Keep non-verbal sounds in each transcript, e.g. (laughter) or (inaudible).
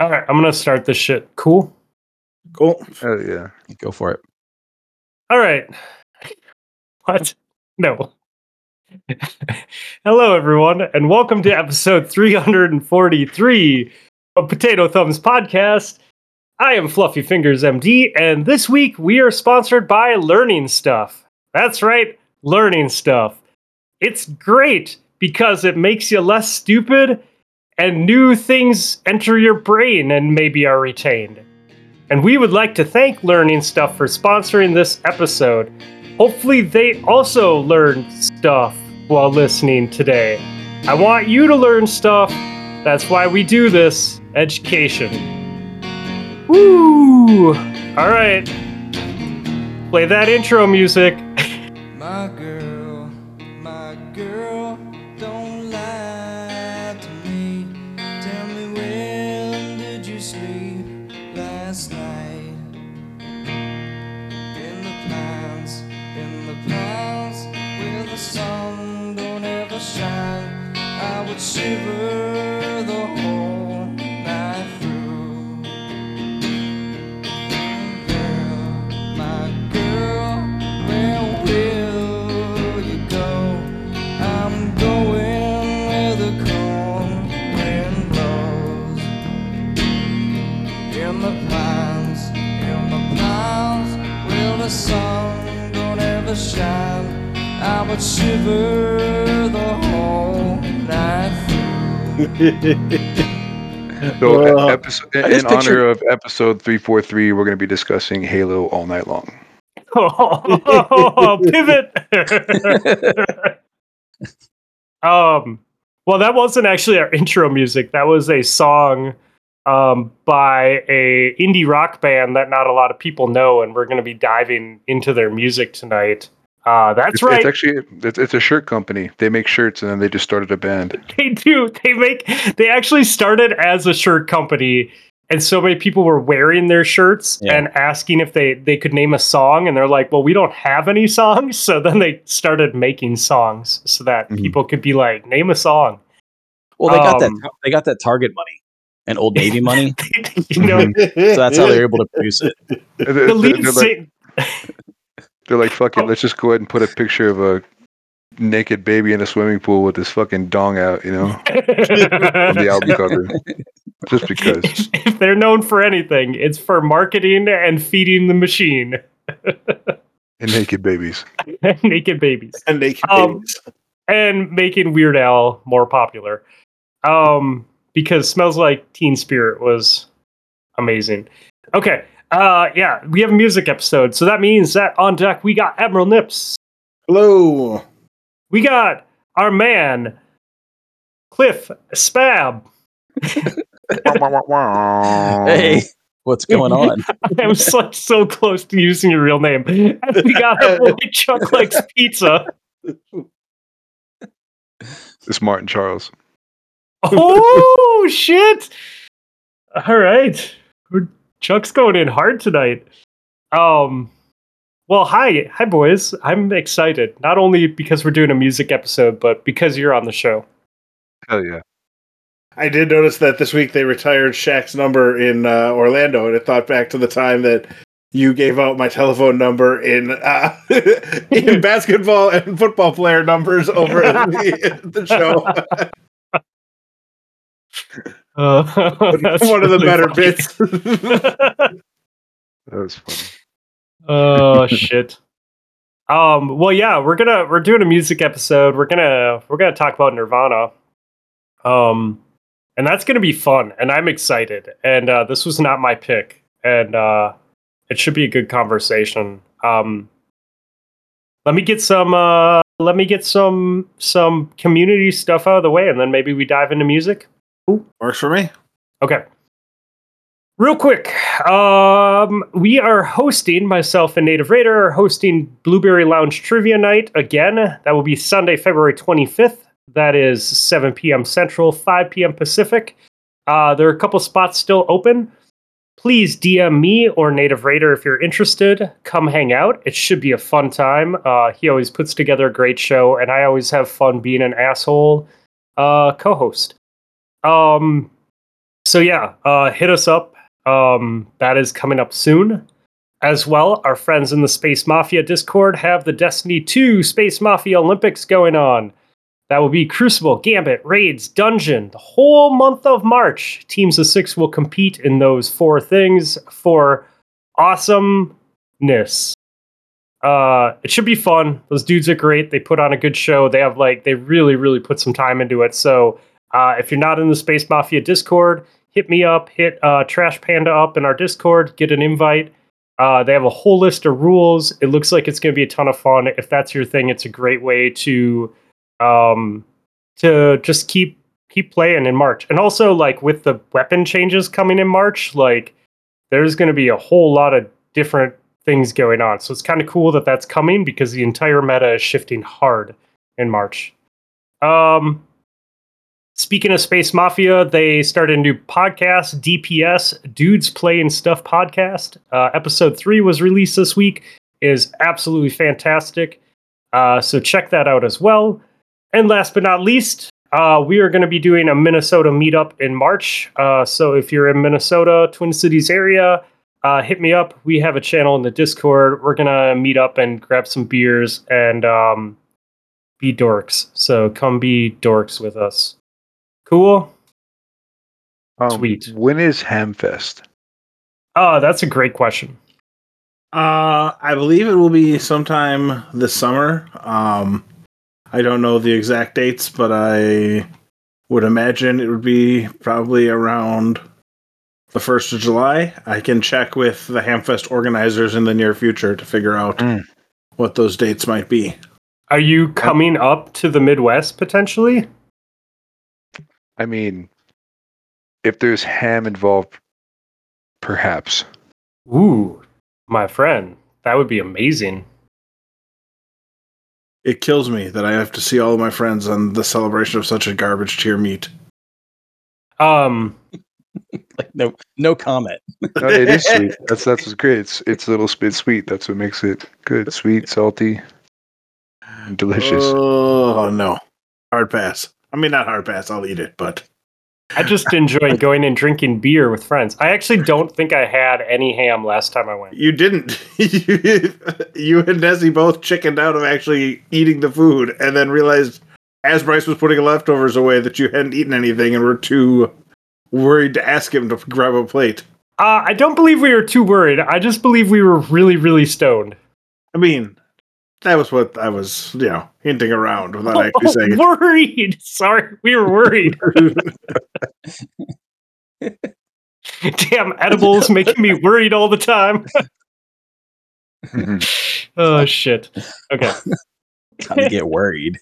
All right, I'm gonna start this shit. Cool. Cool. Oh yeah. Go for it. All right. What? No. (laughs) Hello, everyone, and welcome to episode 343 of Potato Thumbs Podcast. I am Fluffy Fingers MD, and this week we are sponsored by Learning Stuff. That's right, Learning Stuff. It's great because it makes you less stupid and new things enter your brain and maybe are retained. And we would like to thank Learning Stuff for sponsoring this episode. Hopefully, they also learned stuff while listening today. I want you to learn stuff. That's why we do this education. Woo! All right. Play that intro music. (laughs) would shiver the whole night. (laughs) So, Uh, episode, in, I just honor pictured- of episode three four three, we're going to be discussing Halo all night long. Oh, (laughs) pivot. (laughs) um, well, that wasn't actually our intro music. That was a song um, by a indie rock band that not a lot of people know, and we're going to be diving into their music tonight. Uh, that's It's, right. it's actually it's, it's a shirt company. They make shirts and then they just started a band. (laughs) they do. They make. They actually started as a shirt company, and so many people were wearing their shirts Yeah. and asking if they they could name a song, and they're like, "Well, we don't have any songs." (laughs) So then they started making songs so that Mhm. people could be like, "Name a song." Well, they got Um, that. They got that Target money and Old (laughs) Navy money, you know, so that's how they're able to produce it. The lead they're like, sing- they're like, fucking, it, let's just go ahead and put a picture of a naked baby in a swimming pool with his fucking dong out, you know, on the album (laughs) cover. Just because. if they're known for anything, it's for marketing and feeding the machine. (laughs) And naked babies. and (laughs) Naked babies. and naked Um, babies. and making Weird Al more popular. Um, because Smells Like Teen Spirit was amazing. Okay, uh, yeah, we have a music episode, so that means that on deck we got Admiral Nips, Hello. we got our man Cliff Spab. (laughs) Hey, what's (laughs) going on? I was like so close to using your real name. And we got our boy (laughs) Chuck Likes Pizza. It's Martin Charles. Oh shit! All right, We're- Chuck's going in hard tonight. Um, well, hi, hi, boys. I'm excited not only because we're doing a music episode, but because you're on the show. Hell yeah. I did notice that this week they retired Shaq's number in uh, Orlando, and it thought back to the time that you gave out my telephone number in uh, (laughs) in (laughs) basketball and football player numbers over (laughs) the, the show. Uh, (laughs) One of the really better funny. bits. (laughs) (laughs) That was funny. oh shit. Um. Well, yeah, we're gonna we're doing a music episode. We're gonna we're gonna talk about Nirvana. Um, and that's gonna be fun, and I'm excited. And uh, this was not my pick, and uh, it should be a good conversation. Um, let me get some uh, let me get some some community stuff out of the way, and then maybe we dive into music. Works for me. Okay. Real quick, um, we are hosting myself and Native Raider are hosting Blueberry Lounge Trivia Night again. That will be Sunday, February 25th. That is 7 p.m. Central, 5 p.m. Pacific. Uh, there are a couple spots still open. Please DM me or Native Raider if you're interested. Come hang out. It should be a fun time. Uh, he always puts together a great show, and I always have fun being an asshole uh, co-host. Um, so yeah, uh, hit us up. Um, that is coming up soon. As well, our friends in the Space Mafia Discord have the Destiny 2 Space Mafia Olympics going on. That will be Crucible, Gambit, Raids, Dungeon, the whole month of March. Teams of six will compete in those four things for awesomeness. Uh, it should be fun. Those dudes are great. They put on a good show. They have like they really, really put some time into it. So uh, if you're not in the Space Mafia Discord, hit me up. Hit uh, Trash Panda up in our Discord. Get an invite. Uh, they have a whole list of rules. It looks like it's going to be a ton of fun. If that's your thing, it's a great way to um, to just keep keep playing in March. And also, like with the weapon changes coming in March, like there's going to be a whole lot of different things going on. So it's kind of cool that that's coming because the entire meta is shifting hard in March. Um, speaking of Space Mafia, they started a new podcast, DPS Dudes Play and Stuff podcast. Uh, episode three was released this week. Is absolutely fantastic. Uh, so check that out as well. And last but not least, uh, we are going to be doing a Minnesota meetup in March. Uh, so if you're in Minnesota, Twin Cities area, uh, hit me up. We have a channel in the Discord. We're going to meet up and grab some beers and um, be dorks. So come be dorks with us. Cool. Um, Sweet. When is Hamfest? Oh, that's a great question. Uh, I believe it will be sometime this summer. Um, I don't know the exact dates, but I would imagine it would be probably around the first of July. I can check with the Hamfest organizers in the near future to figure out Mm. what those dates might be. Are you coming up to the Midwest potentially? I mean, if there's ham involved, perhaps. Ooh, my friend, that would be amazing. It kills me that I have to see all of my friends on the celebration of such a garbage tier meet. Um, (laughs) Like no no comment. No, it is (laughs) sweet. That's that's what's great. It's it's a little bit sweet. That's what makes it good. Sweet, salty, delicious. Oh no, hard pass. I mean, not hard pass. I'll eat it, but I just (laughs) enjoy going and drinking beer with friends. I actually don't think I had any ham last time I went. you didn't. (laughs) you, you and Nessie both chickened out of actually eating the food, and then realized as Bryce was putting leftovers away that you hadn't eaten anything, and were too worried to ask him to grab a plate. Uh, I don't believe we were too worried. I just believe we were really, really stoned. I mean, that was what I was, you know, hinting around without (laughs) actually saying it. worried. (laughs) Sorry, we were worried. (laughs) Damn, edibles making me worried all the time. oh shit. Okay. Time to get worried.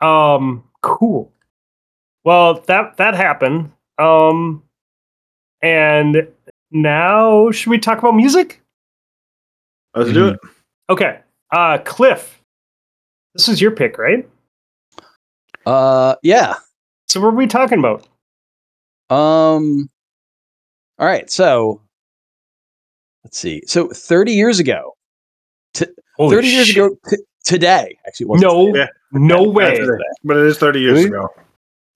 Um, cool. Well, that that happened. Um, and now should we talk about music? Let's do it. Okay. Uh, Cliff, this is your pick, right? Uh yeah. So what are we talking about? Um all right, so let's see. So 30 years ago, Holy 30 years ago t- today, actually wasn't No, today. Yeah. no way. But it is 30 years Really? ago.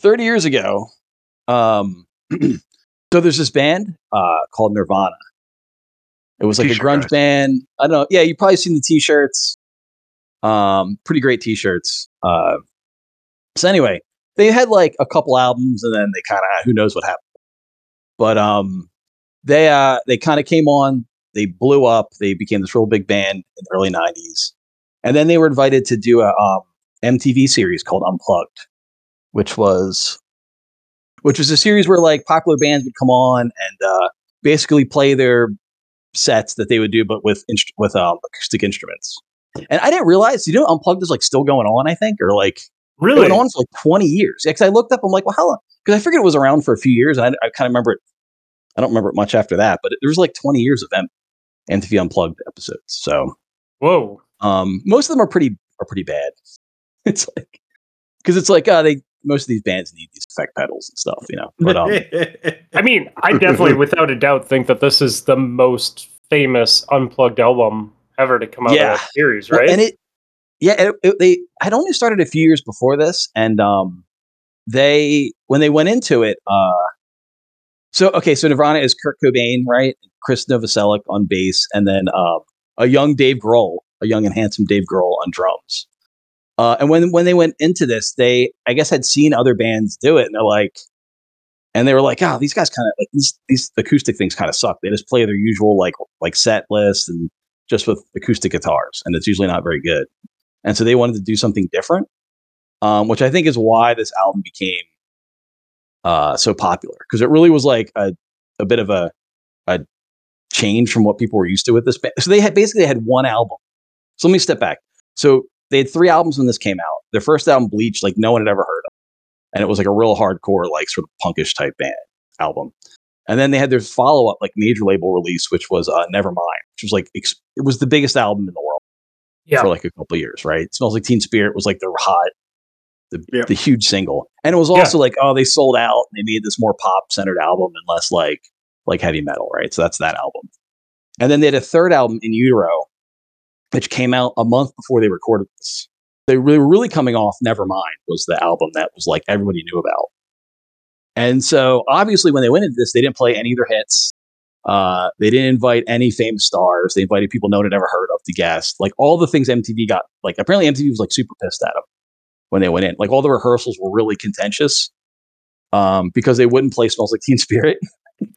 30 years ago, um, (clears throat) so there's this band uh, called Nirvana. It was like T-shirt a grunge guys. band. I don't know. Yeah, you've probably seen the t-shirts. Um, pretty great t-shirts. Uh, so anyway, they had like a couple albums, and then they kind of who knows what happened. But um, they uh they kind of came on. They blew up. They became this real big band in the early '90s, and then they were invited to do a um, MTV series called Unplugged, which was which was a series where like popular bands would come on and uh, basically play their sets that they would do, but with inst- with um, acoustic instruments. And I didn't realize, you know, Unplugged is like still going on. I think, or like Really? went on for like twenty years. Because I looked up, I'm like, well, how long? Because I figured it was around for a few years. And I, I kind of remember it. I don't remember it much after that, but there was like twenty years of M- MTV Unplugged episodes. So Whoa. um, most of them are pretty are pretty bad. (laughs) It's like because it's like uh, they most of these bands need these effect pedals and stuff, you know. But um, (laughs) I mean, I definitely, (laughs) without a doubt, think that this is the most famous unplugged album ever to come out Yeah. of that series, Well, right? And it, yeah, it, it- they had only started a few years before this, and um, they when they went into it, uh, so okay, so Nirvana is Kurt Cobain, right? Chris Novoselic on bass, and then uh, a young Dave Grohl, a young and handsome Dave Grohl on drums. Uh, and when when they went into this, they I guess had seen other bands do it, and they're like, and they were like, oh, these guys kind of like these these acoustic things kind of suck. They just play their usual like like set list and just with acoustic guitars, and it's usually not very good. And so they wanted to do something different, um, which I think is why this album became uh, so popular because it really was like a a bit of a a change from what people were used to with this band. So they had basically had one album. So let me step back. So they had three albums when this came out. Their first album, Bleach, like no one had ever heard of, and it was like a real hardcore, like sort of punkish type band album. And then they had their follow up, like major label release, which was uh, Nevermind, which was like ex- it was the biggest album in the world Yeah. for like a couple years, right? It smells like Teen Spirit was like their hot, the, Yeah. the huge single, and it was Yeah. also like oh they sold out. And they made this more pop centered album and less like like heavy metal, right? So that's that album. And then they had a third album in utero, which came out a month before they recorded this. They were really coming off Nevermind was the album that was like everybody knew about. And so obviously when they went into this, they didn't play any of their hits. Uh, they didn't invite any famous stars. They invited people no one had ever heard of to guest. Like all the things MTV got, like apparently MTV was like super pissed at them when they went in. Like all the rehearsals were really contentious um, because they wouldn't play "Smells Like Teen Spirit," (laughs) (laughs)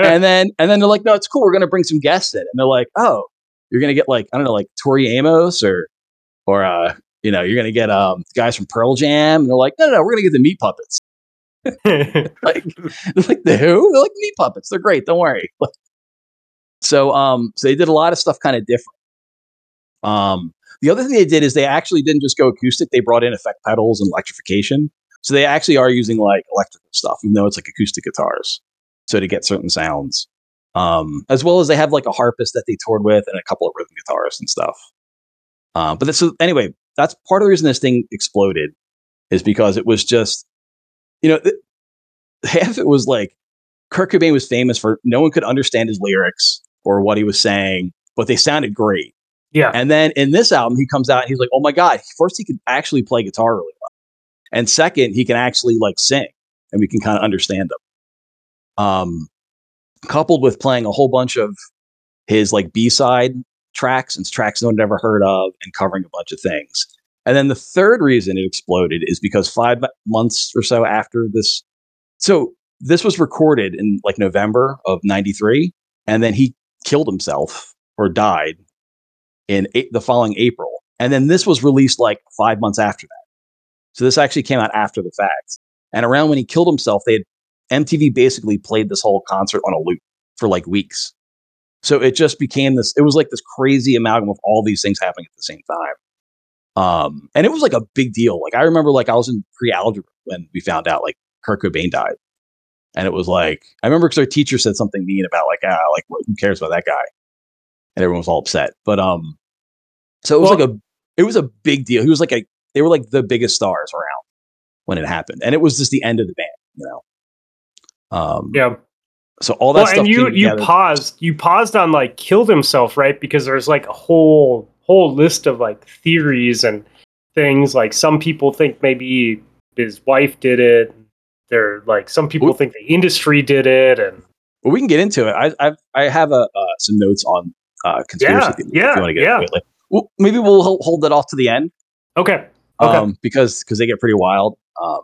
and then and then they're like, "No, it's cool. We're gonna bring some guests in," and they're like, "Oh, you're gonna get like I don't know, like Tori Amos or or uh, you know, you're gonna get um guys from Pearl Jam," and they're like, "No, no, no, we're gonna get the Meat Puppets." (laughs) like like the who? They're like meat puppets. They're great. Don't worry. so um, so they did a lot of stuff kind of different. Um, the other thing they did is they actually didn't just go acoustic. They brought in effect pedals and electrification. So they actually are using like electrical stuff, even though it's like acoustic guitars. So to get certain sounds, um, as well as they have like a harpist that they toured with and a couple of rhythm guitarists and stuff. Um, but that's, so anyway, that's part of the reason this thing exploded is because it was just, you know, half it was like Kurt Cobain was famous for no one could understand his lyrics or what he was saying, but they sounded great. yeah. And then in this album, he comes out and he's like, "Oh my god!" First, he could actually play guitar really and second, he can actually like sing, and we can kind of understand him. Um, coupled with playing a whole bunch of his like B side tracks and tracks no one had ever heard of, and covering a bunch of things. And then the third reason it exploded is because five months or so after this, so this was recorded in like November of '93, and then he killed himself or died in the following April. And then this was released like five months after that. So this actually came out after the fact. And around when he killed himself, they had MTV basically played this whole concert on a loop for like weeks. So it just became this, it was like this crazy amalgam of all these things happening at the same time. Um, and it was like a big deal. Like I remember like I was in pre-algebra when we found out like Kurt Cobain died. And it was like, I remember because our teacher said something mean about like, ah, like what- who cares about that guy? And everyone was all upset. But um, so it was Well- like a it was a big deal. He was like a they were like the biggest stars around when it happened, and it was just the end of the band, you know. Um, yeah. So all that Well, stuff. and you you paused you paused on like killed himself, right? Because there's like a whole whole list of like theories and things. Like some people think maybe his wife did it. They're like some people Oop. think the industry did it, and Well, we can get into it. I I've, I have a uh, some notes on uh, conspiracy Yeah, theories. yeah, if you want to get yeah. into it. Well, maybe we'll hold, hold that off to the end. okay, okay, um, because because they get pretty wild. Um,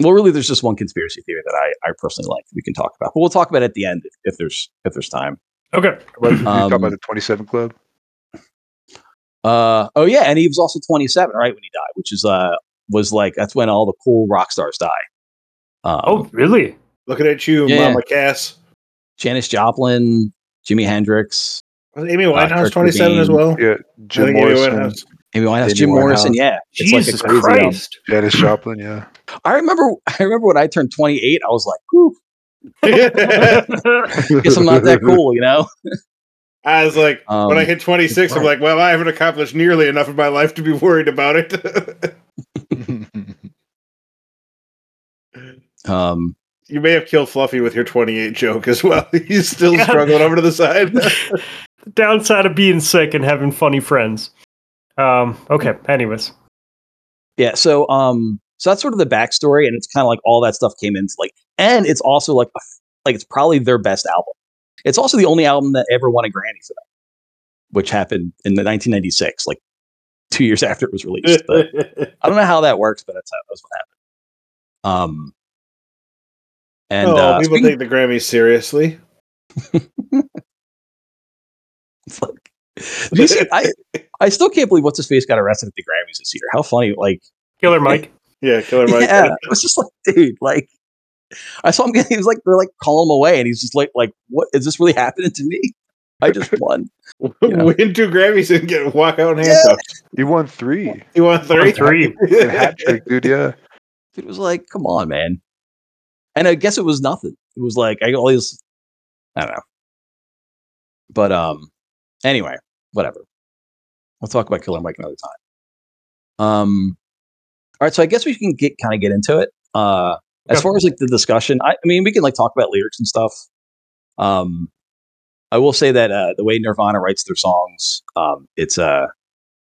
well, really, there's just one conspiracy theory that I, I personally like. We can talk about, but we'll talk about it at the end if, if there's if there's time. okay. you talk Um, about the 27 Club? Uh, oh yeah, and he was also 27, right, when he died, which is uh was like that's when all the cool rock stars die. Um, Oh, really? Looking at you, Yeah. Mama Cass. Janis Joplin, Jimi Hendrix, Was Amy Uh, Winehouse Kurt 27 as well? Yeah, Jim Morrison, Winehouse. Amy Winehouse, Amy Jim Morrison. Winehouse. Yeah, it's Jesus like a crazy. um, Christ! Janis Joplin. Yeah, (laughs) I remember, I remember when I turned 28, I was like, Whew, (laughs) guess I'm not that cool, you know. (laughs) I was like, Um, when I hit 26, I'm like, well, I haven't accomplished nearly enough in my life to be worried about it. Um, you may have killed Fluffy with your 28 joke as well. He's still Yeah. struggling over to the side. the downside of being sick and having funny friends. Um, okay. Anyways, Yeah, so um, so that's sort of the backstory, and it's kind of like all that stuff came into like, and it's also like like it's probably their best album. It's also the only album that ever won a Grammy for them, which happened in the 1996, like two years (laughs) after it was released. But I don't know how that works, but that's how that's what happened. Um, and oh, uh, people speaking- take the Grammys seriously. (laughs) it's like, did you see- I I still can't believe what's his face got arrested at the Grammys this year. How funny! Like, Killer Mike. Yeah, Killer Mike. yeah, it was just like, dude, like, I saw him getting. He was like, they're like calling him away, and he's just like, like, what is this really happening to me? I just won. (laughs) Yeah. Win two Grammys and get walk out in handcuffs. He won three. You won three? Three. (laughs) And hat trick, dude. Yeah. It was like, come on, man. And I guess it was nothing. It was like I always, I don't know. But um, anyway, whatever. We'll talk about Killer Mike another time. Um, all right. So I guess we can get kind of get into it. Uh, as far as like the discussion, I, I mean, we can like talk about lyrics and stuff. Um, I will say that uh, the way Nirvana writes their songs, um, it's uh,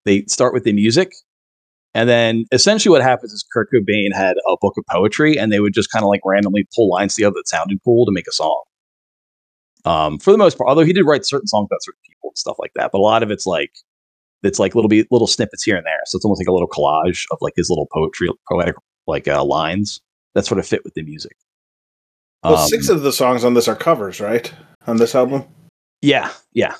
they start with the music, and then essentially what happens is Kurt Cobain had a book of poetry, and they would just kind of like randomly pull lines together that sounded cool to make a song. Um, for the most part, although he did write certain songs about certain people and stuff like that, but a lot of it's like it's like little bit little snippets here and there. So it's almost like a little collage of like his little poetry, poetic like uh, lines that sort of fit with the music. Well, Um, six of the songs on this are covers, right? On this album. Yeah, yeah.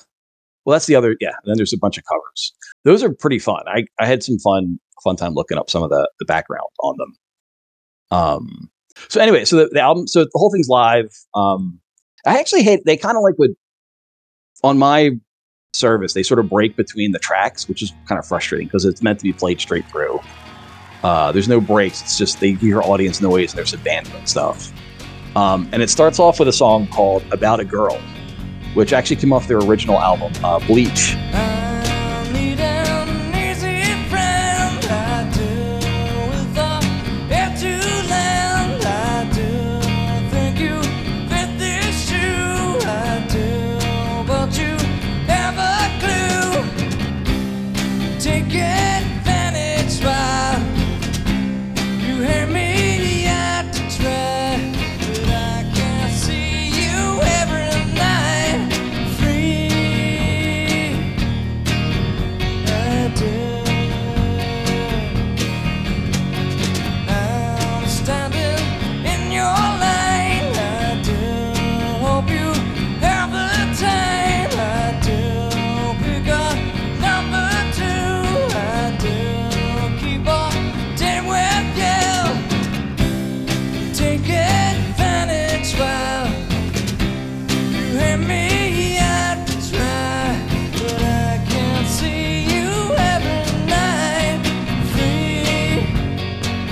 Well, that's the other. Yeah, and then there's a bunch of covers. Those are pretty fun. I, I had some fun fun time looking up some of the the background on them. Um. So anyway, so the, the album, so the whole thing's live. Um. I actually hate. They kind of like would on my service. They sort of break between the tracks, which is kind of frustrating because it's meant to be played straight through. Uh, there's no breaks. It's just they hear audience noise and there's bandwidth stuff. Um, and it starts off with a song called "About a Girl." which actually came off their original album, uh, Bleach.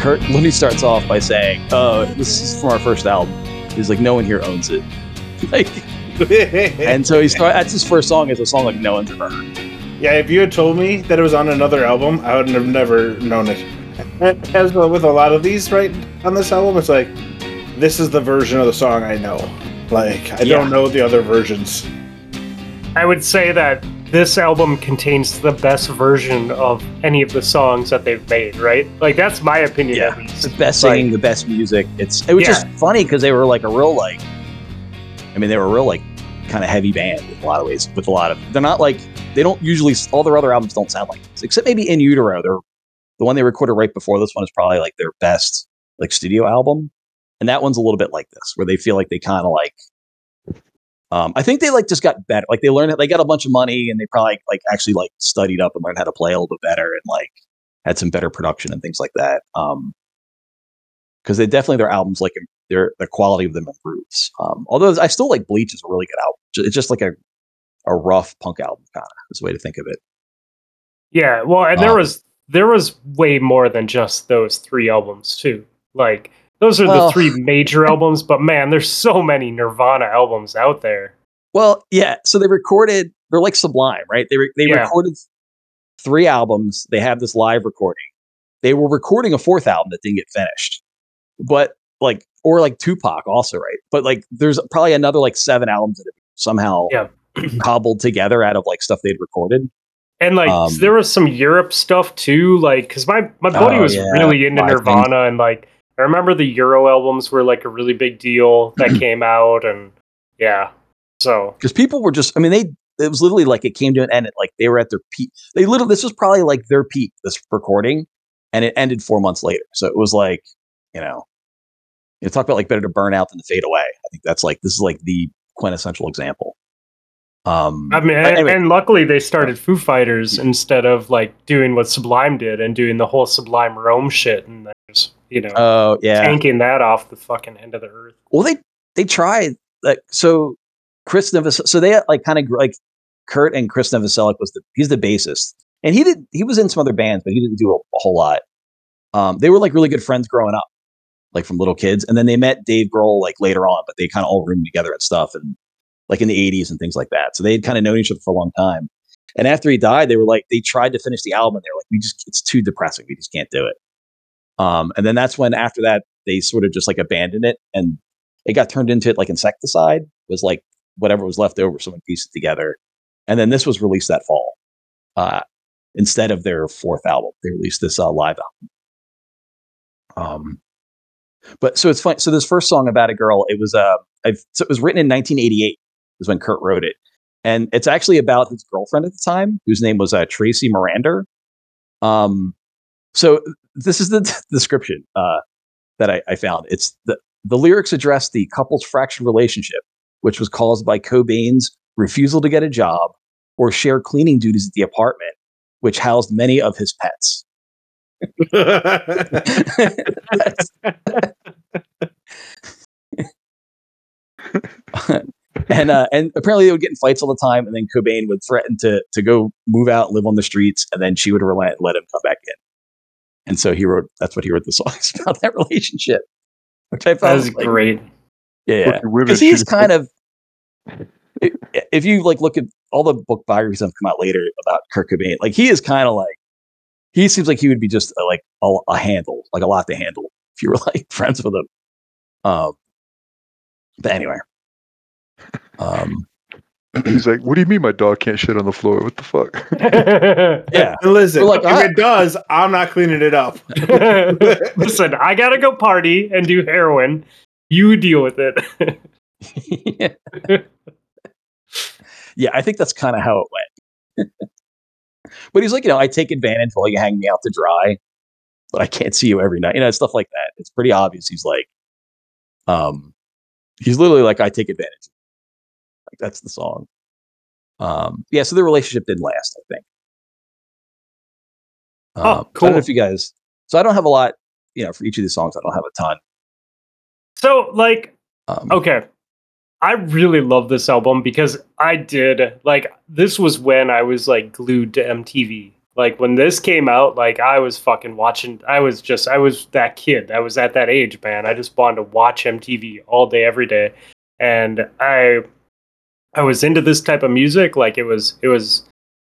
Kurt Looney starts off by saying, "Oh, this is from our first album." He's like, "No one here owns it." (laughs) Like, (laughs) and so he start. That's his first song. Is a song like no one's ever heard. yeah, if you had told me that it was on another album, I would have never known it. (laughs) As with a lot of these, right on this album, it's like this is the version of the song I know. Like I Yeah. don't know the other versions. I would say that this album contains the best version of any of the songs that they've made, right? Like that's my opinion Yeah. The best Like- singing, the best music. It's it was Yeah. just funny because they were like a real like. I mean, they were a real like kind of heavy band in a lot of ways. With a lot of, they're not like they don't usually. All their other albums don't sound like this, except maybe In Utero. They're the one they recorded right before this one is probably like their best like studio album, and that one's a little bit like this, where they feel like they kind of like. Um, I think they like just got better. Like they learned, they got a bunch of money, and they probably like actually like studied up and learned how to play a little bit better, and like had some better production and things like that. Um, because they definitely their albums like their the quality of them improves. Um, although I still like Bleach is a really good album. It's just like a a rough punk album kind of is a way to think of it. Yeah, well, and there Um, was there was way more than just those three albums too. Like those are Well- the three (laughs) major albums, but man, there's so many Nirvana albums out there. Well, yeah. So they recorded. They're like Sublime, right? They re- they Yeah. recorded three albums. They have this live recording. They were recording a fourth album that didn't get finished, but like or like Tupac also, right? But like there's probably another like seven albums that have somehow Yeah. (clears throat) (clears throat) cobbled together out of like stuff they'd recorded. And like Um, there was some Europe stuff too, like because my my buddy Oh, was yeah. really into Live Nirvana, and like I remember the Euro albums were like a really big deal that (clears throat) came out, and yeah, so. Because people were just i mean they it was literally like it came to an end at, like they were at their peak. They literally this was probably like their peak this recording and it ended four months later. So it was like you know you know, talk about like better to burn out than to fade away. I think that's like this is like the quintessential example. Um I mean, and, anyway, and luckily they started Foo Fighters instead of like doing what Sublime did and doing the whole Sublime Rome shit, and then just you know oh yeah. tanking that off the fucking end of the earth. well they they tried like so chris Novoselic, so they like kind of like kurt and chris Novoselic was the he's the bassist. And he did he was in some other bands but he didn't do a, a whole lot. Um they were like really good friends growing up like from little kids. And then they met dave grohl like later on but they kind of all roomed together and stuff and like in the 80s and things like that. So they had kind of known each other for a long time. And after he died they were like they tried to finish the album and they're like we just it's too depressing. We just can't do it um and then that's when after that they sort of just like abandoned it and it got turned into like Incesticide was like whatever was left over someone pieced it together. And then this was released that fall uh instead of their fourth album. They released this uh, live album. Um but so it's fun so this first song about a girl it was uh so it was written in 1988 is when kurt wrote it. And it's actually about his girlfriend at the time whose name was uh, Tracy Marander um so this is the d- (laughs) description uh that I, I found it's the the lyrics address the couple's fractured relationship, which was caused by Cobain's refusal to get a job or share cleaning duties at the apartment, which housed many of his pets. (laughs) And uh, and apparently they would get in fights all the time, and then Cobain would threaten to to go move out, live on the streets, and then she would relent and let him come back in. And so he wrote. That's what he wrote the songs (laughs) about that relationship, which I That found was like, great. yeah, yeah. Fucking women because he's kind of if you like look at all the book biographies that have come out later about Kurt Cobain, like he is kind of like he seems like he would be just uh, like a, a handle, like a lot to handle if you were (laughs) like friends with him. Um, but anyway, um, He's like, "What do you mean my dog can't shit on the floor? What the fuck?" (laughs) yeah, And listen, like, if "Ah." it does, I'm not cleaning it up. (laughs) (laughs) Listen, I gotta go party and do heroin. You deal with it. yeah. yeah, I think that's kind of how it went. but he's like, you know, I take advantage while you hang me out to dry, but I can't see you every night. You know, stuff like that. It's pretty obvious. He's like, um, he's literally like, I take advantage. That's the song. Um, yeah. So the relationship didn't last. I think. Oh, Um, so I don't cool. know if you guys. So I don't have a lot. You know, for each of these songs, I don't have a ton. so, like, Um, okay. I really love this album because I did like this was when I was like glued to MTV. Like when this came out, like I was fucking watching. I was just I was that kid. I was at that age, man. I just wanted to watch MTV all day, every day, and I I was into this type of music. Like it was it was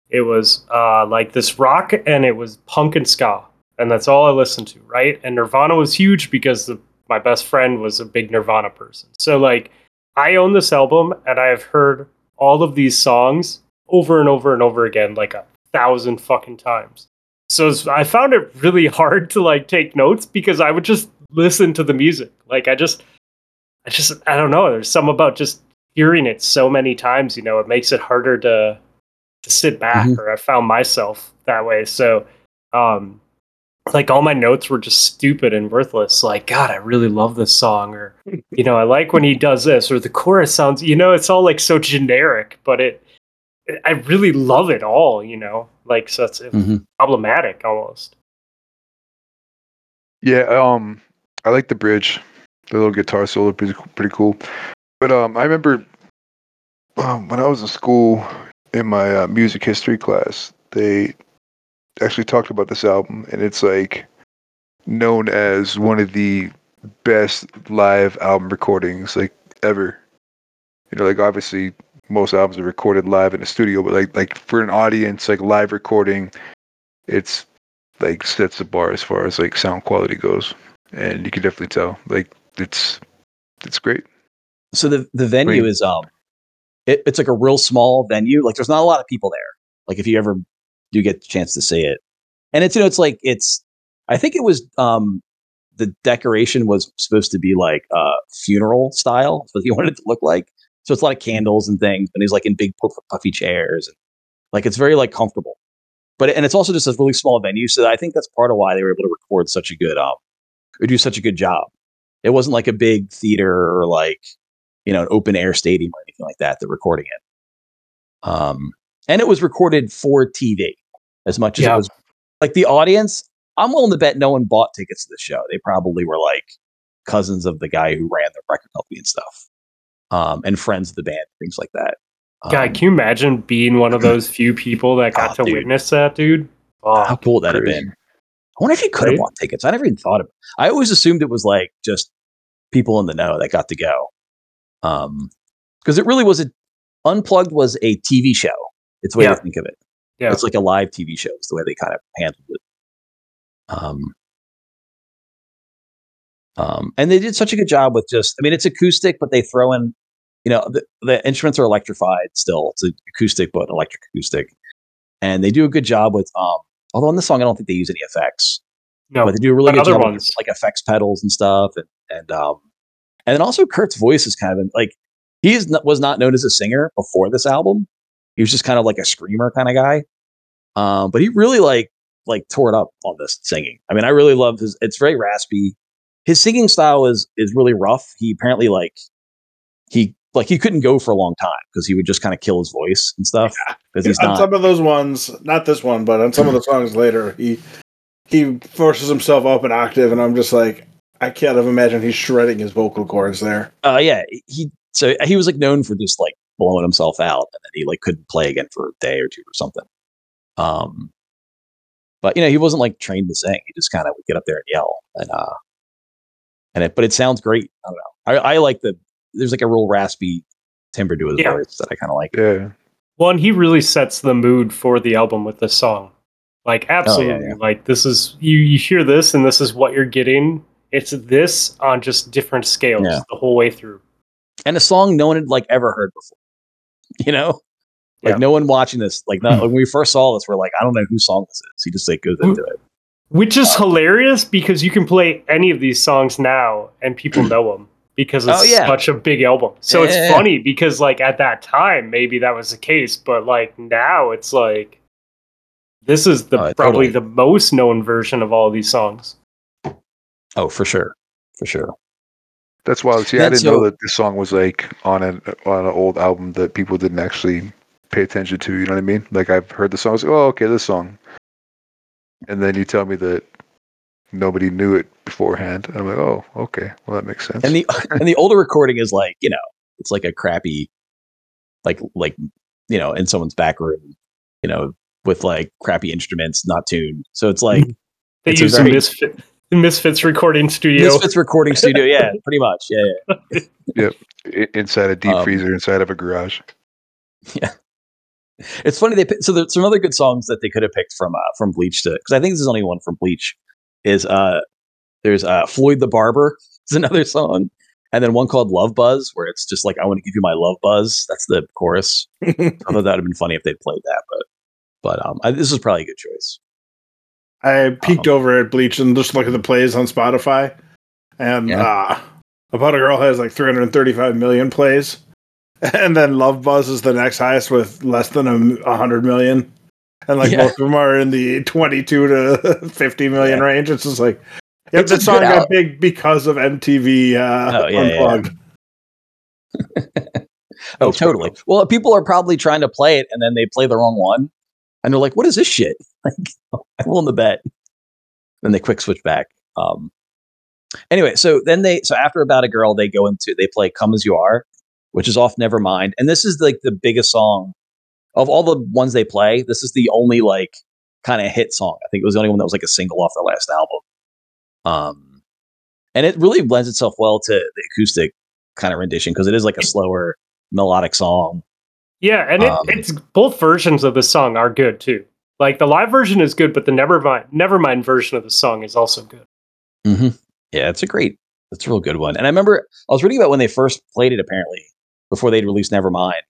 it was uh like this rock and it was punk and ska, and that's all I listened to, right? And Nirvana was huge because the, my best friend was a big Nirvana person. So like I own this album and I have heard all of these songs over and over and over again, like a thousand fucking times. So I found it really (laughs) hard to like take notes because I would just listen to the music. Like I just, I just, I don't know. There's some about just hearing it so many times. You know, it makes it harder to to sit back. Mhm. Or I found myself that way. So, um, like all my notes were just stupid and worthless. Like, God, I really love this song, or (laughs) you know, I like when he does this, or the chorus sounds. You know, it's all like so generic, but it, it I really love it all. You know, like so it's mhm. problematic almost. Yeah, um, I like the bridge, the little guitar solo, pretty pretty cool. But um, I remember um, when I was in school in my uh, music history class, they actually talked about this album, and it's like known as one of the best live album recordings like ever. You know, like obviously most albums are recorded live in a studio, but like like for an audience, like live recording, it's like sets the bar as far as like sound quality goes, and you can definitely tell like it's it's great. So the the venue is um it, it's like a real small venue like there's not a lot of people there like if you ever do get the chance to see it. And it's you know it's like it's I think it was um the decoration was supposed to be like uh funeral style, so he (laughs) wanted it to look like. So it's a lot of candles and things, and he's like in big puff- puffy chairs, and like it's very like comfortable. But and it's also just a really small venue, so I think that's part of why they were able to record such a good um or do such a good job. It wasn't like a big theater or like you know an open air stadium or anything like that. They're recording it, um, and it was recorded for TV as much as Yeah. it was like the audience. I'm willing to bet no one bought tickets to the show. They probably were like cousins of the guy who ran the record company and stuff, um, and friends of the band, things like that. God, Um, can you imagine being one of (clears throat) those few people that got Oh, to dude. witness that, dude? Oh, how cool would that have been? I wonder if you could have Right? bought tickets. I never even thought of it. I always assumed it was like just people in the know that got to go. Um, because it really was a unplugged was a TV show. It's the way Yeah. to think of it. Yeah. It's like a live TV show. Is the way they kind of handled it. Um, um, and they did such a good job with just. I mean, it's acoustic, but they throw in, you know, the, the instruments are electrified still. It's acoustic, but electric acoustic, and they do a good job with. Um, although on this song, I don't think they use any effects no. but they do a really good job with, like effects pedals and stuff and and um and then also Kurt's voice is kind of like he not, was not known as a singer before this album. He was just kind of like a screamer kind of guy. Um but he really like like tore it up on this singing. I mean i really love his it's very raspy. His singing style is is really rough. He apparently like he like he couldn't go for a long time because he would just kind of kill his voice and stuff because he's on not some of those ones, not this one, but on some of the songs later, he he forces himself up an octave, and I'm just like, I can't even imagine he's shredding his vocal cords there. uh yeah he so he was like known for just like blowing himself out and then he like couldn't play again for a day or two or something um but you know he wasn't like trained to sing he just kind of would get up there and yell and uh and it but it sounds great i don't know i, I like the there's like a real raspy timbre to his Yeah. voice that i kind of like Yeah. One, he really sets the mood for the album with this song. Like absolutely, yeah. like this is you. You hear this, and this is what you're getting. It's this on just different scales Yeah. the whole way through. and a song no one had like ever heard before (laughs) you know like Yeah. no one watching this like not, hmm. when we first saw this we're like i don't know whose song this is he just like goes into it Which is uh, hilarious because you can play any of these songs now and people (clears throat) know them because it's Oh, yeah. such a big album. So it's Yeah. funny because like at that time maybe that was the case, but like now it's like this is the Oh, probably totally. the most known version of all of these songs. Oh for sure for sure That's wild. See, I didn't so- know that this song was like on an on an old album that people didn't actually pay attention to. You know what I mean? Like I've heard the song. I was like, oh, okay, this song. And then you tell me that nobody knew it beforehand. And I'm like, oh, okay, well that makes sense. and the (laughs) and the older recording is like you know it's like a crappy like like you know in someone's back room you know with like crappy instruments not tuned so it's like (laughs) They It's use a very- Misfit, Misfits recording studio. misfits recording studio yeah (laughs) pretty much yeah, yeah. (laughs) I- inside a deep Um, freezer, inside of a garage. (laughs) Yeah. It's funny they pick, so there's some other good songs that they could have picked from uh from bleach to because i think this is only one from bleach is uh there's uh floyd the barber is another song and then one called love buzz where it's just like i want to give you my love buzz that's the chorus I thought that would have been funny if they'd played that, but but um, I, this is probably a good choice. I peeked over at Bleach and just looked at the plays on Spotify, and Yeah. uh, About a Girl has like 335 million plays, (laughs) and then Love Buzz is the next highest with less than a, hundred million, and like Yeah. most of them are in the 22 to (laughs) 50 million Yeah. range. It's just like, yep, It's a the song got al- big because of MTV uh, Oh. Unplugged. (laughs) Oh, totally. Well, people are probably trying to play it and then they play the wrong one, and they're like, "What is this shit?" (laughs) Like, I'm willing to bet. Then they quick switch back. Um. Anyway, so then they so after about a girl, they go into they play "Come as You Are," which is off Nevermind, and this is like the biggest song of all the ones they play. This is the only like kind of hit song. I think it was the only one that was like a single off their last album. Um, and it really blends itself well to the acoustic kind of rendition because it is like a slower melodic song. Yeah, and it, Um, it's both versions of the song are good too. Like the live version is good, but the Nevermind Nevermind version of the song is also good. Mm-hmm. Yeah, it's a great, it's a real good one. And I remember I was reading about when they first played it. Apparently, before they'd released Nevermind,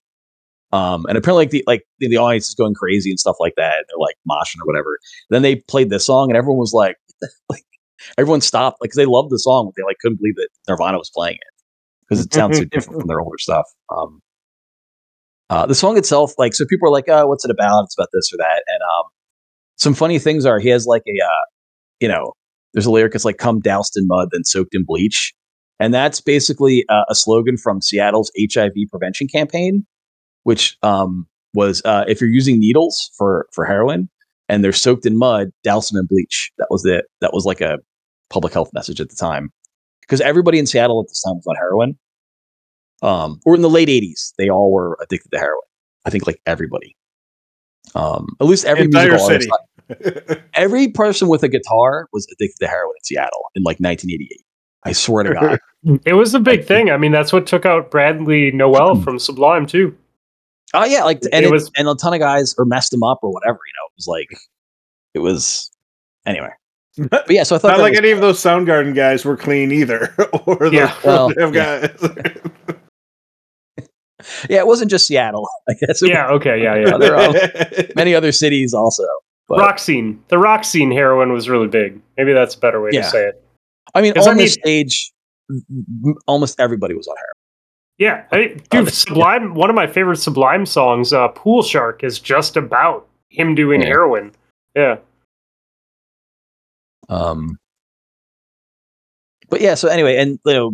Um, and apparently, like the like the, the audience is going crazy and stuff like that. They're like moshing or whatever. Then they played this song, and everyone was like, (laughs) like everyone stopped, like 'cause they loved the song, but they like couldn't believe that Nirvana was playing it because it sounds so different (laughs) from their older stuff. Um, uh, the song itself, like, so people are like, "Oh, what's it about? It's about this or that." And um, some funny things are he has like a, uh, you know, there's a lyric that's like, "Come doused in mud, then soaked in bleach," and that's basically uh, a slogan from Seattle's HIV prevention campaign, which um, was uh, if you're using needles for for heroin and they're soaked in mud, douse them in bleach. That was it. That was like a public health message at the time because everybody in Seattle at this time was on heroin. Um, or in the late '80s, they all were addicted to heroin. I think like everybody. Um, at least every Entire musical artist, (laughs) every person with a guitar was addicted to heroin in Seattle in like 1988. I swear to God. (laughs) It was a big thing. I mean, that's what took out Bradley Nowell from Sublime too. Oh yeah, like and It it was- and a ton of guys or messed them up or whatever. You know, it was like it was anyway. (laughs) But yeah, so I thought Not like was- any of those Soundgarden guys were clean either, or Yeah. Well, guys. Yeah, it wasn't just Seattle. (laughs) I guess Yeah. Okay. Yeah. Yeah. was- there are (laughs) many other cities also. But rock scene. The rock scene heroin was really big. Maybe that's a better way Yeah. to say it. I mean, on I this stage, m- m- almost everybody was on heroin. Yeah, I, Oh, dude, that's- Sublime. One of my favorite Sublime songs, uh, "Pool Shark," is just about him doing Yeah. heroin. Yeah, Um, but yeah, so anyway, and you know,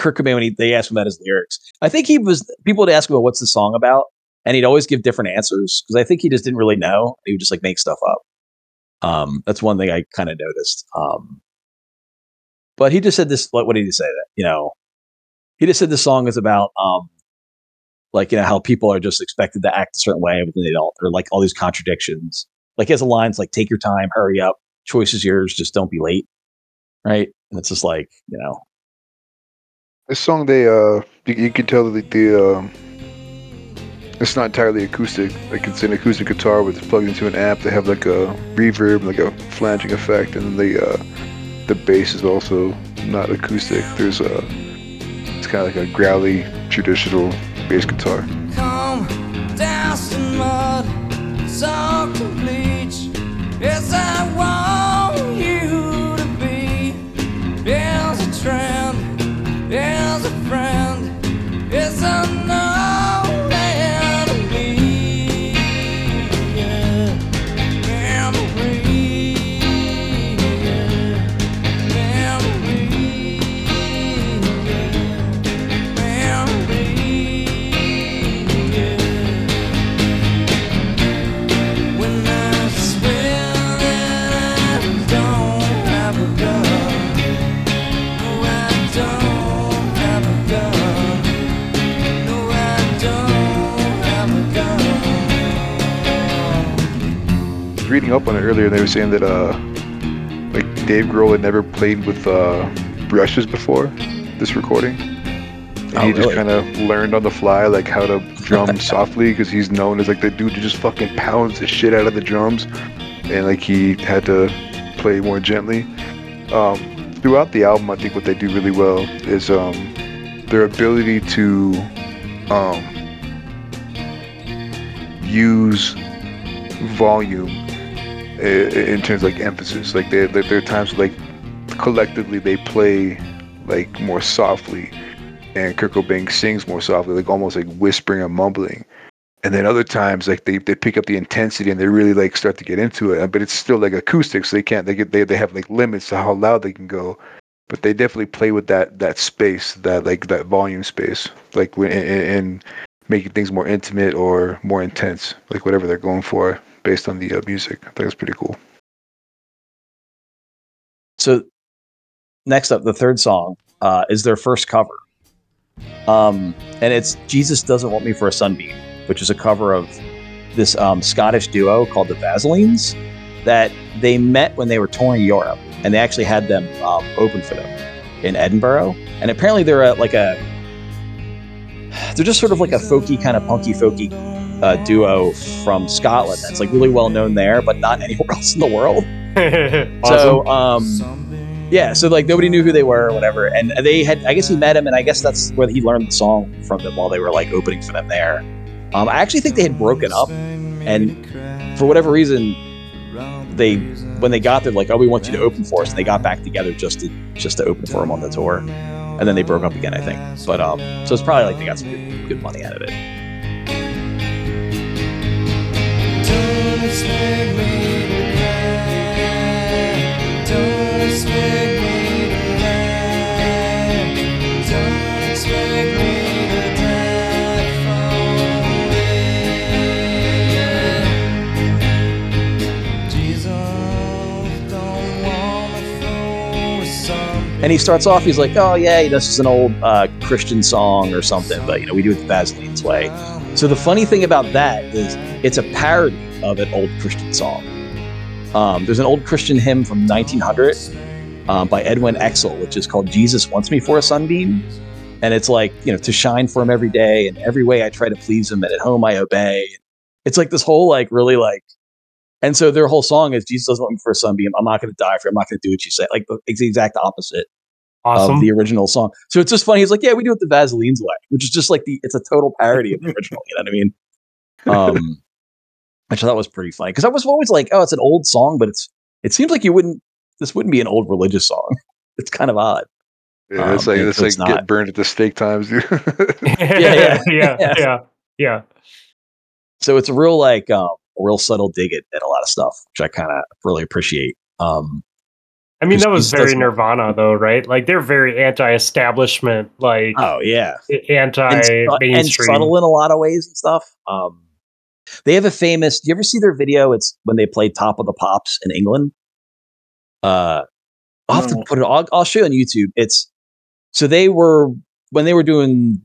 Kurt Cobain when he, they asked him about his lyrics, I think he was people would ask him, well, "What's the song about?" and he'd always give different answers because I think he just didn't really know. He would just like make stuff up. Um, that's one thing I kind of noticed. Um, but he just said this. What, what did he say? That you know, he just said the song is about um, like you know how people are just expected to act a certain way, but then they don't, or like all these contradictions. Like he has a lines like "Take your time, hurry up, choice is yours, just don't be late." Right, and it's just like you know, This song, they uh, you, you can tell that the um, it's not entirely acoustic. Like it's an acoustic guitar with plugged into an amp. They have like a reverb, like a flanging effect, and the uh, the bass is also not acoustic. There's a it's kind of like a growly traditional bass guitar. Come doused in mud, soaked bleach. Yes, I want there's a friend. It's a reading up on it earlier. and They were saying that uh, like Dave Grohl had never played with uh, brushes before this recording. And Oh, he just kind of learned on the fly like how to drum (laughs) softly because he's known as like the dude who just fucking pounds the shit out of the drums, and like he had to play more gently. Um, throughout the album, I think what they do really well is um, their ability to um, use volume in terms of like emphasis. Like there, there, are times like collectively they play like more softly, and Kurt Cobain sings more softly, like almost like whispering or mumbling. And then other times like they, they pick up the intensity and they really like start to get into it. But it's still like acoustic, so they can't they get they, they have like limits to how loud they can go. But they definitely play with that that space, that like that volume space, like when in, in, in making things more intimate or more intense, like whatever they're going for based on the uh, music. I think it's pretty cool. So next up, the third song uh, is their first cover, um, and it's "Jesus Doesn't Want Me for a Sunbeam," which is a cover of this um, Scottish duo called the Vaselines that they met when they were touring Europe, and they actually had them um, open for them in Edinburgh. And apparently, they're a, like a they're just sort of like a folky kind of punky folky uh, duo from Scotland that's like really well known there, but not (laughs) anywhere else in the world. (laughs) awesome. So, um, yeah, so like nobody knew who they were or whatever, and they had. I guess he met him, and I guess that's where he learned the song from them while they were like opening for them there. Um, I actually think they had broken up, and for whatever reason, they when they got there, like, oh, we want you to open for us, and they got back together just to just to open for him on the tour, and then they broke up again, I think. But um, so it's probably like they got some good, good money out of it. And he starts off, he's like, oh yeah, this is an old uh, Christian song or something, but you know we do it the Vaseline's way. So the funny thing about that is it's a parody of an old Christian song. Um, there's an old Christian hymn from 1900 um, by Edwin Excell, which is called "Jesus Wants Me for a Sunbeam," and it's like you know to shine for Him every day, and every way I try to please Him, and at home I obey. It's like this whole like really like, and so their whole song is Jesus doesn't want me for a sunbeam. I'm not going to die for. You. I'm not going to do what you say. Like it's the exact opposite Awesome. of the original song. So it's just funny. He's like, yeah, we do it the Vaseline's way, which is just like the it's a total parody of the original. You know what I mean? (laughs) Um, which I thought was pretty funny because I was always like, oh, it's an old song, but it's it seems like you wouldn't this wouldn't be an old religious song. (laughs) It's kind of odd. Yeah, it's Um, like it's like it's get burned at the stake times, dude. (laughs) yeah, yeah, yeah, yeah. yeah, yeah. So it's a real like um, a real subtle dig at, at a lot of stuff, which I kind of really appreciate. Um, I mean, that was very Nirvana, (laughs) though, right? Like they're very anti-establishment, like oh yeah, and, su- and anti-mainstream. subtle in a lot of ways and stuff. Um, they have a famous. Do you ever see their video? It's when they played Top of the Pops in England. Uh, I'll have to put it. I'll, I'll show you on YouTube. It's so they were when they were doing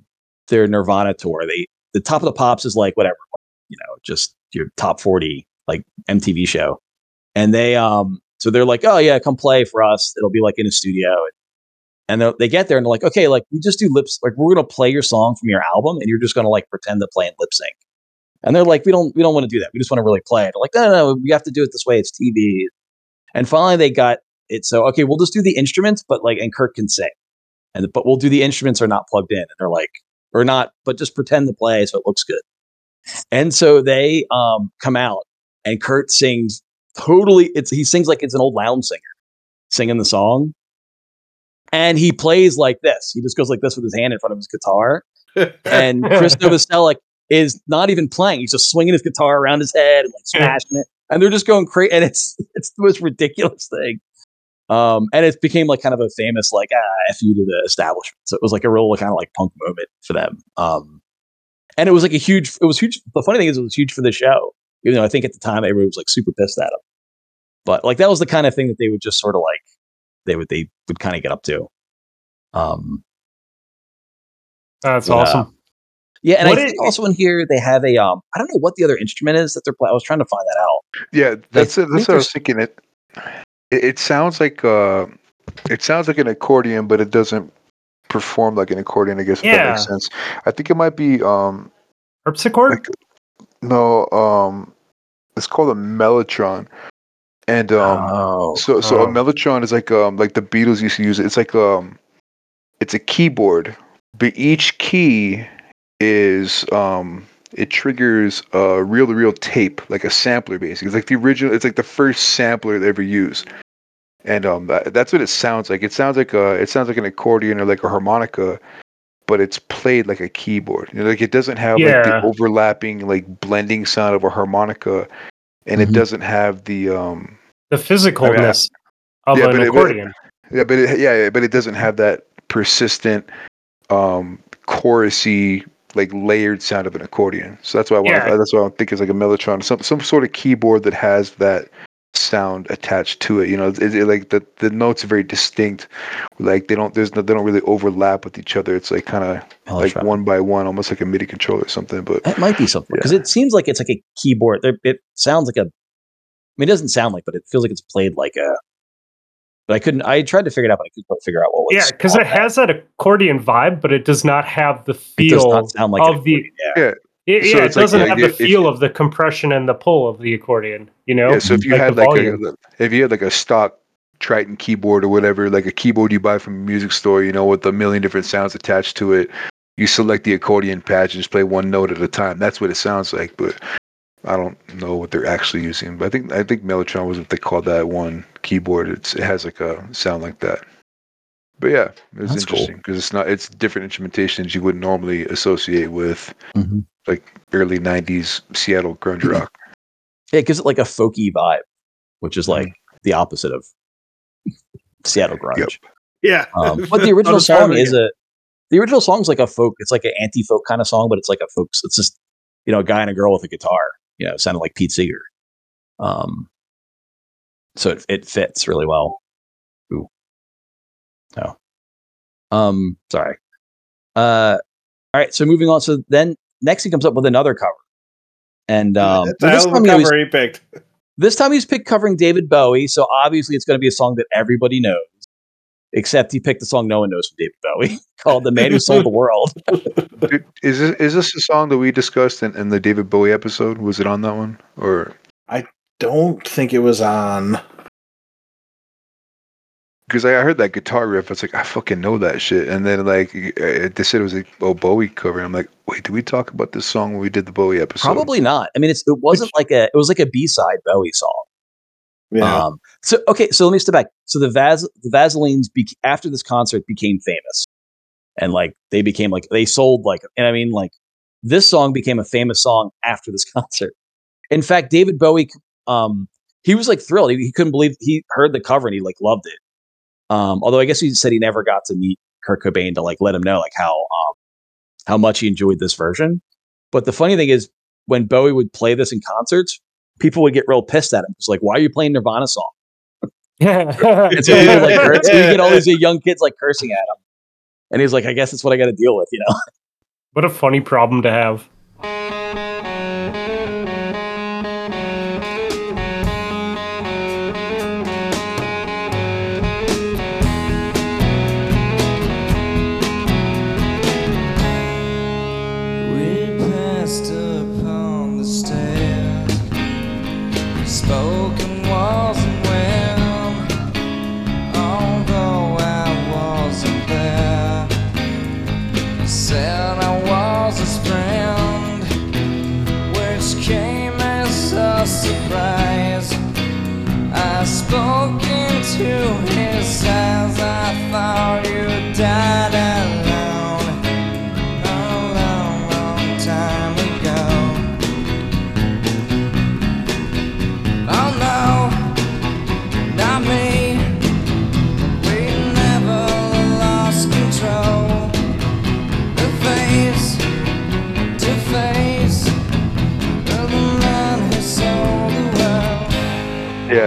their Nirvana tour. They the Top of the Pops is like whatever, you know, just your top forty like MTV show, and they um so they're like, oh yeah, come play for us. It'll be like in a studio. And they get there and they're like, okay, like we just do lips, like we're gonna play your song from your album, and you're just gonna like pretend to play in lip sync. And they're like, we don't we don't want to do that. We just want to really play. They're like, no, no, no, we have to do it this way. It's TV. And finally, they got it. So okay, we'll just do the instruments, but like, and Kurt can sing, and but we'll do the instruments are not plugged in. And they're like, or not, but just pretend to play so it looks good. And so they um come out, and Kurt sings totally. It's he sings like it's an old lounge singer singing the song. And he plays like this. He just goes like this with his hand in front of his guitar. (laughs) And Chris Novoselic is not even playing. He's just swinging his guitar around his head and like smashing it. And they're just going crazy. And it's it's the most ridiculous thing. Um, and it became like kind of a famous like ah, f you to the establishment. So it was like a real kind of like punk moment for them. Um, and it was like a huge. It was huge. The funny thing is, it was huge for the show. Even though I think at the time everybody was like super pissed at him. But like that was the kind of thing that they would just sort of like they would they would kind of get up to. Um, That's Yeah. awesome. yeah, and What I i- think also in here they have a um I don't know what the other instrument is that they're playing. I was trying to find that out. yeah, that's it. think That's what I was thinking. It, it it sounds like uh, it sounds like an accordion, but it doesn't perform like an accordion. I guess if that Yeah. makes sense. I think it might be um Harpsichord. like no um it's called a mellotron, and um oh, So so Oh. a mellotron is like um like the Beatles used to use it. It's like um it's a keyboard, but each key is um it triggers a reel to reel tape, like a sampler basically. It's like the original it's like the first sampler they ever used. And um that, that's what it sounds like. It sounds like a it sounds like an accordion or like a harmonica, but it's played like a keyboard. You know, like it doesn't have like the overlapping like blending sound of a harmonica and Mhm. it doesn't have the um the physicalness of Yeah, an but it- but- accordion. Yeah, but it, yeah, yeah, but it doesn't have that persistent, um, chorusy, like layered sound of an accordion. So that's why I want. Yeah. That's why I think it's like a mellotron, some some sort of keyboard that has that sound attached to it. You know, it, it, like the the notes are very distinct. Like they don't there's no, they don't really overlap with each other. It's like kind of like Mellotron. one by one, almost like a MIDI controller or something. But That might be something because it seems like it's like a keyboard. There- It sounds like a. I mean, it doesn't sound like, but it feels like it's played like a. But I couldn't. I tried to figure it out, but I couldn't figure out what was. Yeah, because it has that accordion vibe, but it does not have the feel. It does feel not sound like an of the. yeah. yeah, It, So yeah, it doesn't like, have the if- feel of the compression and the pull of the accordion. You know. Yeah, so if you Like had like volume. a if you had like a stock Triton keyboard or whatever, like a keyboard you buy from a music store, you know, with a million different sounds attached to it, you select the accordion patch and just play one note at a time. That's what it sounds like, but I don't know what they're actually using. But I think I think Mellotron was what they called that one keyboard. It's it has like a sound like that. But yeah, it's was That's cool. interesting because it's not it's different instrumentation you wouldn't normally associate with Mhm. like early '90s Seattle grunge Mm-hmm. rock. (clears throat) Yeah, it gives it like a folky vibe, which is like the opposite of (laughs) Seattle grunge. Yep. Yeah. Um, (laughs) but the original song is a the original song's like a folk. It's like an anti folk kind of song, but it's like a folk. It's just you know a guy and a girl with a guitar. You know, sounding like Pete Seeger. Um, so it it fits really well. Ooh, no. Um, sorry. Uh, all right. So moving on. So then next he comes up with another cover, and um, That's well, (laughs) this time a he was- he picked. this time he's picked covering David Bowie, so obviously it's going to be a song that everybody knows. Except he picked a song no one knows from David Bowie (laughs) called "The Man Who Sold the World." (laughs) Is this is this a song that we discussed in, in the David Bowie episode? Was it on that one or? I don't think it was on. Because I heard that guitar riff, I was like, I fucking know that shit. And then like uh, they said it was a oh, Bowie cover. I'm like, wait, did we talk about this song when we did the Bowie episode? Probably not. I mean, it's it wasn't like a it was like a B side Bowie song. Yeah. Um, so okay, so let me step back. So the Vas the Vaselines bec after this concert became famous, and like they became like they sold like and I mean like this song became a famous song after this (laughs) concert. In fact, David Bowie, um, he was like thrilled. He, he couldn't believe he heard the cover and he like loved it. Um, although I guess he said he never got to meet Kurt Cobain to like let him know like how um how much he enjoyed this version. But the funny thing is, when Bowie would play this in concerts, people would get real pissed at him. It's like, why are you playing Nirvana song? (laughs) And so he would like curse. So you get all these (laughs) young kids like cursing at him, and he's like, I guess that's what I got to deal with, you know. what a funny problem to have.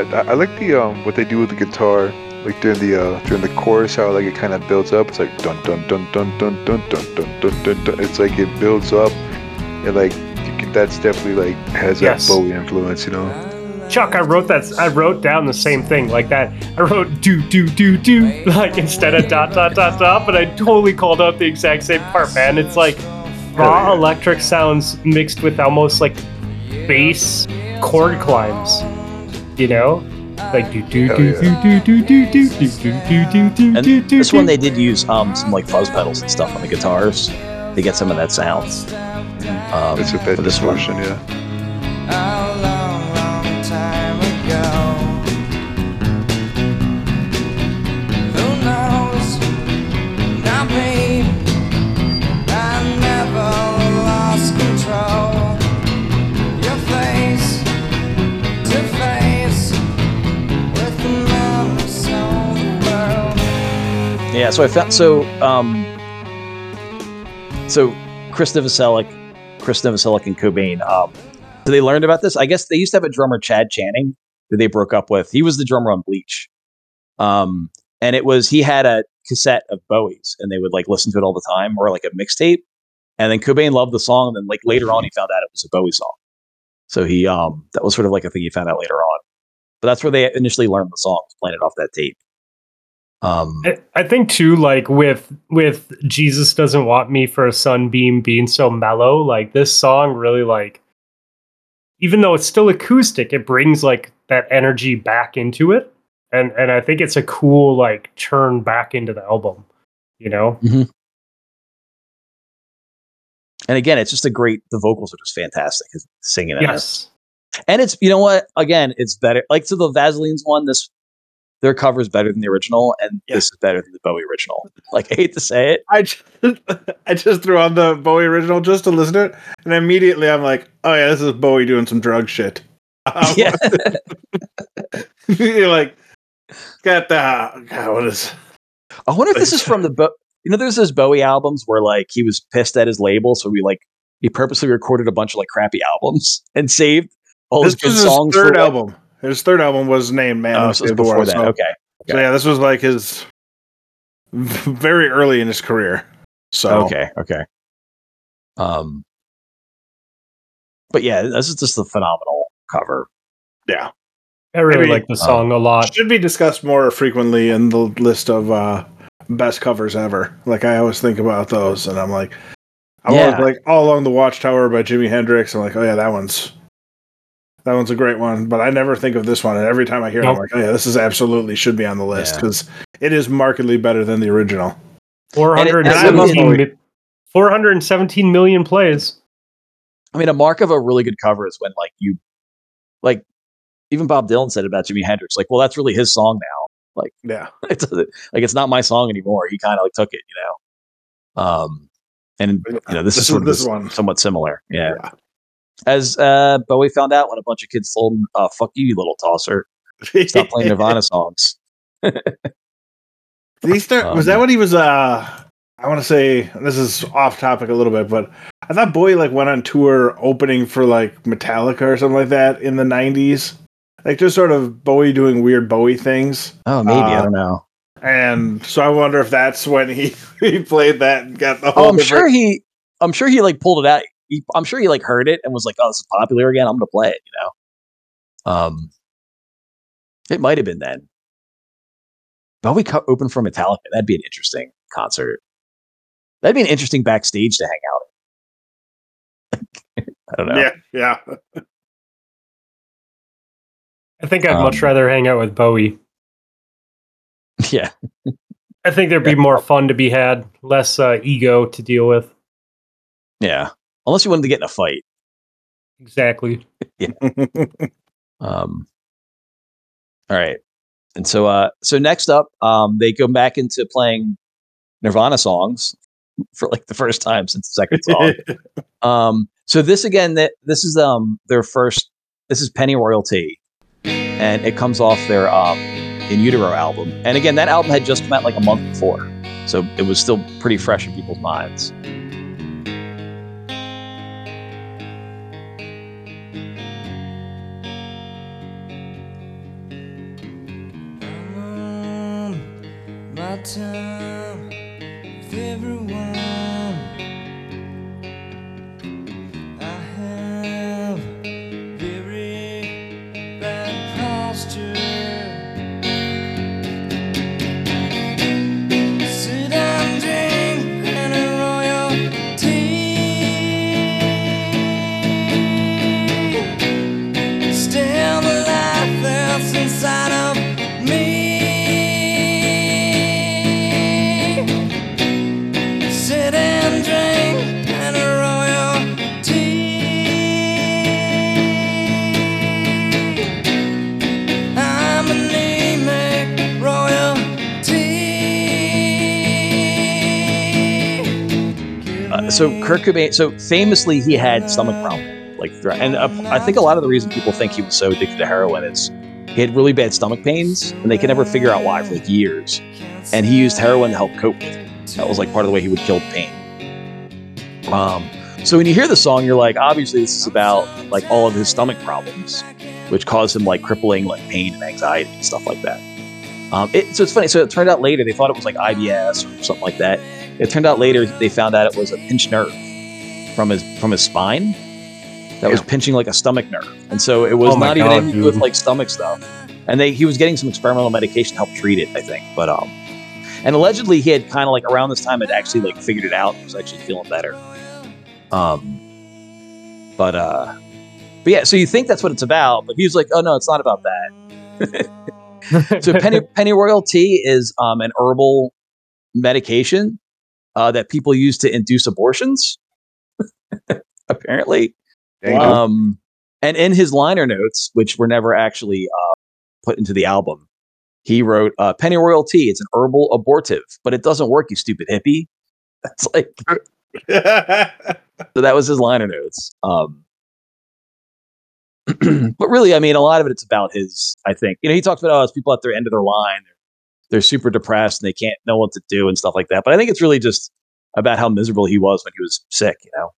Yeah, I, I like the um what they do with the guitar, like during the uh during the chorus, how like it kind of builds up. It's like dun dun dun dun dun dun dun dun dun dun. dun. It's like it builds up, and like you can, that's definitely like has Yes. that Bowie influence, you know. Chuck, I wrote that. I wrote down the same thing like that. I wrote do do do do like instead of dot dot dot dot, but I totally called out the exact same part, man. It's like raw electric sounds mixed with almost like bass chord climbs. You know, like do do do do do do do do do do do do do do. this one they did use um some like fuzz pedals and stuff on the guitars to get some of that sound. Um, It's a bit for this one. distortion, yeah. Yeah, so I found so um so Chris Novoselic, Chris Novoselic and Cobain, um so they learned about this. I guess they used to have a drummer, Chad Channing, who they broke up with. He was the drummer on Bleach. Um and it was he had a cassette of Bowie's and they would like listen to it all the time or like a mixtape. And then Cobain loved the song, and then like later on he found out it was a Bowie song. So he um that was sort of like a thing he found out later on. But that's where they initially learned the song, playing it off that tape. Um I- I think too, like with with Jesus doesn't want me for a sunbeam being so mellow, like this song really like even though it's still acoustic, it brings like that energy back into it. And and I think it's a cool like turn back into the album, you know? And again, it's just a great. The vocals are just fantastic. Singing in it. Yes. and it's you know what? Again, it's better. Like so, the Vaseline's one. This their cover is better than the original, and Yeah. this is better than the Bowie original. Like I hate to say it. I just, (laughs) I just threw on the Bowie original just to listen to it, and immediately I'm like, oh yeah, this is Bowie doing some drug shit. Um, (laughs) Yeah. you're like, got the God, what is? I wonder if this is (laughs) from the Bo- you know there's those Bowie albums where like he was pissed at his label, so we like he purposely recorded a bunch of like crappy albums and saved all his good songs. third for, like- album. His third album was named Man. Oh, of so it was the War, before that. So, okay. so yeah, this was like his (laughs) very early in his career. So Okay. Okay. Um. But yeah, this is just a phenomenal cover. yeah, I really Maybe, like the song a lot. should be discussed more frequently in the list of uh, best covers ever. Like I always think about those, and I'm like, I Yeah. was like all along the Watchtower by Jimi Hendrix. I'm like, oh yeah, that one's that one's a great one. But I never think of this one, and every time I hear it, I'm like, oh yeah, this is absolutely should be on the list Yeah. because it is markedly better than the original. And it- and I love 417, mi- 417 million plays. I mean, a mark of a really good cover is when like you, like, even Bob Dylan said about Jimi Hendrix, like, well, that's really his song now. Like, yeah, (laughs) It doesn't like it's not my song anymore. He kind of like took it, you know. Um, and you know this, is sort of this this one. somewhat similar. Yeah. Yeah. As uh, Bowie found out when a bunch of kids told him, uh, "Fuck you, you little tosser! Stop (laughs) playing Nirvana songs." (laughs) Did he start? was that Um, when he was? Uh, I want to say this is off topic a little bit, but I thought Bowie like went on tour opening for like Metallica or something like that in the '90s. Like just sort of Bowie doing weird Bowie things, Oh, maybe I Uh, don't know. and so I wonder if that's when he (laughs) he played that and got the whole. Oh, I'm different- sure he. I'm sure he like pulled it out. He, I'm sure he like heard it and was like, "Oh, this is popular again. I'm gonna play it." You know. Um, it might have been then. Bowie co- open for Metallica. That'd be an interesting concert. That'd be an interesting backstage to hang out. (laughs) I don't know. Yeah, yeah. I think I'd much Um, rather hang out with Bowie. (laughs) Yeah. I think there'd be more fun to be had, less uh, ego to deal with. Yeah. Unless you wanted to get in a fight. Exactly. (laughs) yeah. Um, all right. And so, uh, so next up, um, they go back into playing Nirvana songs for like the first time since the second song. (laughs) um, so this again, that this is um their first. This is Pennyroyal Tea, and it comes off their um In Utero album. And again, that album had just come out like a month before, so it was still pretty fresh in people's minds. Time with everyone. So Kurt Cobain, so famously he had stomach problems, like, and uh, I think a lot of the reason people think he was so addicted to heroin is he had really bad stomach pains, and they could never figure out why for like years. And he used heroin to help cope with it. That was like part of the way he would kill pain. Um, so when you hear the song, you're like, obviously this is about like all of his stomach problems, which caused him like crippling like pain and anxiety and stuff like that. Um, it, so it's funny. So it turned out later they thought it was like IBS or something like that. It turned out later they found out it was a pinched nerve from his from his spine that was pinching like a stomach nerve, and so it was Oh not even anything to do with like stomach stuff. And they he was getting some experimental medication to help treat it, I think. But um, and allegedly he had kind of like around this time had actually like figured it out and was actually feeling better. Um, but uh, but yeah, so you think that's what it's about, but he was like, oh no, it's not about that. (laughs) so penny (laughs) pennyroyal tea is um, an herbal medication uh, that people use to induce abortions (laughs) apparently. Um, and in his liner notes, which were never actually uh, put into the album, he wrote, uh, "Pennyroyal tea. It's an herbal abortive, but it doesn't work. You stupid hippie." (laughs) That's like so. That was his liner notes. Um, (clears throat) but really, I mean, a lot of it, it's about his. I think you know he talks about oh, it's people at their end of their line. They're, they're super depressed and they can't know what to do and stuff like that. But I think it's really just about how miserable he was when he was sick. You know,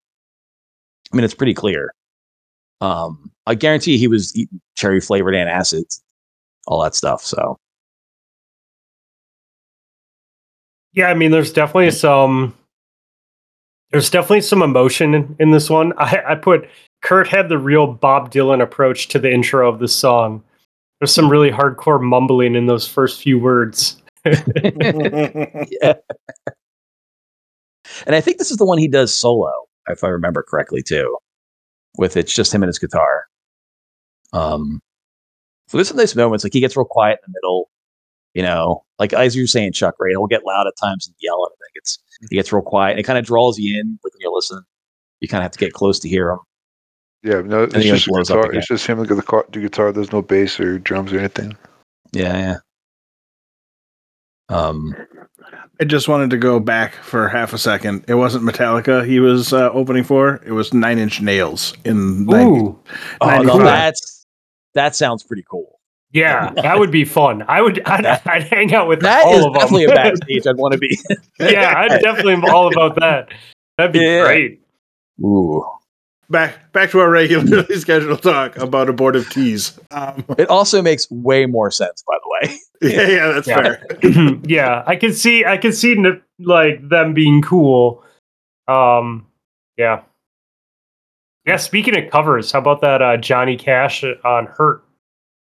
I mean, it's pretty clear. Um, I guarantee he was eating cherry flavored antacids, all that stuff. So Yeah, I mean, there's definitely some. There's definitely some emotion in, in this one. I, I put Kurt had the real Bob Dylan approach to the intro of this song. There's some really hardcore mumbling in those first few words. (laughs) (laughs) yeah. And I think this is the one he does solo, if I remember correctly, too. With it's just him and his guitar. Um, so there's some nice moments. Like he gets real quiet in the middle, you know, like as you were saying, Chuck, right? He'll get loud at times and yell. And I think it's he gets real quiet. And it kind of draws you in. Like when you listen, you kind of have to get close to hear him. Yeah, no, it's he, just blows guitar. again. It's just him with the guitar, the guitar. There's no bass or drums or anything. Yeah, yeah. Um, I just wanted to go back for half a second. It wasn't Metallica he was uh, opening for. It was Nine Inch Nails in 90 Ooh, oh, no, 95. that's that sounds pretty cool. yeah, that would be fun. I would, (laughs) I'd, I'd hang out with That all is of definitely a (laughs) backstage I'd want to be. yeah, I'd definitely am all about that. That'd be Yeah. great. Ooh. Back back to our regularly (laughs) scheduled talk about abortive teas. Um, It also makes way more sense, by the way. (laughs) yeah, yeah, that's Yeah. fair. (clears throat) yeah, I can see, I can see like them being cool. Um, yeah, yeah. Speaking of covers, how about that uh, Johnny Cash on Hurt?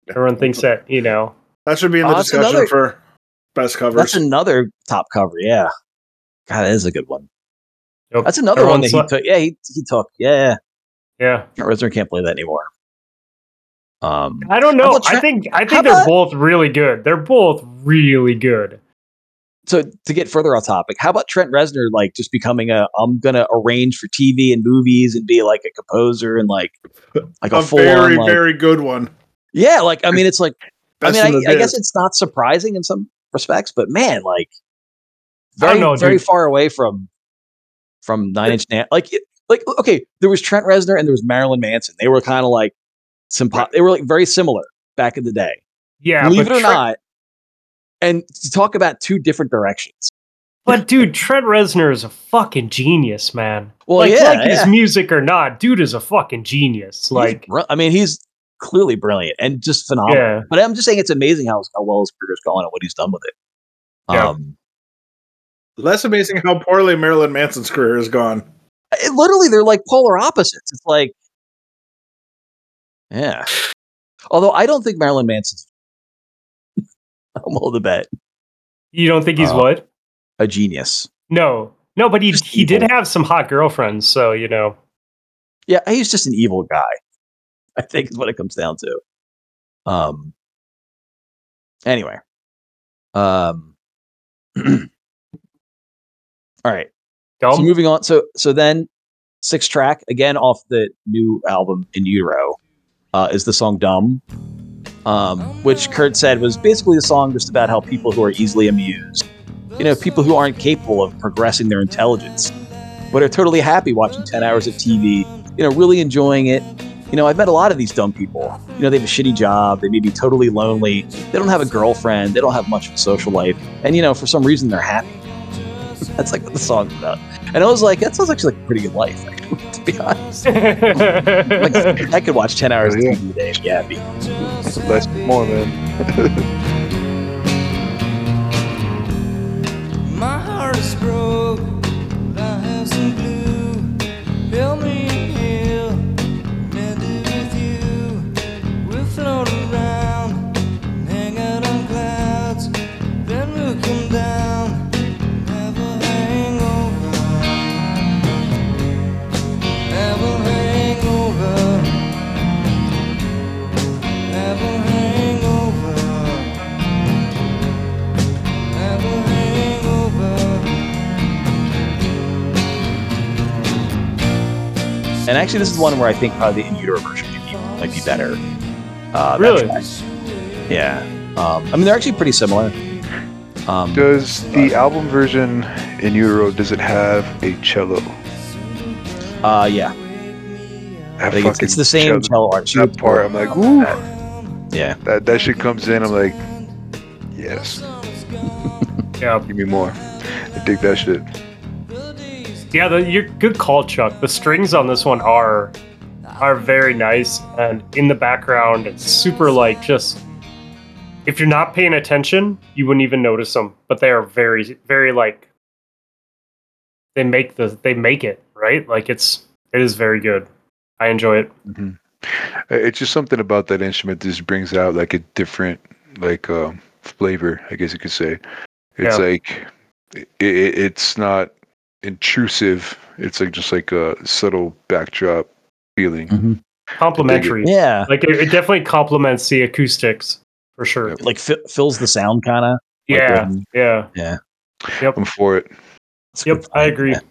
Everyone thinks that you know. That should be in the that's discussion another- for best covers. That's another top cover. Yeah. God, that is a good one. Yep. That's another one that he li- took. Yeah, he, he took. Yeah. Yeah, Trent Reznor can't play that anymore. Um, I don't know. about I think I how think they're about- both really good. They're both really good. so to get further off topic, how about Trent Reznor like just becoming a I'm gonna arrange for TV and movies and be like a composer and like like a, a full very, on like, very good one. yeah like I mean it's like (laughs) I mean I, I guess it's not surprising in some respects, but man like very know, very dude. far away from from Nine Inch Nails. Like it, like okay, there was Trent Reznor and there was Marilyn Manson. They were kind of like sympo- They were like very similar back in the day. Yeah, Believe it or Trent- not. And to talk about two different directions. But dude, Trent Reznor is a fucking genius, man. Well, like, yeah, like his music or not, dude is a fucking genius. He's Like, bri- I mean, he's clearly brilliant and just phenomenal. yeah, But I'm just saying it's amazing how, how well his career's going and what he's done with it. Yeah. Um, Less amazing how poorly Marilyn Manson's career has gone. It, literally, they're like polar opposites. It's like, yeah. Although I don't think Marilyn Manson's, (laughs) I'm willing to bet, you don't think he's Uh, what? a genius. No, no, but he just he did have some hot girlfriends, so you know. Yeah, he's just an evil guy. I think is what it comes down to. Um. Anyway. Um. (clears throat) all right. So moving on. So so then six track again off the new album In Utero uh, is the song "Dumb," um, which Kurt said was basically a song just about how people who are easily amused, you know, people who aren't capable of progressing their intelligence, but are totally happy watching ten hours of TV, you know, really enjoying it. You know, I've met a lot of these dumb people. You know, they have a shitty job, they may be totally lonely, they don't have a girlfriend, they don't have much of a social life, and you know, for some reason they're happy. (laughs) That's like what the song's about. And I was like, that sounds actually like a pretty good life, (laughs) to be honest. (laughs) Like, I could watch 10 hours of Yeah. TV a day and be. Less, more, man. (laughs) And actually, this is one where I think probably the in utero version might be, might be better. Uh, Really? Yeah. Um, I mean, they're actually pretty similar. Um, Does the album version in utero does it have a cello? uh, yeah. That I think it's, it's the same cello art. That part, I'm like, ooh, Yeah. that that shit comes in. I'm like, yes, Yeah, (laughs) give me more. I dig that shit. Yeah. The, you're good call, Chuck. The strings on this one are are very nice, and in the background, it's super like just. If you're not paying attention, you wouldn't even notice them, but they are very, very like. They make the they make it right. Like it's it is very good. I enjoy it. hmm It's just something about that instrument that just brings out like a different like um, flavor, I guess you could say. It's Yeah. like it, it's not intrusive. It's like just like a subtle backdrop feeling. Mhm. Complimentary. Yeah. Like it, it definitely complements the acoustics for sure. Yep. Like fi- fills the sound kind of. Yeah, um, yeah. I'm for it. Yep, I agree. All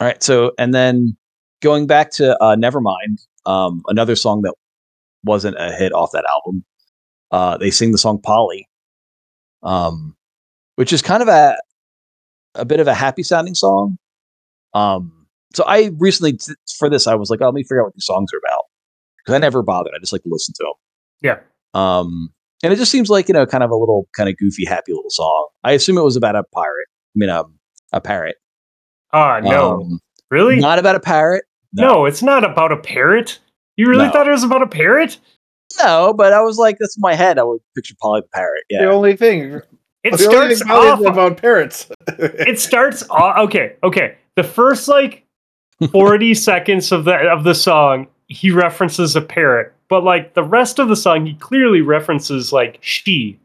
right. So, and then going back to uh, Nevermind, um, another song that wasn't a hit off that album. Uh, they sing the song Polly, um, which is kind of a a bit of a happy sounding song. Um, so I recently t- for this I was like, oh, let me figure out what these songs are about because I never bothered. I just like to listen to them. Yeah. Um, and it just seems like you know, kind of a little kind of goofy, happy little song. I assume it was about a pirate. I mean, um, a parrot. Ah, no. Um, really? not about a parrot. no. it's not about a parrot. You really No. thought it was about a parrot? No, but I was like, that's my head. I would picture Polly the parrot. Yeah. The only thing. It the starts thing off. about parrots. (laughs) It starts off. Okay, okay. The first like (laughs) forty seconds of the of the song, he references a parrot, but like the rest of the song, he clearly references like she.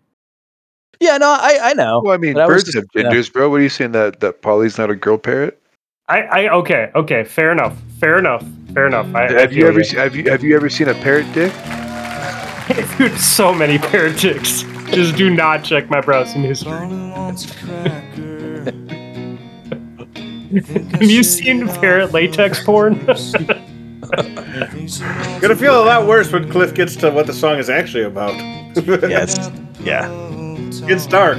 Yeah, no, I, I know. Well, I mean, But I birds just- have yeah. genders, bro. What are you saying that that Polly's not a girl parrot? I, I okay, okay. Fair enough. Fair enough. Fair enough. I, I have you ever you. se- have you have you ever seen a parrot dick? (laughs) Dude, so many parrot chicks. Just do not check my browsing history. Only wants. Have you seen parrot latex porn? (laughs) Gonna feel a lot worse when Cliff gets to what the song is actually about. Yes. Yeah. It's dark.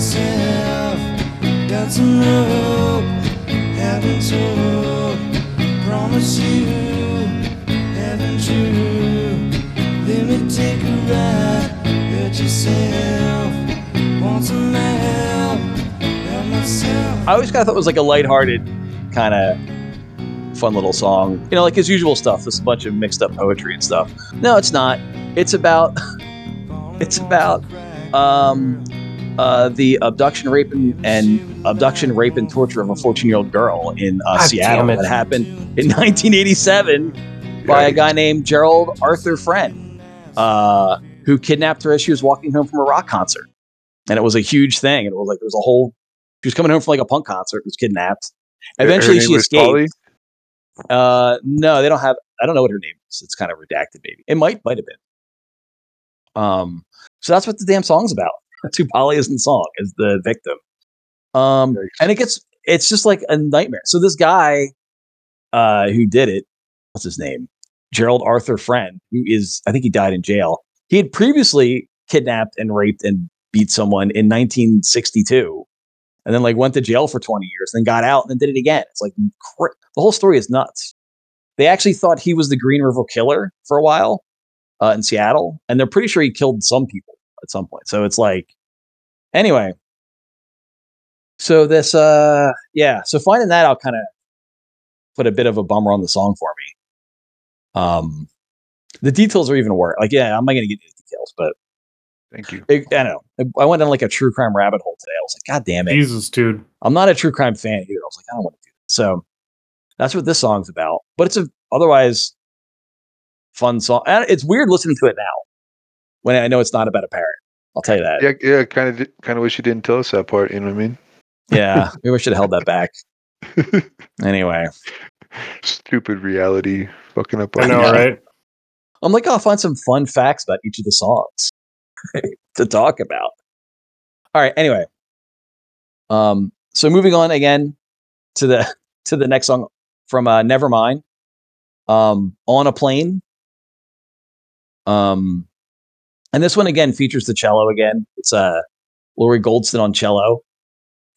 Myself, got some haven't told. Promise you, haven't true. Let me take a ride, hurt yourself. Want some help, help myself. I always kind of thought it was like a lighthearted kind of fun little song. You know, like his usual stuff. A bunch of mixed up poetry and stuff. No, it's not. It's about (laughs) it's about um uh, the abduction, rape, and, and abduction, rape, and torture of a 14 year old girl in uh, Seattle that happened in (laughs) 1987 by a guy named Gerald Arthur Friend, uh, who kidnapped her as she was walking home from a rock concert. And it was a huge thing. And it was like there was a whole. She was coming home from like a punk concert, was kidnapped. Eventually, she was escaped. Uh, no, they don't have. I don't know what her name is. It's kind of redacted. Maybe it might might have been. Um, so that's what the damn song's about. That's who Polly is in the song is the victim. Um, and it gets it's just like a nightmare. So this guy, uh, who did it, what's his name? Gerald Arthur Friend, who is I think he died in jail. He had previously kidnapped and raped and beat someone in 1962 and then like went to jail for 20 years, then got out and then did it again. It's like cra- the whole story is nuts. They actually thought he was the Green River Killer for a while uh, in Seattle, and they're pretty sure he killed some people at some point. So it's like, anyway. So this, uh, yeah. So finding that out kind of put a bit of a bummer on the song for me. Um, the details are even worse. Like, yeah, I'm not gonna get into details, but Thank you. it, I don't know. I went down like a true crime rabbit hole today. I was like, God damn it. Jesus, dude. I'm not a true crime fan either. I was like, I don't want to do this. So that's what this song's about. But it's a otherwise fun song. And it's weird listening to it now when I know it's not about a parrot. I'll tell you that. Yeah, yeah. Kind of, kind of wish you didn't tell us that part. You know what I mean? Yeah, (laughs) maybe I should have held that back. (laughs) Anyway, Stupid reality fucking up. I know, you. right? I'm like, I'll find some fun facts about each of the songs (laughs) to talk about. All right. Anyway, um, so moving on again to the to the next song from uh, Nevermind, um, on a plane. Um, and this one again features the cello again. It's uh, Lori Goldston on cello,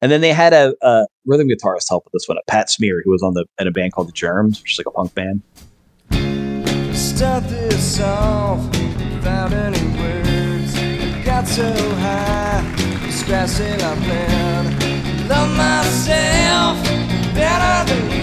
and then they had a, a rhythm guitarist help with this one, a Pat Smear, who was on the in a band called the Germs, which is like a punk band. Start this off without any words. Got so high. Love myself better than you.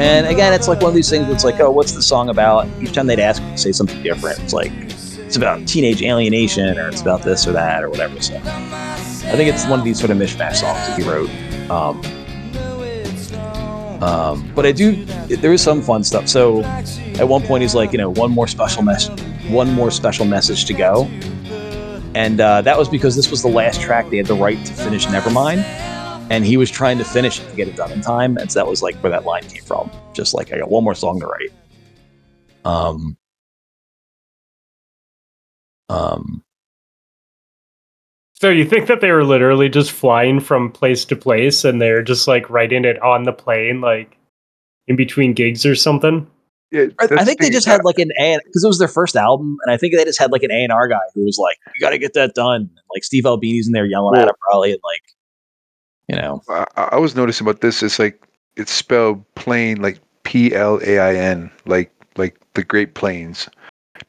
And again, it's like one of these things. It's like, oh, what's the song about? Each time they'd ask, say something different. It's like it's about teenage alienation, or it's about this or that, or whatever. So I think it's one of these sort of mishmash songs that he wrote. Um, um, but I do. There is some fun stuff. So at one point, he's like, you know, one more special message, one more special message to go. And uh, that was because this was the last track they had the right to finish Nevermind and he was trying to finish it to get it done in time, and so that was like where that line came from. Just like I got one more song to write. Um. Um. So you think that they were literally just flying from place to place and they're just like writing it on the plane, like in between gigs or something? Yeah, I, I think they thing. just had like an A because it was their first album, and I think they just had like an A and R guy who was like, "You got to get that done." Like Steve Albini's in there yelling at him, probably, and like, you know, I, I was noticing about this. It's like it's spelled plain, like P L A I N, like like the Great Plains,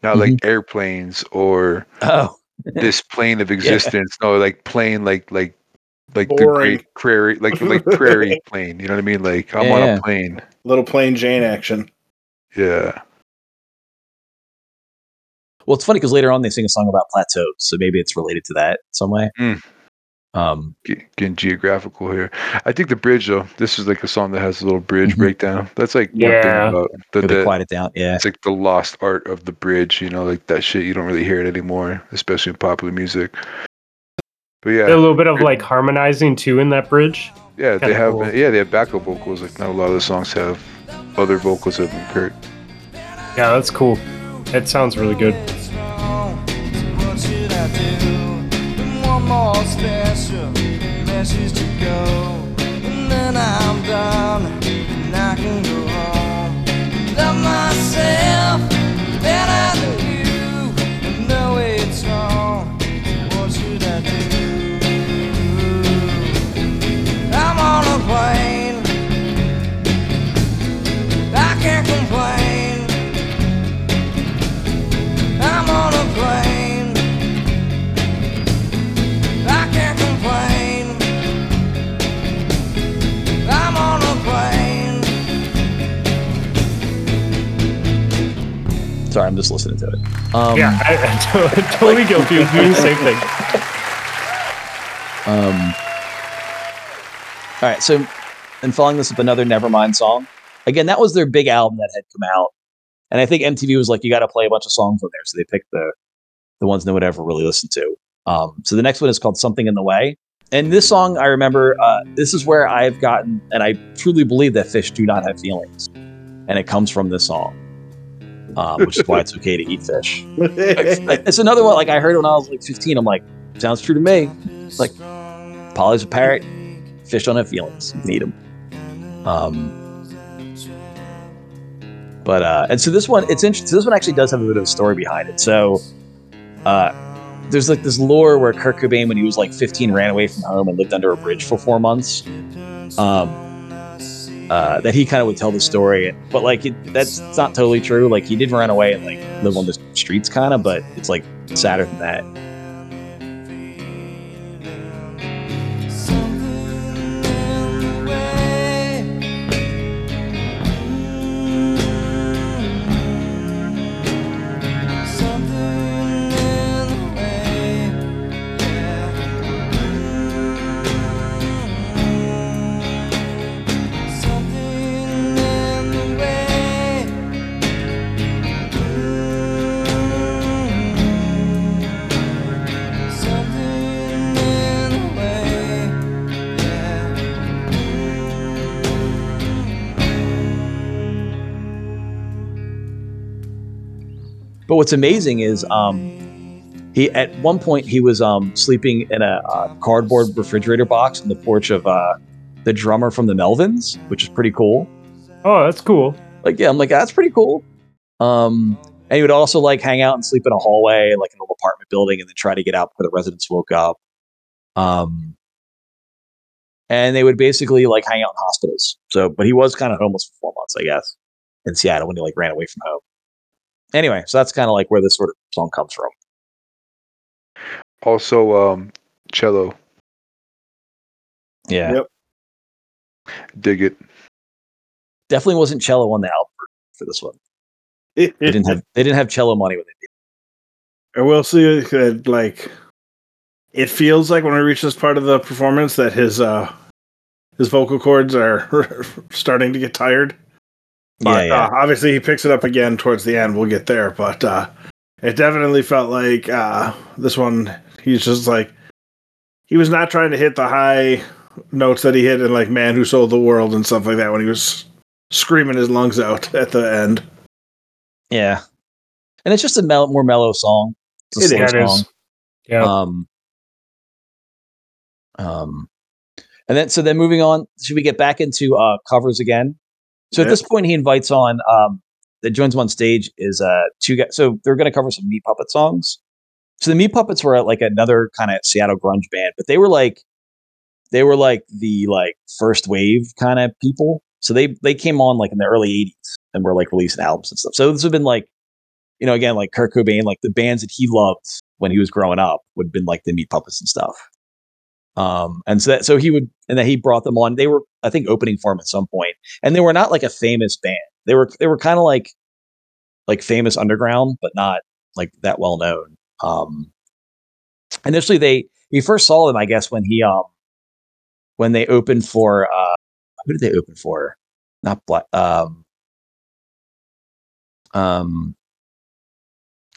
not like airplanes or oh, this plane of (laughs) existence. No, like plane, like like like the Great Prairie, like like (laughs) prairie plane. You know what I mean? Like I'm Yeah, on a plane. Little plain Jane action. Yeah. well, it's funny because later on they sing a song about plateaus, so maybe it's related to that in some way. Mm. Um, Get, getting geographical here. I think the bridge though. This is like a song that has a little bridge Mhm. breakdown. That's like one Yeah. thing about the, they the quiet it down. Yeah, it's like the lost art of the bridge. You know, like that shit. You don't really hear it anymore, especially in popular music. But yeah, A little bit of like harmonizing too in that bridge. yeah, they kinda have cool. yeah they have backup vocals. Like not a lot of the songs have other vocals that have Kurt. Yeah, that's cool. It sounds really good. More special message to go. And then I'm done, and I can go home. Love myself better than sorry, I'm just listening to it. Um, yeah, I, (laughs) I'm totally guilty of doing the same thing. (laughs) Um, all right, so and following this with another Nevermind song. Again, that was their big album that had come out, and I think MTV was like, "You got to play a bunch of songs on there," so they picked the the ones no one ever really listened to. Um, so the next one is called "Something in the Way," and this song I remember. Uh, this is where I've gotten, and I truly believe that fish do not have feelings, and it comes from this song, um, which is why it's okay to eat fish. (laughs) It's another one. Like I heard when I was like 15. I'm like, sounds true to me. Like Polly's a parrot. Fish don't have feelings. You can eat them. Um, but uh, and so this one, it's interesting. This one actually does have a bit of a story behind it. So, uh, there's like this lore where Kurt Cobain, when he was like 15, ran away from home and lived under a bridge for four months. Um, uh, that he kind of would tell the story, but like it, that's not totally true. Like he did run away and like live on the streets, kind of, but it's like sadder than that. What's amazing is um, he at one point he was um, sleeping in a, a cardboard refrigerator box on the porch of uh, the drummer from the Melvins, which is pretty cool. Oh, that's cool. Like yeah, I'm like that's pretty cool. Um, and he would also like hang out and sleep in a hallway, like an old apartment building, and then try to get out before the residents woke up. Um, and they would basically like hang out in hospitals. So, but he was kind of homeless for four months, I guess, in Seattle when he like ran away from home. Anyway, so that's kind of like where this sort of song comes from. Also, um, cello. Yeah, Yep. Dig it. definitely wasn't cello on the album for this one. They didn't have they didn't have cello money when they did. I will see that like it feels like when we reach this part of the performance that his uh his vocal cords are (laughs) starting to get tired. But yeah, yeah. Uh, obviously he picks it up again towards the end. We'll get there, but uh it definitely felt like uh this one he's just like he was not trying to hit the high notes that he hit in like Man Who Sold the World and stuff like that when he was screaming his lungs out (laughs) at the end. Yeah. And it's just a mel- more mellow song. It's a It Yeah, song. Yeah. Um, um, and then so then moving on, should we get back into uh covers again? So at this point, he invites on um that joins him on stage is uh two guys. So they're going to cover some Meat Puppet songs. So the Meat Puppets were like another kind of Seattle grunge band, but they were like they were like the like first wave kind of people. So they they came on like in the early '80s and were like releasing albums and stuff. So this would have been like you know again like Kurt Cobain, like the bands that he loved when he was growing up would have been like the Meat Puppets and stuff. Um, and so that, so he would, and then he brought them on. They were, I think, opening for him at some point, and they were not like a famous band. They were, they were kind of like, like famous underground, but not like that well known. Um, initially, they he first saw them, I guess, when he um, when they opened for uh, who did they open for? Not black. Um, um,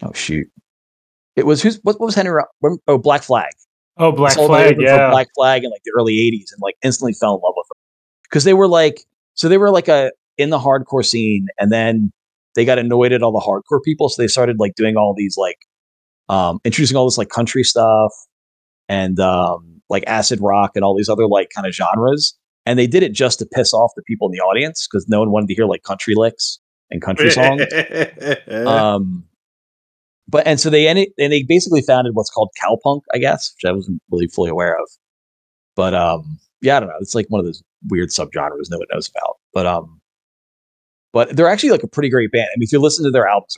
oh shoot, it was who's what, what was Henry? Oh, Black Flag oh, Black Flag. Yeah. Black Flag in like the early '80s, and like instantly fell in love with them because they were like, so they were like a in the hardcore scene, and then they got annoyed at all the hardcore people, so they started like doing all these like, um, introducing all this like country stuff and um, like acid rock and all these other like kind of genres, and they did it just to piss off the people in the audience because no one wanted to hear like country licks and country (laughs) songs. Um, but and so they ended, and they basically founded what's called cowpunk, I guess, which I wasn't really fully aware of. But um, yeah, I don't know. It's like one of those weird subgenres no one knows about. But um, but they're actually like a pretty great band. I mean, if you listen to their albums,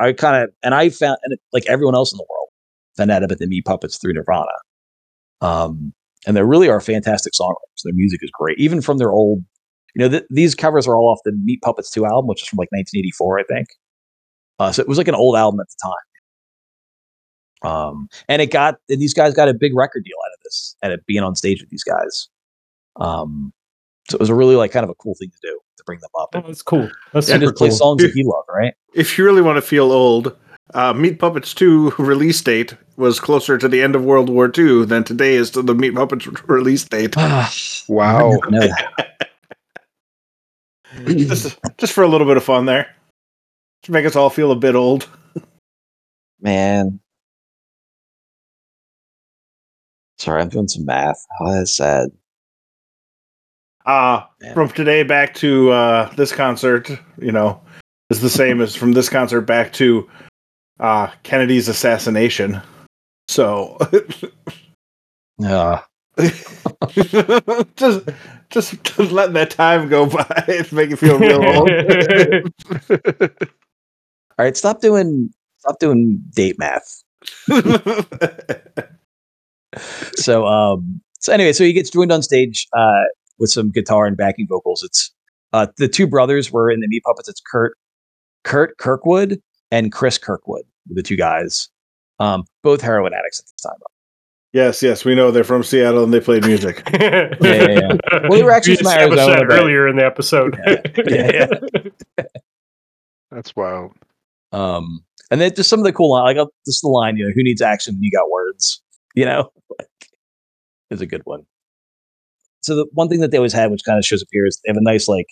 I kind of and I found and like everyone else in the world found out about the Meat Puppets through Nirvana. Um, and they really are fantastic songwriters. Their music is great, even from their old. You know, th- these covers are all off the Meat Puppets 2 album, which is from like 1984, I think. Uh, so it was like an old album at the time. Um, and it got and these guys got a big record deal out of this, and it being on stage with these guys. Um, so it was a really like kind of a cool thing to do to bring them up Oh, that's cool. That's Yeah, and just play cool. songs that he loved, right? if you really want to feel old, uh, Meat Puppets 2 release date was closer to the end of World War II than today is to the Meat Puppets (laughs) release date. (sighs) Wow. I know that. (laughs) just, just for a little bit of fun there. To make us all feel a bit old. Man. Sorry, I'm doing some math. Oh, that's sad. Uh, Yeah. from today back to uh, this concert, you know, is the same as from this concert back to uh, Kennedy's assassination. So, (laughs) Uh, (laughs) just, just, just letting that time go by. It's making me feel real old. (laughs) All right, stop doing stop doing date math. So um so anyway, so he gets joined on stage uh with some guitar and backing vocals. It's uh the two brothers were in the Meat Puppets. It's Curt Curt Kirkwood and Cris Kirkwood, the two guys. Um both heroin addicts at the time. yes, yes, we know they're from Seattle and they played music. (laughs) yeah, yeah, yeah. Well, they were actually we from Arizona, earlier in the episode. Yeah, (laughs) yeah. That's wild. Um, and then just some of the cool line, like uh, just the line, you know, who needs action when you got words, (laughs) you know, like is a good one. So the one thing that they always had, which kind of shows up here, is they have a nice like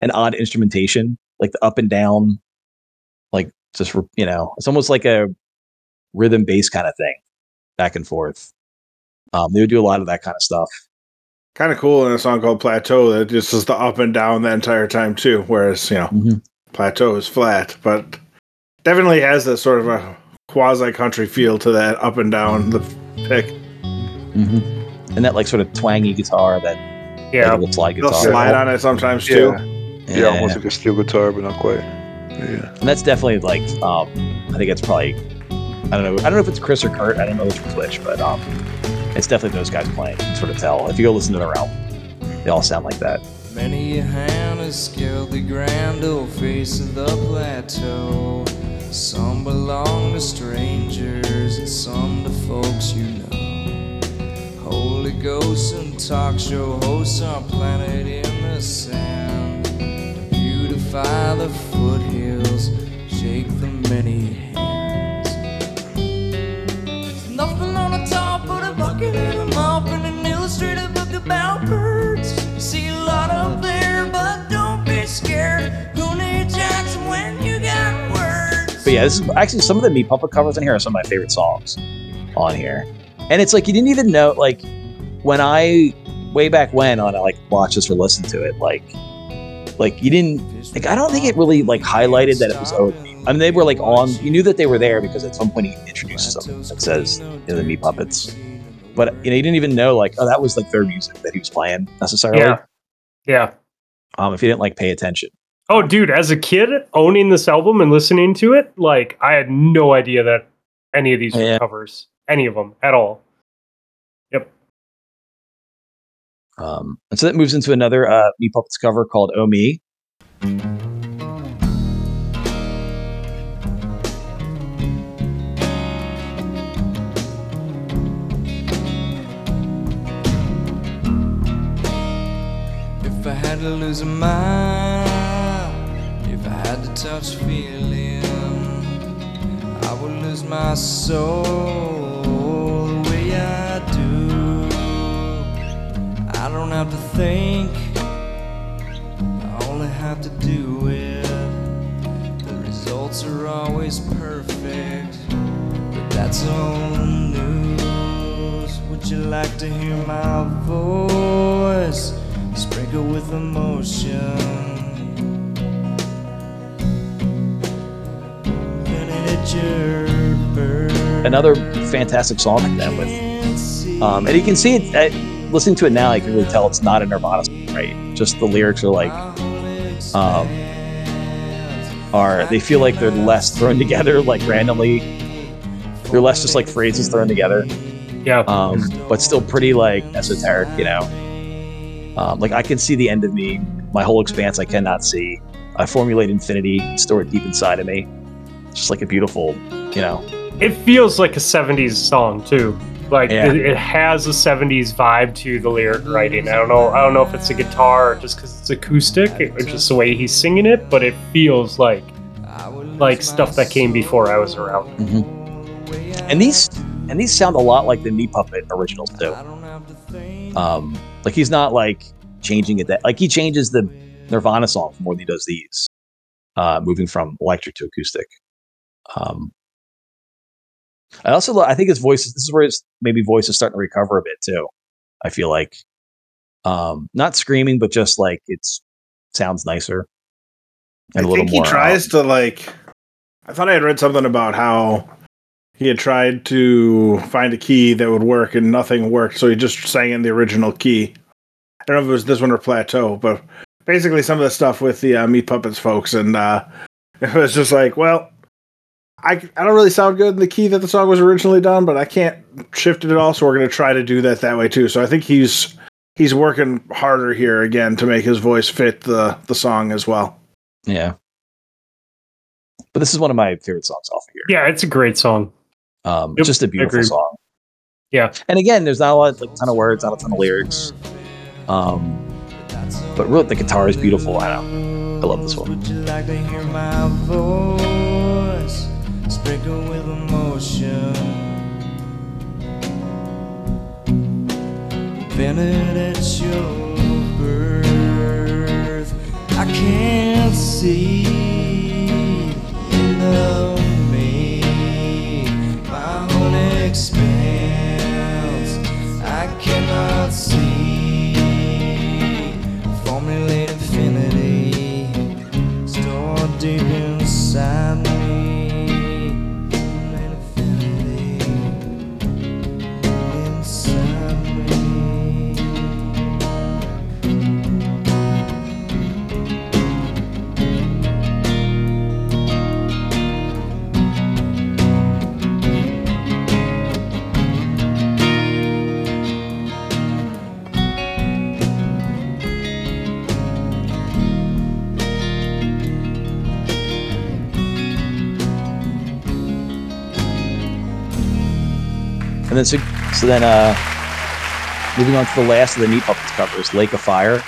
an odd instrumentation, like the up and down, like just you know, it's almost like a rhythm bass kind of thing, back and forth. Um, they would do a lot of that kind of stuff. kind of cool in a song called Plateau that just is the up and down the entire time too. Whereas, you know, Mhm. Plateau is flat, but definitely has that sort of a quasi country feel to that up and down the pick. Mm-hmm. And that like sort of twangy guitar that yeah. looks like, little slide They'll slide on it sometimes too. Yeah. Yeah, almost like a steel guitar, but not quite. Yeah. and that's definitely like um I think it's probably I don't know I don't know if it's Cris or Curt I don't know which one's which but um it's definitely those guys playing you can sort of tell if you go listen to their album they all sound like that Many a hand has scaled the grand old face of the plateau. Some belong to strangers and some to folks you know. Holy ghosts and talk show hosts are planted in the sand. To beautify the foothills, shake the many but yeah this is actually some of the Meat Puppet covers in here are some of my favorite songs on here and it's like you didn't even know like when I way back when on I like watch this or listen to it like like you didn't like I don't think it really like highlighted that it was OD. I mean they were like on you knew that they were there because at some point he introduces something that says you know, the Meat Puppets but you know you didn't even know like oh that was like their music that he was playing necessarily Yeah. Yeah. um if you didn't like pay attention Oh, dude, as a kid owning this album and listening to it, like I had no idea that any of these were covers, any of them at all. Yep. Um and so that moves into another uh Meat Puppets cover called Oh Me If I had to lose a mind, if I had to touch feeling, I would lose my soul the way I do. I don't have to think, I only have to do it. The results are always perfect, but that's old news. Would you like to hear my voice? Sprinkle with emotion. Another fantastic song to them with um and you can see it uh, listening to it now you can really tell it's not a Nirvana song, right just the lyrics are like um are they feel like they're less thrown together like randomly they're less just like phrases thrown together Yeah. um, but still pretty like esoteric, you know. Um, like I can see the end of me, my whole expanse I cannot see. I formulate infinity, store it deep inside of me. Just like a beautiful, you know. it feels like a 70s song too. Like Yeah. it, it has a 70s vibe to the lyric writing. I don't know. I don't know if it's a guitar or just because it's acoustic or just the way he's singing it, but it feels like like stuff that came before I was around. And these and these sound a lot like the Meat Puppet originals too. Um, like he's not like changing it that like he changes the Nirvana songs more than he does these, uh, moving from electric to acoustic. Um, I also lo- I think his voice. This is where his maybe voice is starting to recover a bit too. I feel like, um, not screaming, but just like it's sounds nicer I and a little think he more. uh, tries to like. I thought I had read something about how he had tried to find a key that would work and nothing worked, so he just sang in the original key. I don't know if it was this one or Plateau, but basically some of the stuff with the uh, Meat Puppets folks, and uh, (laughs) it was just like, well, I I don't really sound good in the key that the song was originally done, but I can't shift it at all, so we're gonna try to do that that way too. So I think he's he's working harder here again to make his voice fit the the song as well. Yeah. But this is one of my favorite songs off of here. Yeah, it's a great song. Um, Yep, just a beautiful song. Yeah. And again, there's not a lot, like, ton of words, not a ton of lyrics. Um, but really, the guitar is beautiful. I know. I love this one. Sprinkled with emotion? Invented at your birth, I can't see me. My own I cannot see. Infinity stored deep inside then so, so then uh moving on to the last of the Meat Puppets covers, Lake of Fire.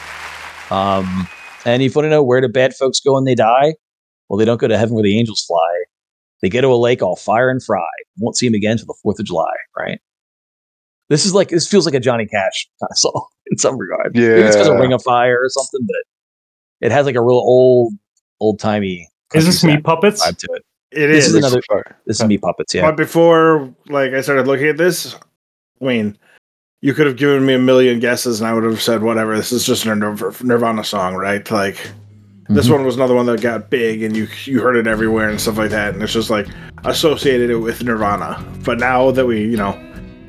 Um and if you want to know where do bad folks go when they die? Well, they don't go to heaven where the angels fly. They go to a lake all fire and fry. Won't see him again until the Fourth of July, right? This is like this feels like a Johnny Cash kind of (laughs) song in some regard. Maybe it's because of Yeah. Ring of Fire or something, but it has like a real old, old timey. Is this Meat Puppets? vibe to it? It This is. is another- Fire. This is Meat Puppets, yeah. But before, like, I started looking at this, I mean, you could have given me a million guesses, and I would have said whatever. This is just a Nirv- Nirvana song, right? Like, this Mhm. one was another one that got big, and you you heard it everywhere and stuff like that, and it's just like associated it with Nirvana. But now that we, you know,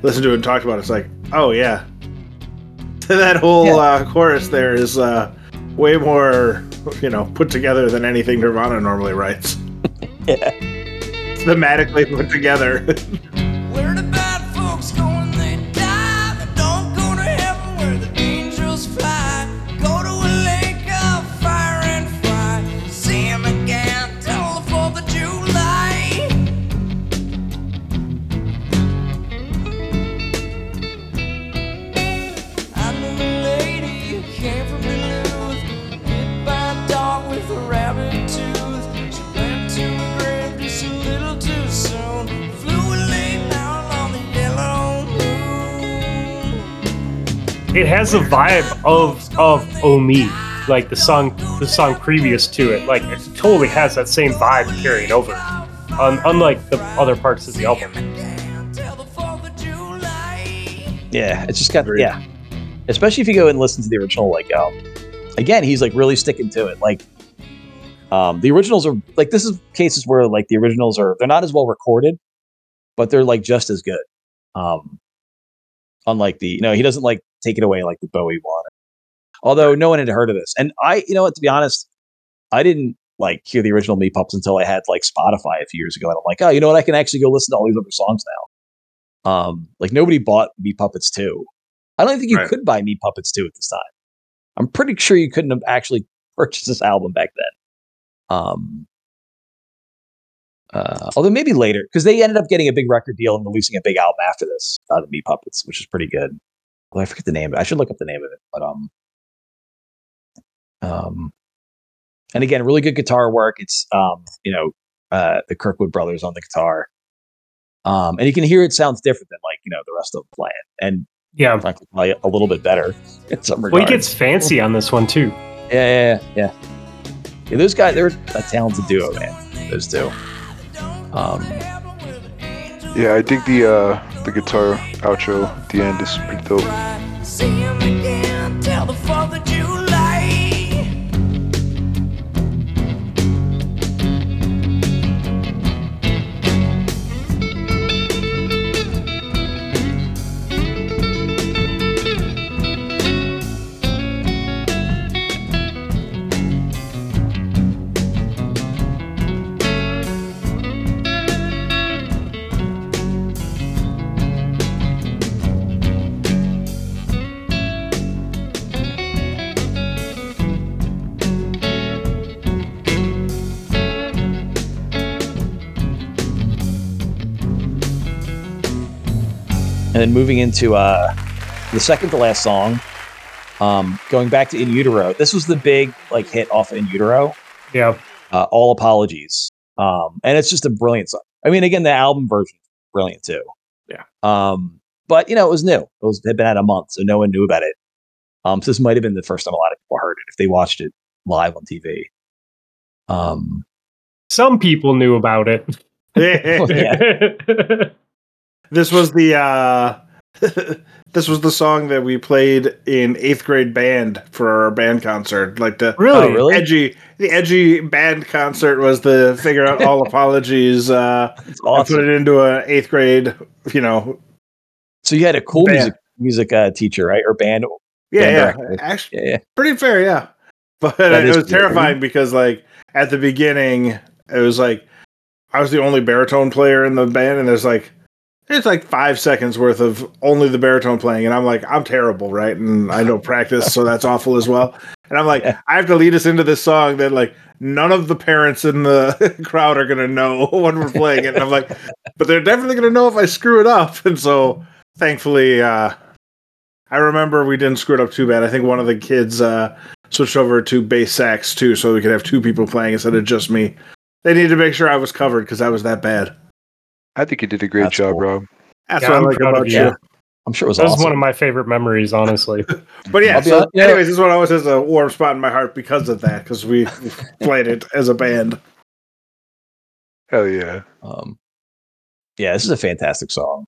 listened to it and talked about it, it's like, oh yeah, (laughs) that whole Yeah. uh, chorus there is uh, way more, you know, put together than anything Nirvana normally writes. Yeah. (laughs) Thematically put together. (laughs) It has a vibe of of Oh Me, like the song the song previous to it. Like it totally has that same vibe carried over. Un- unlike the other parts of the album. Till the 4th of July. Yeah, it's just got Agreed. yeah. Especially if you go and listen to the original, like um, again, he's like really sticking to it. Like, um, the originals are like this is cases where like the originals are they're not as well recorded, but they're like just as good. Um, unlike the you know he doesn't like take it away like the Bowie one. Although no one had heard of this, and I you know what to be honest, I didn't like hear the original Meat Puppets until I had like Spotify a few years ago, and I'm like, oh, you know what, I can actually go listen to all these other songs now. Um, like nobody bought Meat Puppets 2. I don't think you Right. could buy Meat Puppets 2 at this time. I'm pretty sure you couldn't have actually (laughs) purchased this album back then. Um, uh, although maybe later, because they ended up getting a big record deal and releasing a big album after this, uh, the Meat Puppets, which is pretty good. Well, I forget the name. I should look up the name of it, but um, um, and again, really good guitar work. It's um, you know, uh, the Kirkwood brothers on the guitar. Um, and you can hear it sounds different than like you know the rest of them playing, and Yeah. frankly, probably a little bit better (laughs) in some Well, regards. he gets fancy on this one too. yeah, yeah, yeah, yeah. Yeah, those guys, they're a talented duo, man. Those two. Um, Yeah, I think the uh the guitar outro at the end is pretty dope. Then moving into uh, the second to last song, um, going back to In Utero. This was the big like hit off In Utero. Yeah. Uh, All apologies, um, and it's just a brilliant song. I mean, again, the album version is brilliant too. Yeah. Um, but you know, it was new. It was it had been out a month, so no one knew about it. Um, so this might have been the first time a lot of people heard it if they watched it live on TV. Um, Some people knew about it. (laughs) yeah. (laughs) this was the uh (laughs) this was the song that we played in eighth grade band for our band concert. Like the really? Oh, really? edgy the edgy band concert was the figure out all (laughs) apologies uh it's awesome. put it into a eighth grade, you know. So you had a cool Band. music music uh, teacher, right, or band? Yeah, Band yeah. director. Actually Yeah, yeah. pretty fair, yeah. (laughs) But That it is was pretty- terrifying because like at the beginning it was like I was the only baritone player in the band and there's like it's like five seconds worth of only the baritone playing and I'm like I'm terrible right and I don't practice so that's awful as well and I'm like Yeah. I have to lead us into this song that like none of the parents in the (laughs) crowd are gonna know (laughs) when we're playing it and I'm like but they're definitely gonna know if I screw it up and so thankfully uh I remember we didn't screw it up too bad I think one of the kids uh switched over to bass sax too, so we could have two people playing instead of just me. They needed to make sure I was covered because I was that bad. I think you did a great That's job, cool. Rob. That's Yeah, what I'm I like proud of about you. you. I'm sure it was That was one of my favorite memories, honestly. (laughs) But yeah, so yeah. anyways, this one always has a warm spot in my heart because of that, because we (laughs) played it as a band. Hell yeah. um, yeah, this is a fantastic song.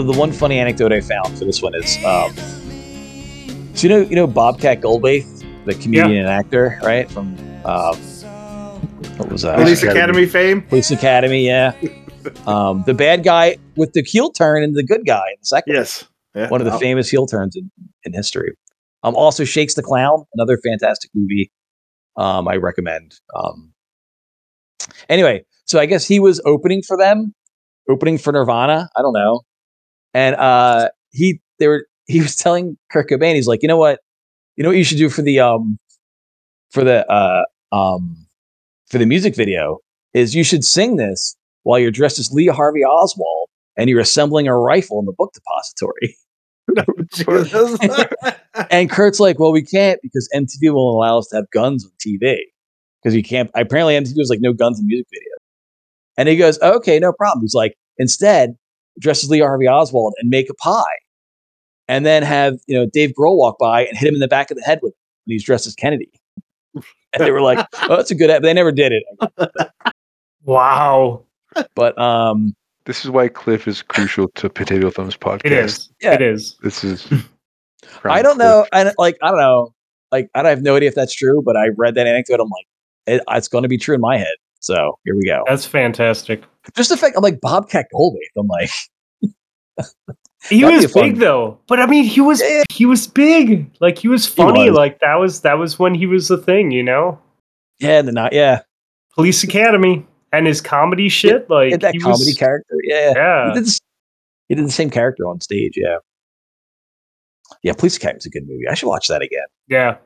The, the one funny anecdote I found for this one is, um, so you know, you know Bobcat Goldthwait, the comedian and actor, right? From um, what was that? Police Academy fame. Police Academy, yeah. (laughs) Um, the bad guy with the heel turn and the good guy in the second. Yes. Yeah. one of the Oh, famous heel turns in, in history. Um, also Shakes the Clown, another fantastic movie. Um, I recommend. Um, anyway, so I guess he was opening for them, opening for Nirvana. I don't know, and uh, he they were he was telling Kurt Cobain, he's like, you know what, you know what you should do for the um for the uh um for the music video is you should sing this while you're dressed as Lee Harvey Oswald and you're assembling a rifle in the book depository. (laughs) (laughs) And Kurt's like, well, we can't because MTV won't allow us to have guns on TV because you can't. Apparently, MTV was like, no guns in music videos. And he goes, okay, no problem. He's like, instead, dress as Lee Harvey Oswald and make a pie, and then have you know Dave Grohl walk by and hit him in the back of the head with it when he's dressed as Kennedy. (laughs) And they were like, oh, that's a good. But they never did it. Wow. But um, This is why Cliff is crucial to Potato Thumbs podcast. It is. Yeah. It is. This is. (laughs) I don't know. I don't- like. I don't know. Like I have no idea if that's true, but I read that anecdote. I'm like, it, it's going to be true in my head. So here we go. That's fantastic. Just the fact I'm like Bobcat Goldthwait. I'm like, (laughs) He That'd was big though. But I mean he was Yeah. he was big. Like he was funny. was. Like that was that was when he was the thing, you know? yeah, the not yeah, Police Academy and his comedy shit. He Like that he comedy was, character. Yeah, Yeah. he did, this, he did the same character on stage. Yeah, yeah. Police Academy's a good movie. I should watch that again Yeah.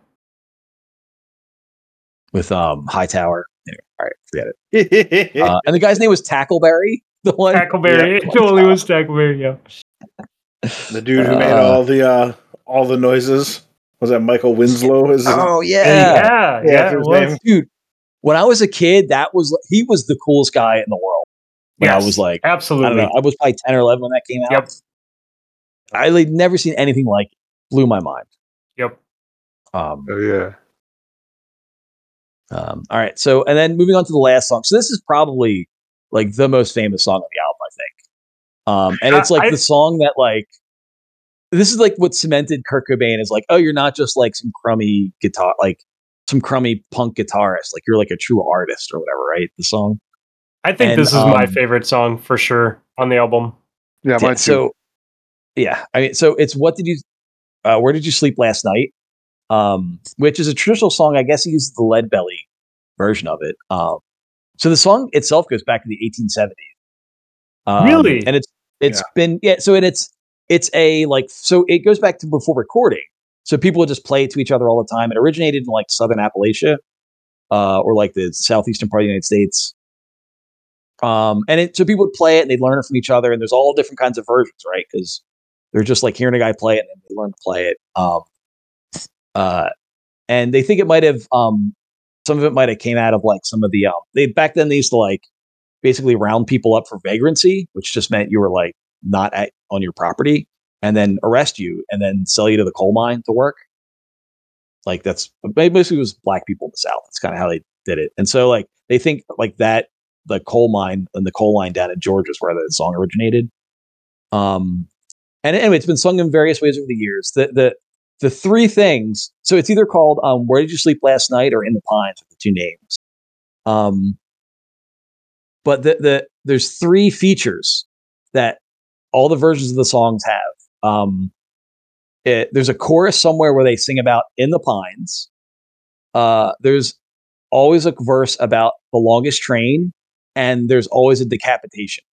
with um Hightower. Anyway, all right, forget it. (laughs) Uh, and the guy's name was Tackleberry. The one. Tackleberry. Yeah. It (laughs) totally was Tackleberry. Yeah. The dude who made Uh. all the uh, all the noises was that Michael Winslow? Is Oh Yeah. yeah. Yeah. Yeah, yeah, for it his was. name. dude. When I was a kid, that was he was the coolest guy in the world. When I was like, I absolutely. don't know, I was probably ten or eleven when that came out. Yep. I like never seen anything like it. Blew my mind. Yep. Um, Oh yeah. Um, all right. So, and then moving on to the last song. So this is probably like the most famous song on the album, I think. Um, and it's like I- the song that like this is like what cemented Kurt Cobain is like, oh, you're not just like some crummy guitar, like some crummy punk guitarist. Like you're like a true artist or whatever, right? The song. I think and, this is my um, favorite song for sure on the album. Yeah, Yeah, mine too. so yeah, I mean, so it's what did you, uh, where did you sleep last night? Um, which is a traditional song. I guess he uses the Lead Belly version of it. Um, so the song itself goes back to the 1870s. Um, Really? and it's it's Yeah. been yeah. So and it's it's a like so it goes back to before recording. So people would just play it to each other all the time. It originated in like Southern Appalachia, uh, or like the southeastern part of the United States. Um, and it, so people would play it and they'd learn it from each other. And there's all different kinds of versions, right? Because they're just like hearing a guy play it and they learn to play it. Um, uh, and they think it might have, um, some of it might have came out of like some of the, um, they back then they used to like basically round people up for vagrancy, which just meant you were like not at, on your property and then arrest you and then sell you to the coal mine to work. Like that's basically it was black people in the South. That's kind of how they did it. And so like they think like that the coal mine and the coal line down in Georgia is where the song originated. Um, and anyway, it's been sung in various ways over the years. The the the three things. So it's either called um, "Where Did You Sleep Last Night" or "In the Pines" are the two names. Um, but the the there's three features that all the versions of the songs have. Um, it, there's a chorus somewhere where they sing about "In the Pines." Uh, there's always a verse about the longest train, and there's always a decapitation.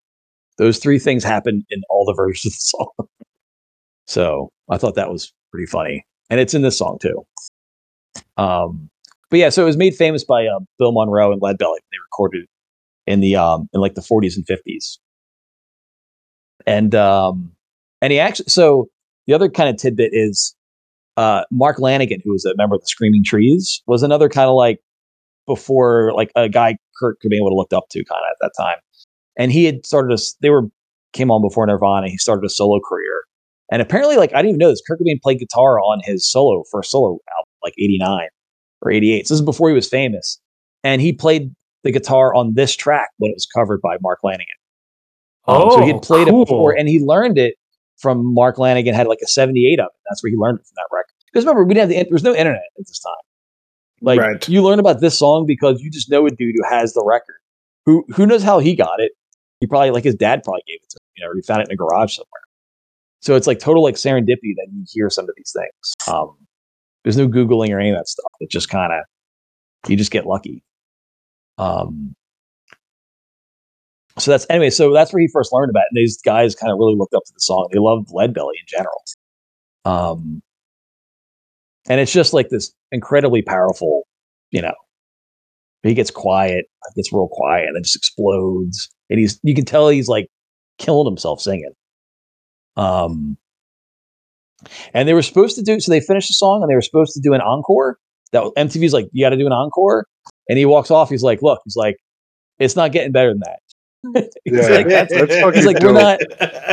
Those three things happen in all the versions of the song. (laughs) so I thought that was pretty funny, and it's in this song too. Um, but yeah, so it was made famous by uh, Bill Monroe and Lead Belly. They recorded in the um, in like the 40s and 50s, and um, and he actually so the other kind of tidbit is uh, Mark Lanegan, who was a member of the Screaming Trees, was another kind of like before like a guy Kurt Cobain would have looked up to kind of at that time. And he had started a they were came on before Nirvana. He started a solo career. And apparently, like I didn't even know this, Kurt Cobain played guitar on his solo first solo album, like '89 or '88. So this is before he was famous, and he played the guitar on this track when it was covered by Mark Lanegan. Um, Oh, so he had played cool. it before, and he learned it from Mark Lanegan. Had like a '78 of it. That's where he learned it from that record. Because remember, we didn't have the there was no internet at this time. Like Right. you learn about this song because you just know a dude who has the record. Who who knows how he got it? He probably like his dad probably gave it to him. You know, or he found it in a garage somewhere. So it's like total like serendipity that you hear some of these things. Um, there's no googling or any of that stuff. It just kind of you just get lucky. Um, so that's anyway. So that's where he first learned about it. And these guys kind of really looked up to the song. They loved Lead Belly in general. Um, and it's just like this incredibly powerful, you know. He gets quiet, gets real quiet, and then just explodes. And he's you can tell he's like killing himself singing. Um, and they were supposed to do so. They finished the song, and they were supposed to do an encore. That MTV's like, you got to do an encore. And he walks off. He's like, look, he's like, it's not getting better than that. (laughs) he's Yeah. like, that's, That's he's like, we're not.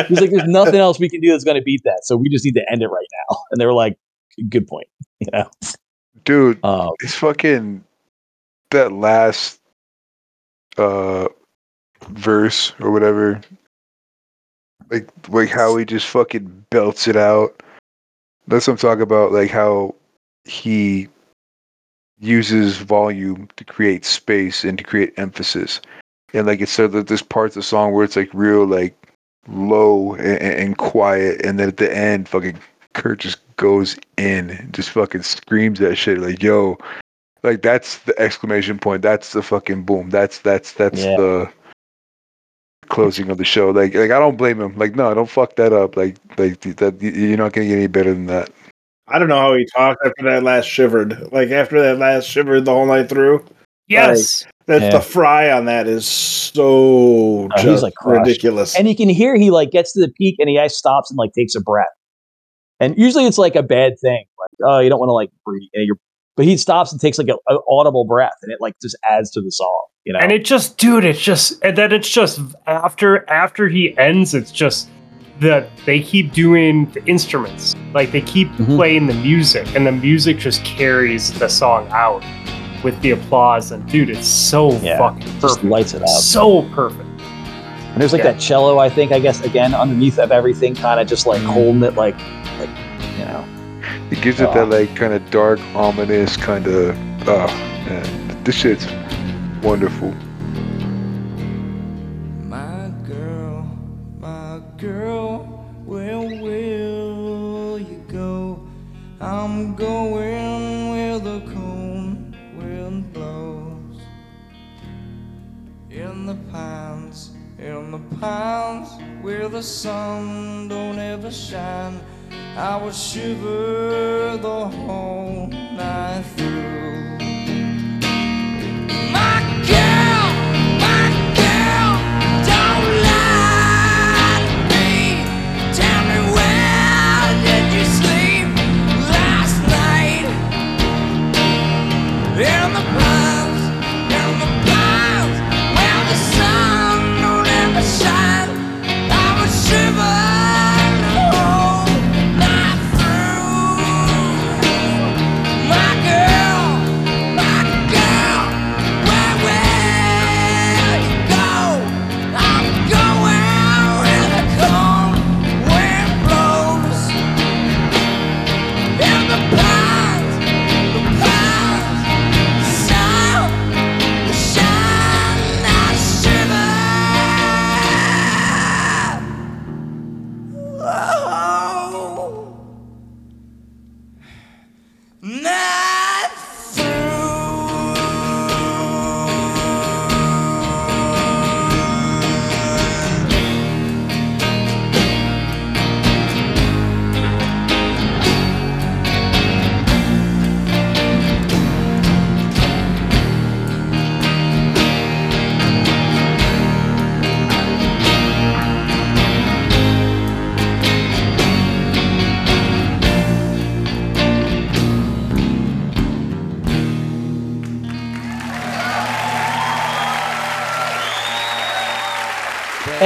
He's like, there's nothing else we can do that's going to beat that. So we just need to end it right now. And they were like, good point. (laughs) You know, Dude, um, it's fucking that last uh verse or whatever. Like like how he just fucking belts it out. That's what I'm talking about, like how he uses volume to create space and to create emphasis. And like it's so that there's parts of the song where it's like real like low and, and quiet and then at the end fucking Kurt just goes in, just fucking screams that shit like, yo, like that's the exclamation point. That's the fucking boom. That's that's that's Yeah. the closing of the show. Like like I don't blame him. Like no, don't fuck that up. Like like that you're not gonna get any better than that. I don't know how he talked after that last shivered. Like after that last shivered the whole night through. Yes. That's Yeah. the fry on that is so oh, he's, just like, crushed. ridiculous. and you can hear he like gets to the peak and he stops and like takes a breath. And usually it's like a bad thing, like oh you don't want to like breathe, and you're, but he stops and takes like a, a audible breath, and it like just adds to the song, you know. And it just, dude, it's just, and then it's just after after he ends, it's just that they keep doing the instruments, like they keep Mhm. playing the music, and the music just carries the song out with the applause. And dude, it's so Yeah, fucking just perfect, lights it up. so perfect. And there's like Yeah. that cello, I think, I guess, again underneath of everything, kind of just like holding it, like, like you know. It gives it that oh. like kind of dark, ominous kind of. Oh man, this shit's wonderful. My girl, my girl, where will you go? I'm going where the cold wind blows. In the pines, in the pines, where the sun don't ever shine, I would shiver the whole night through.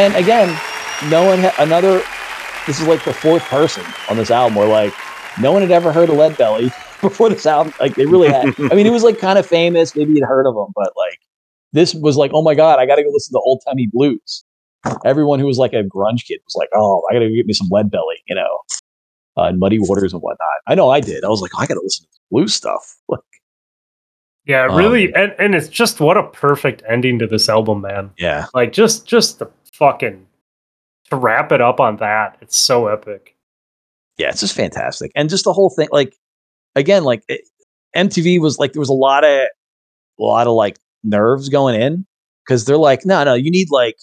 And again, no one ha- another. This is like the fourth person on this album where like no one had ever heard of Lead Belly (laughs) before this album. Like they really had. I mean, it was like kind of famous. Maybe you'd heard of him, but like this was like, oh my god, I got to go listen to old timey blues. Everyone who was like a grunge kid was like, oh, I got to get me some Lead Belly, you know, uh, and Muddy Waters and whatnot. I know I did. I was like, oh, I got to listen to blues stuff. (laughs) Yeah, Um, really, and and it's just what a perfect ending to this album, man. yeah, Like just just the fucking to wrap it up on that. It's so epic. yeah, it's just fantastic, and just the whole thing. Like again, like it, MTV was like there was a lot of a lot of like nerves going in because they're like, no, no, you need like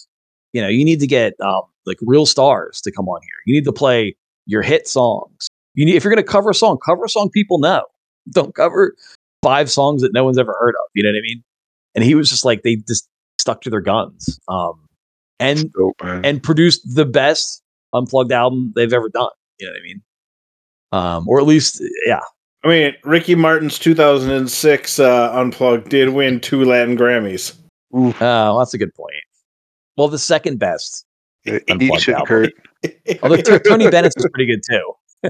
you know you need to get um, like real stars to come on here. You need to play your hit songs. You need if you're gonna cover a song, cover a song people know. Don't cover five songs that no one's ever heard of. You know what I mean? And he was just like they just stuck to their guns. Um, and Dope, and produced the best unplugged album they've ever done. You know what I mean? Um, or at least, yeah, I mean, Ricky Martin's 2006 uh, Unplugged did win two Latin Grammys. Oof. uh, that's a good point. Well, the second best, Eat Unplugged shit, album. Kurt. (laughs) although Tony Bennett's was pretty good too. (laughs)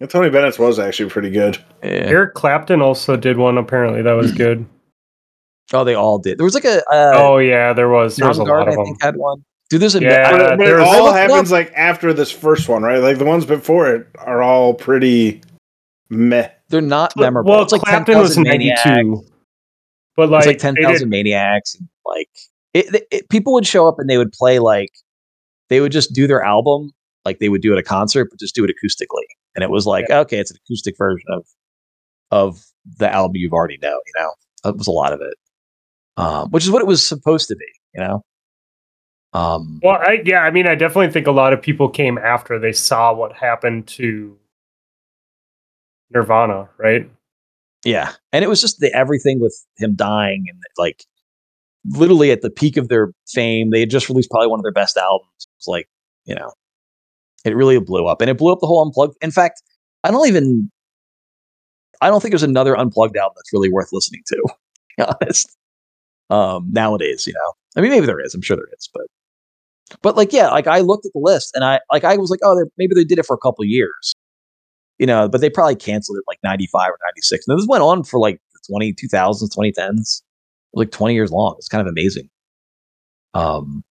And Tony Bennett's was actually pretty good. Yeah. Eric Clapton also did one. Apparently, that was good. Oh, they all did. There was like a uh, oh yeah, there was. There was a lot Soundgarden, of I think had one. Dude, there's a Yeah, I- but it there's- I all looked happens up. like after this first one, right? Like the ones before it are all pretty meh. they're not But- memorable. Well, it's like Clapton was 10,000 Maniacs. but like, it's like they ten did- maniacs, and like it, it, it- People would show up and they would play like they would just do their album like they would do at a concert, but just do it acoustically. And it was like, okay, it's an acoustic version of of the album you've already know. You know, that was a lot of it, um, which is what it was supposed to be. You know, um, Well, I, yeah, I mean, I definitely think a lot of people came after they saw what happened to Nirvana, right? Yeah, and it was just the everything with him dying and like literally at the peak of their fame. They had just released probably one of their best albums. It was like you know, it really blew up, and it blew up the whole unplugged. In fact, I don't even. I don't think there's another unplugged album that's really worth listening to. (laughs) To honest, um, nowadays, you know, I mean, maybe there is. I'm sure there is, but but like, yeah, like I looked at the list and I like I was like, oh, maybe they did it for a couple years, you know, but they probably canceled it like 95 or 96. And this went on for like the 20, 2000s, 2010s, like 20 years long. It's kind of amazing. Um,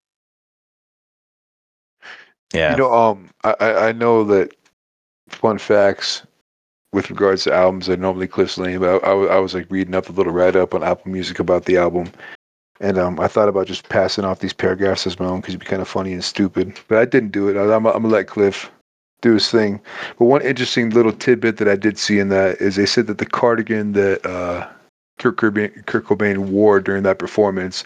yeah. You know, um, I, I I know that fun facts with regards to albums are normally Cliff's Lane, but I, I, I was like reading up a little write up on Apple Music about the album, and um, I thought about just passing off these paragraphs as my own because it'd be kind of funny and stupid, but I didn't do it. I, I'm, I'm gonna let Cliff do his thing. But one interesting little tidbit that I did see in that is they said that the cardigan that uh, Kurt Cobain wore during that performance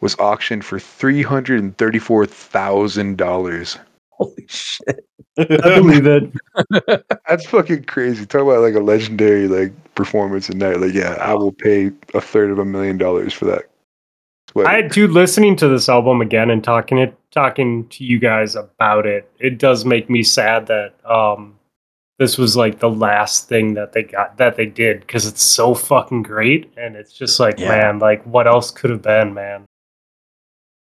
was auctioned for three hundred and thirty-four thousand dollars. Holy shit. (laughs) I believe it. (laughs) That's fucking crazy. Talk about like a legendary like performance in that. Like, yeah, I will pay a third of a million dollars for that. Sweater. I do listening to this album again and talking it talking to you guys about it. It does make me sad that um this was like the last thing that they got that they did because it's so fucking great and it's just like Yeah. man like what else could have been man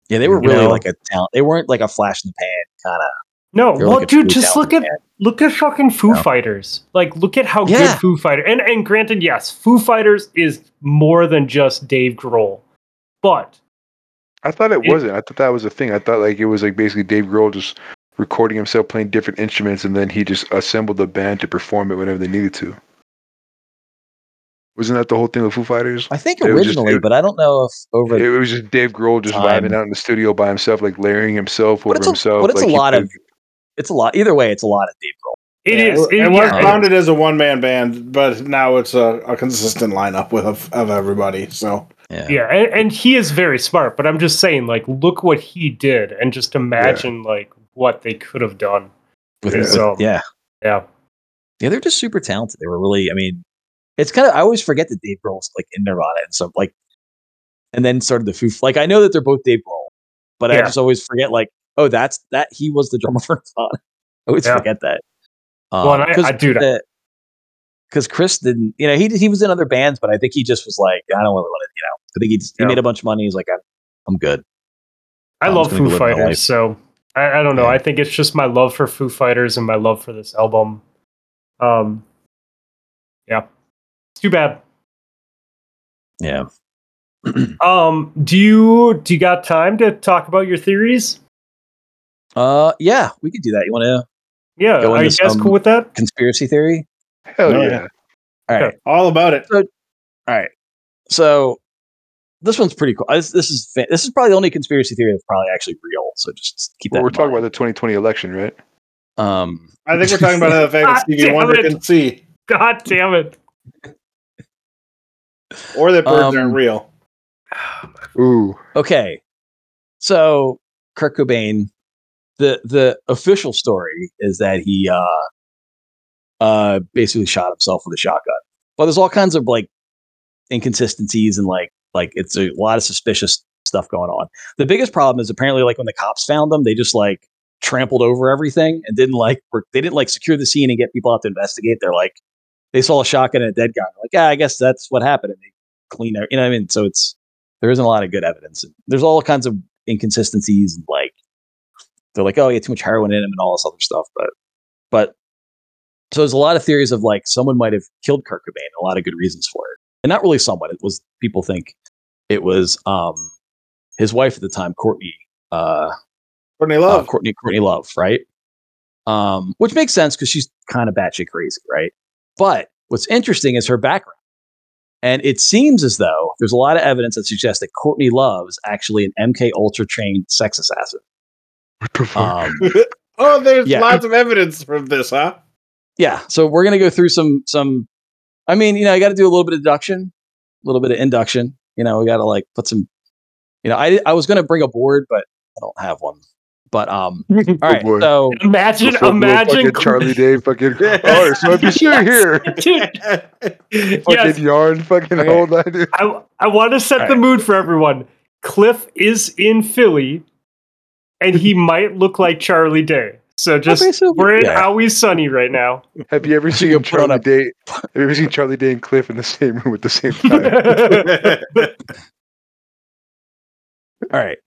Yeah, they were really know? like a talent. They weren't like a flash in the pan kind of. no They well like dude just look at talented look at fucking Foo Yeah. Fighters like look at how Yeah. good Foo Fighter and and granted yes Foo Fighters is more than just Dave Grohl but I thought it it- wasn't. I thought that was a thing. I thought like it was like basically Dave Grohl just recording himself playing different instruments, and then he just assembled the band to perform it whenever they needed to. Wasn't that the whole thing with Foo Fighters? I think It was just- originally, it- but I don't know if over. It was just Dave Grohl just Time. vibing out in the studio by himself, like layering himself But over it's a- himself. but it's a like he lot played- of- it's a lot. Either way, it's a lot of Dave Grohl. it Yeah, is It, it- was yeah. founded as a one man band, but now it's a, a consistent lineup with of, of everybody. So Yeah. Yeah, and, and he is very smart, but I'm just saying, like, look what he did, and just imagine like what they could have done. With, Yeah. with- yeah. Yeah, Yeah, they're just super talented. They were really, I mean, it's kind of, I always forget that Dave Grohl's like in Nirvana and so like, and then started the Foo, like, I know that they're both Dave Grohl, but I just always forget, like, oh, that's that he was the drummer for (laughs) Nirvana. I always Yeah. forget that. Well, and I- I do that. Because Chris didn't, you know, he he was in other bands, but I think he just was like, I don't really want to, you know, I think he, just, he Yeah. made a bunch of money. He's like, I'm, I'm good. I I'm love Foo go live my life. Fighters, so I, I don't know. Yeah. I think it's just my love for Foo Fighters and my love for this album. Um, yeah, too bad. Yeah. (clears throat) Um, do you do you got time to talk about your theories? Uh, yeah, we could do that. You want to Yeah, Go are you guys cool with that? conspiracy theory? Hell Oh, yeah. yeah. All right. Okay. all about it. All right. So this one's pretty cool. This, this is fa- this is probably the only conspiracy theory that's probably actually real. So just keep that. Well, we're in talking about the 2020 election, right? Um, I think we're talking about (laughs) the fact God that Stevie Wonder can see, God damn it! Or that birds Um, aren't real. Ooh. okay. So Kurt Cobain, the the official story is that he uh uh basically shot himself with a shotgun. But there's all kinds of like inconsistencies and like like it's a lot of suspicious stuff going on. The biggest problem is apparently like when the cops found them, they just like trampled over everything and didn't like they didn't like secure the scene and get people out to investigate. They're like they saw a shotgun and a dead guy. Like, yeah, I guess that's what happened. And they clean it. You know what I mean? So it's there isn't a lot of good evidence. There's all kinds of inconsistencies and like they're like, oh, he had too much heroin in him and all this other stuff. But but so there's a lot of theories of like someone might have killed Kurt Cobain. A lot of good reasons for it, and not really someone. It was people think it was um his wife at the time, Courtney. Uh, Courtney uh, Love. Courtney Courtney Love, right? Um, which makes sense because she's kind of batshit crazy, right? But what's interesting is her background, and it seems as though there's a lot of evidence that suggests that Courtney Love is actually an MK Ultra trained sex assassin. What the fuck? Um, (laughs) oh, there's yeah. lots of evidence from this, huh? yeah, so we're gonna go through some some. I mean, you know, I got to do a little bit of deduction, a little bit of induction. You know, we got to like put some. You know, I I was gonna bring a board, but I don't have one. But um, (laughs) all right. boy. so (laughs) Imagine, Fucking imagine Charlie Day fucking (laughs) oh so be sure here Dude, fucking yes, yarn fucking Okay. whole night I, I want to set the Alright. mood for everyone. Cliff is in Philly, and he might look like Charlie Day. So just Okay, so- we're in yeah. Howie's Sunny right now. have you ever seen put Charlie a- Day have you ever seen Charlie Day and Cliff in the same room at the same time all right.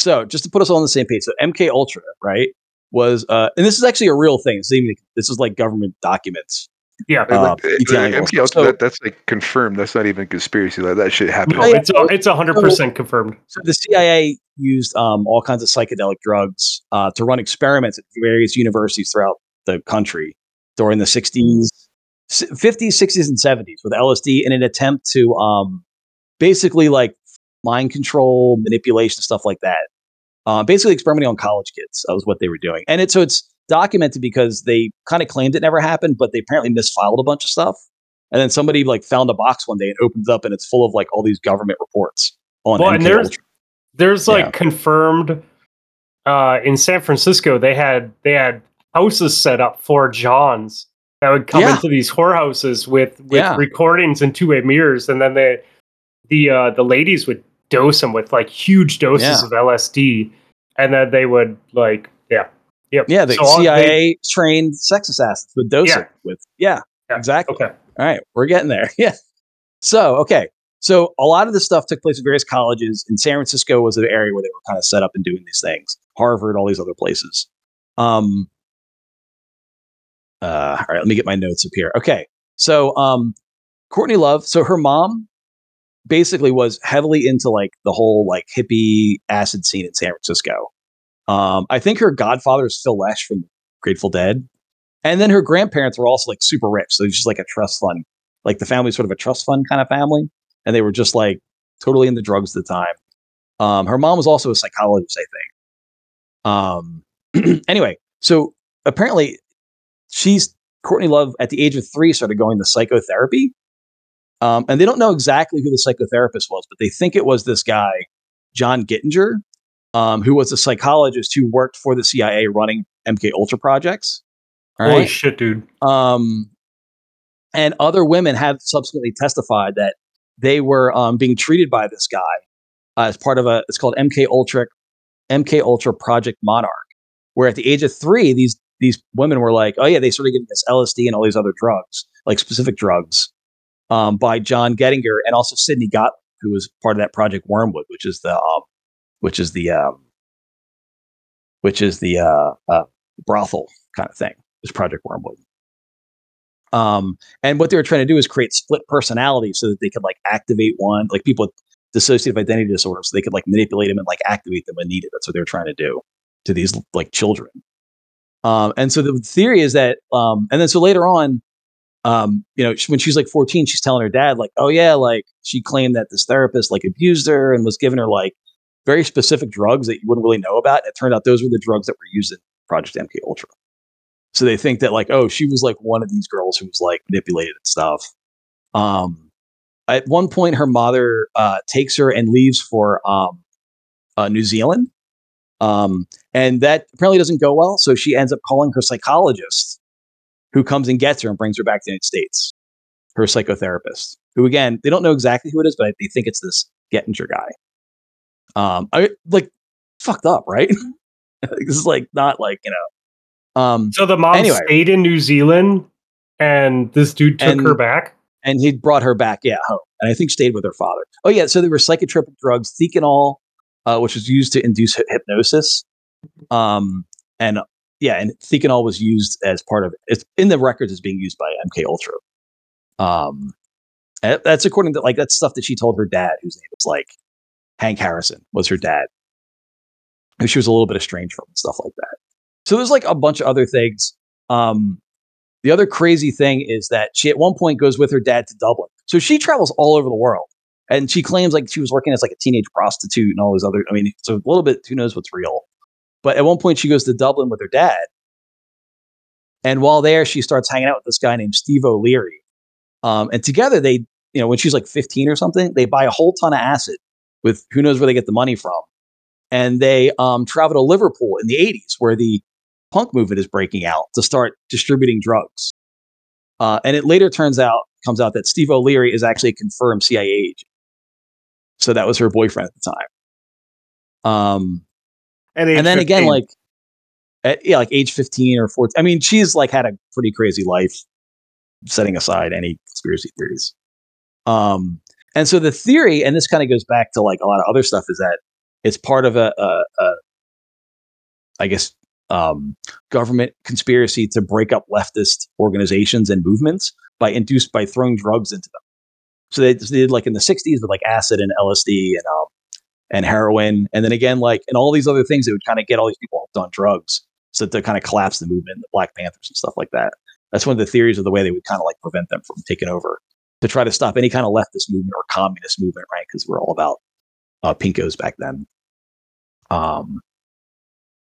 So just to put us all on the same page, so MK Ultra, right, was uh, and this is actually a real thing. This is, even, this is like government documents. yeah. Like, Uh, uh, MK. Ultra, So- that, that's like confirmed that's not even conspiracy like that shit happened No, it's a- it's hundred percent confirmed. So the CIA used um, all kinds of psychedelic drugs uh, to run experiments at various universities throughout the country during the 60s, 50s, 60s, and 70s with LSD in an attempt to um, basically like mind control, manipulation, stuff like that. Uh, basically experimenting on college kids. That was what they were doing. And it, so it's documented because they kind of claimed it never happened, but they apparently misfiled a bunch of stuff. And then somebody like found a box one day and opened it up and it's full of like all these government reports on Well, and there's- Ultra. There's like Yeah. confirmed uh, in San Francisco. They had they had houses set up for Johns that would come Yeah. into these whorehouses with with Yeah. recordings and two way mirrors, and then they the uh, the ladies would dose them with like huge doses Yeah. of LSD, and then they would like yeah yep Yeah, the So CIA trained sex assassins with dosing Yeah. with yeah, Yeah, exactly. okay All right, we're getting there. (laughs) Yeah. So okay, so a lot of this stuff took place at various colleges. In San Francisco was an area where they were kind of set up and doing these things. Harvard, all these other places. Um. Uh, all right, let me get my notes up here. Okay, so um, Courtney Love. So her mom basically was heavily into like the whole like hippie acid scene in San Francisco. Um, I think her godfather is Phil Lesh from Grateful Dead. And then her grandparents were also like super rich. So it's just like a trust fund. Like the family's sort of a trust fund kind of family. And they were just like totally into drugs at the time. Um, her mom was also a psychologist, I think. Um, (clears throat) anyway, so apparently she's Courtney Love at the age of three started going to psychotherapy. Um, and they don't know exactly who the psychotherapist was, but they think it was this guy, John Gittinger, um, who was a psychologist who worked for the CIA running MK Ultra projects. All holy right. shit dude Um, and other women have subsequently testified that they were um, being treated by this guy uh, as part of a. It's called MK Ultra, MK Ultra Project Monarch, where at the age of three, these these women were like, oh yeah, they started getting this LSD and all these other drugs, like specific drugs, um, by John Gittinger and also Sidney Gott, who was part of that Project Wormwood, which is the um, which is the um, which is the uh, uh, brothel kind of thing. Is Project Wormwood. Um, and what they were trying to do is create split personalities so that they could like activate one, like people with dissociative identity disorder, so they could like manipulate them and like activate them when needed. That's what they were trying to do to these like children. Um, and so the theory is that, um, and then so later on, um, you know, when she's like 14, she's telling her dad, like, oh yeah, like she claimed that this therapist like abused her and was giving her like very specific drugs that you wouldn't really know about. It turned out those were the drugs that were used in Project MK Ultra. So they think that like, oh, she was like one of these girls who was like manipulated and stuff. Um, at one point, her mother uh, takes her and leaves for um, uh, New Zealand, um, and that apparently doesn't go well. So she ends up calling her psychologist, who comes and gets her and brings her back to the United States. Her psychotherapist, who again they don't know exactly who it is, but they think it's this Gittinger guy. Um, I like fucked up, right? (laughs) this is like not like you know. Um, so the mom Anyway. stayed in New Zealand and this dude took And- her back and he brought her back, yeah, home, and I think stayed with her father. Oh yeah, so there were psychotropic drugs, thecanol, uh, which was used to induce hy- hypnosis, um, and yeah, and thecanol was used as part of it's in the records as being used by MK Ultra. Um, that's according to like that's stuff that she told her dad, whose name was like Hank Harrison, was her dad, who she was a little bit estranged from and stuff like that. So there's like a bunch of other things. Um, the other crazy thing is that she at one point goes with her dad to Dublin. So she travels all over the world. And she claims like she was working as like a teenage prostitute and all those other I mean, so a little bit who knows what's real. But at one point she goes to Dublin with her dad. And while there, she starts hanging out with this guy named Steve O'Leary. Um, and together they, you know, when she's like 15 or something, they buy a whole ton of acid with who knows where they get the money from. and they um, travel to Liverpool in the 80s, where the punk movement is breaking out to start distributing drugs. Uh, and it later turns out comes out that Steve O'Leary is actually a confirmed CIA agent. So that was her boyfriend at the time. Um, and then again, like at yeah, like age 15 or 14. I mean, she's like had a pretty crazy life, setting aside any conspiracy theories. Um, and so the theory, and this kind of goes back to like a lot of other stuff, is that it's part of a, a, a I guess, um, government conspiracy to break up leftist organizations and movements by induced by throwing drugs into them. So they, they did like in the 60s with like acid and LSD and um, and heroin, and then again like and all these other things that would kind of get all these people hooked on drugs, so that they kind of collapse the movement, the Black Panthers and stuff like that. That's one of the theories of the way they would kind of like prevent them from taking over to try to stop any kind of leftist movement or communist movement, right? Because we're all about uh, pinkos back then. Um,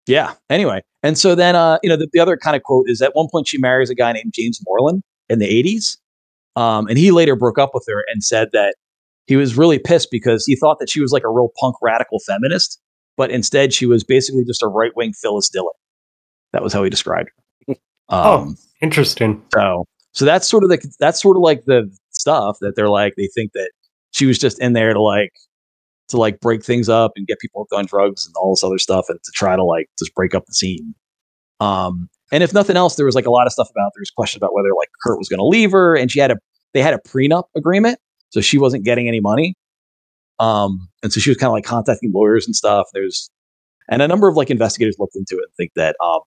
yeah. Anyway, and so then, uh, you know, the, the other kind of quote is at one point she marries a guy named James Moreland in the '80s, um, and he later broke up with her and said that he was really pissed because he thought that she was like a real punk radical feminist, but instead she was basically just a right wing Phyllis Dillon. That was how he described her. (laughs) Oh. Um, Interesting. so, so that's sort of the that's sort of like the stuff that they're like they think that she was just in there to like to like break things up and get people on drugs and all this other stuff and to try to like just break up the scene. Um, and if nothing else, there was like a lot of stuff about there was question about whether like Kurt was going to leave her, and she had a they had a prenup agreement, so she wasn't getting any money. Um, and so she was kind of like contacting lawyers and stuff. There's and a number of like investigators looked into it and think that um,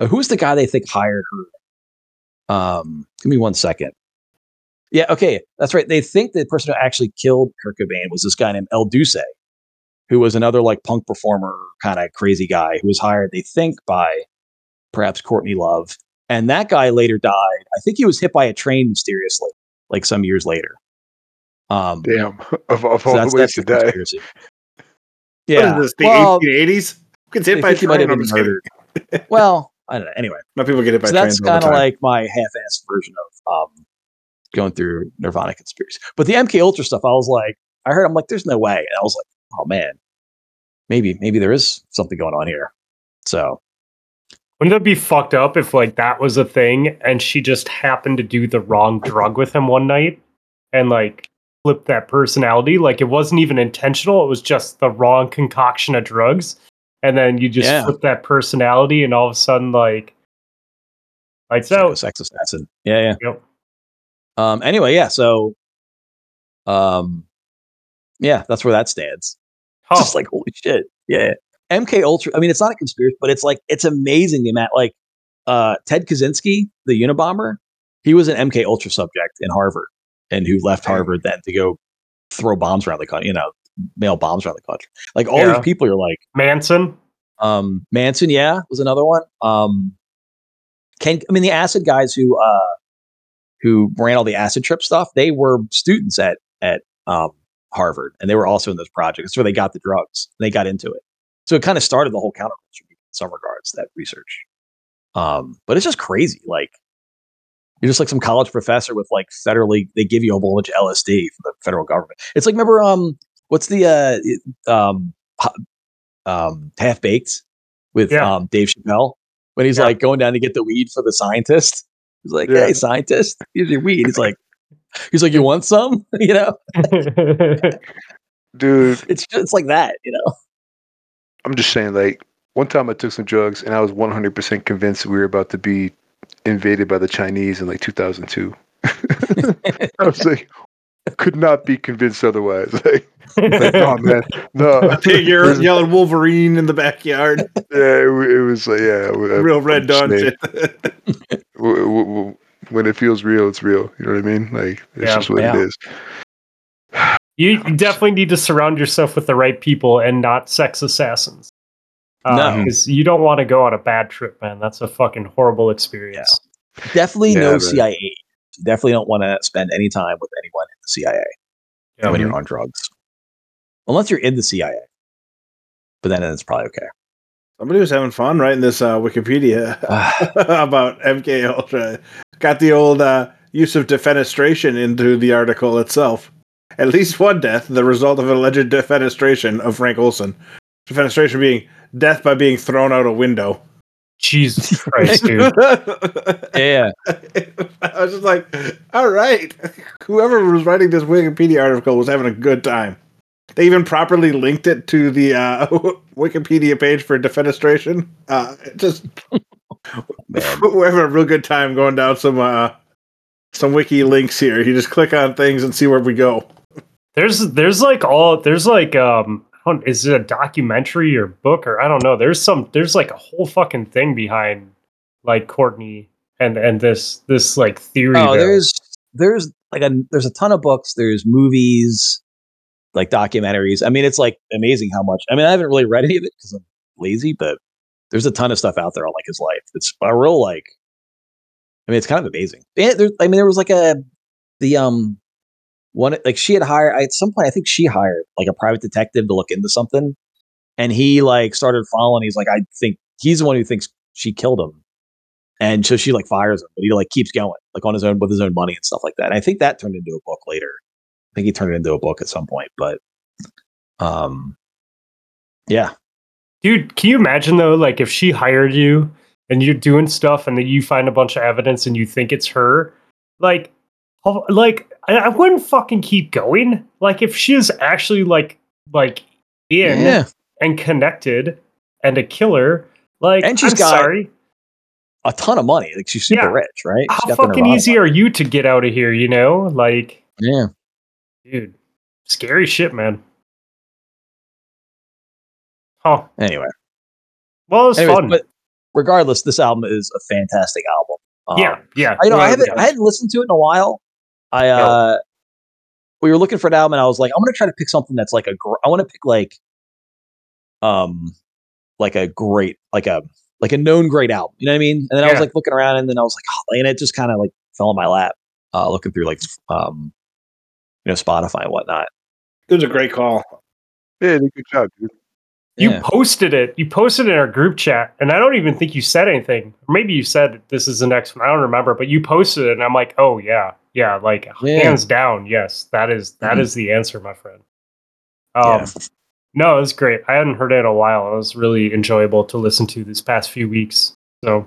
uh, who's the guy they think hired her? Um, give me one second. Yeah, okay, that's right. They think the person who actually killed Kurt Cobain was this guy named El Duce, who was another like punk performer, kind of crazy guy who was hired, they think, by perhaps Courtney Love. And that guy later died. I think he was hit by a train mysteriously, like some years later. Um, Damn. (laughs) Of, of so all that's, the ways to die. Yeah. is this, the well, 1880s? Who gets they hit by a think might train? have I'm been murdered. (laughs) well, I don't know. Anyway, No people get hit by so that's trains kind of like my half-assed version of um, going through Nirvana conspiracy. But the MK Ultra stuff, I was like, I heard, I'm like, there's no way. And I was like, oh man, maybe, maybe there is something going on here. So Wouldn't that be fucked up if like that was a thing and she just happened to do the wrong drug with him one night and like flipped that personality? Like it wasn't even intentional, it was just the wrong concoction of drugs. And then you just Yeah. flip that personality and all of a sudden like lights out. sex assassin. Yeah, yeah. Yep. Um. Anyway, yeah. So, um, yeah, that's where that stands. Huh. Just like holy shit. Yeah. MK Ultra. I mean, it's not a conspiracy, but it's like it's amazing the amount. Like, uh, Ted Kaczynski, the Unabomber, he was an MK Ultra subject in Harvard, and who left Harvard then to go throw bombs around the country. You know, mail bombs around the country. Like all Yeah. these people are like, Manson. um, Manson, yeah, was another one. Um, Ken, I mean, the acid guys who uh, who ran all the acid trip stuff, they were students at at um, Harvard, and they were also in those projects. That's where they got the drugs. And they got into it, so it kind of started the whole counterculture in some regards. That research, um, but it's just crazy. Like you're just like some college professor with like federally, they give you a whole bunch of LSD from the federal government. It's like remember um, what's the uh, um, um, half baked with Yeah. um, Dave Chappelle when he's Yeah. like going down to get the weed for the scientist. He's like, Yeah. "Hey, scientist, here's your weed." He's like, "He's like, you want some?" (laughs) you know, (laughs) Dude, it's it's like that. You know, I'm just saying, like, one time I took some drugs and I was 100% convinced we were about to be invaded by the Chinese in like 2002. (laughs) I was like, could not be convinced otherwise. (laughs) Like, like no, man, no. You're yelling Wolverine in the backyard. yeah, it, it was like, yeah. Uh, real I'm red just dawn (laughs) When it feels real, it's real. You know what I mean? Like, it's Yeah. just what Yeah. it is. you definitely need to surround yourself with the right people and not sex assassins. No. because you don't want to go on a bad trip, man. That's a fucking horrible experience. definitely Yeah, no man. CIA. Definitely don't want to spend any time with anyone in the CIA Yeah. when you're on drugs, unless you're in the CIA. But then it's probably okay. Somebody was having fun writing this uh, Wikipedia (sighs) (laughs) about MK Ultra. Got the old uh, use of defenestration into the article itself. At least one death, the result of an alleged defenestration of Frank Olson. defenestration being death by being thrown out a window. Jesus (laughs) Christ, dude. Yeah. (laughs) I was just like, all right. Whoever was writing this Wikipedia article was having a good time. They even properly linked it to the uh, (laughs) Wikipedia page for defenestration. Uh, just Man. we're having a real good time going down some uh, some wiki links here. You just click on things and see where we go. There's there's like all there's like um I don't- is it a documentary or book or I don't know. There's some there's like a whole fucking thing behind like Courtney and and this this like theory. Oh, there. there's there's like a there's a ton of books. There's movies, like documentaries. I mean, it's like amazing how much. I mean, I haven't really read any of it because I'm lazy, but there's a ton of stuff out there on like his life. It's a real like. I mean, it's kind of amazing. There, I mean, there was like a the um one like she had hired at some point. I think she hired like a private detective to look into something, and he like started following. He's like, I think he's the one who thinks she killed him, and so she like fires him, but he like keeps going like on his own with his own money and stuff like that. And I think that turned into a book later. I think he turned it into a book at some point, but um, yeah, Dude, can you imagine though, like if she hired you and you're doing stuff and then you find a bunch of evidence and you think it's her, like, like I, wouldn't fucking keep going. Like if she's actually like like in yeah. and connected and a killer, like And she's I'm got sorry, a ton of money. Like she's super Yeah. rich, right? She's how fucking easy are you to get out of here? You know, like. Yeah, dude, scary shit, man. Huh. Anyway, Well, it was Anyways, fun. but regardless, this album is a fantastic album. Um, yeah, yeah. I know I haven't. I hadn't listened to it in a while. I uh we were looking for an album and I was like, I'm gonna try to pick something that's like a gr- I want to pick like um like a great like a like a known great album. You know what I mean? And then I was like looking around and then I was like, oh, and it just kind of like fell in my lap, uh looking through like um you know Spotify and whatnot. It was a great call. Yeah, they did a good job, dude. You Yeah. posted it. You posted it in our group chat, and I don't even think you said anything. Maybe you said this is the next one. I don't remember, but you posted it, and I'm like, oh yeah, yeah, like Yeah. hands down, yes, that is that is Mhm. the answer, my friend. Um, Yeah. no, it was great. I hadn't heard it in a while. It was really enjoyable to listen to this past few weeks. So,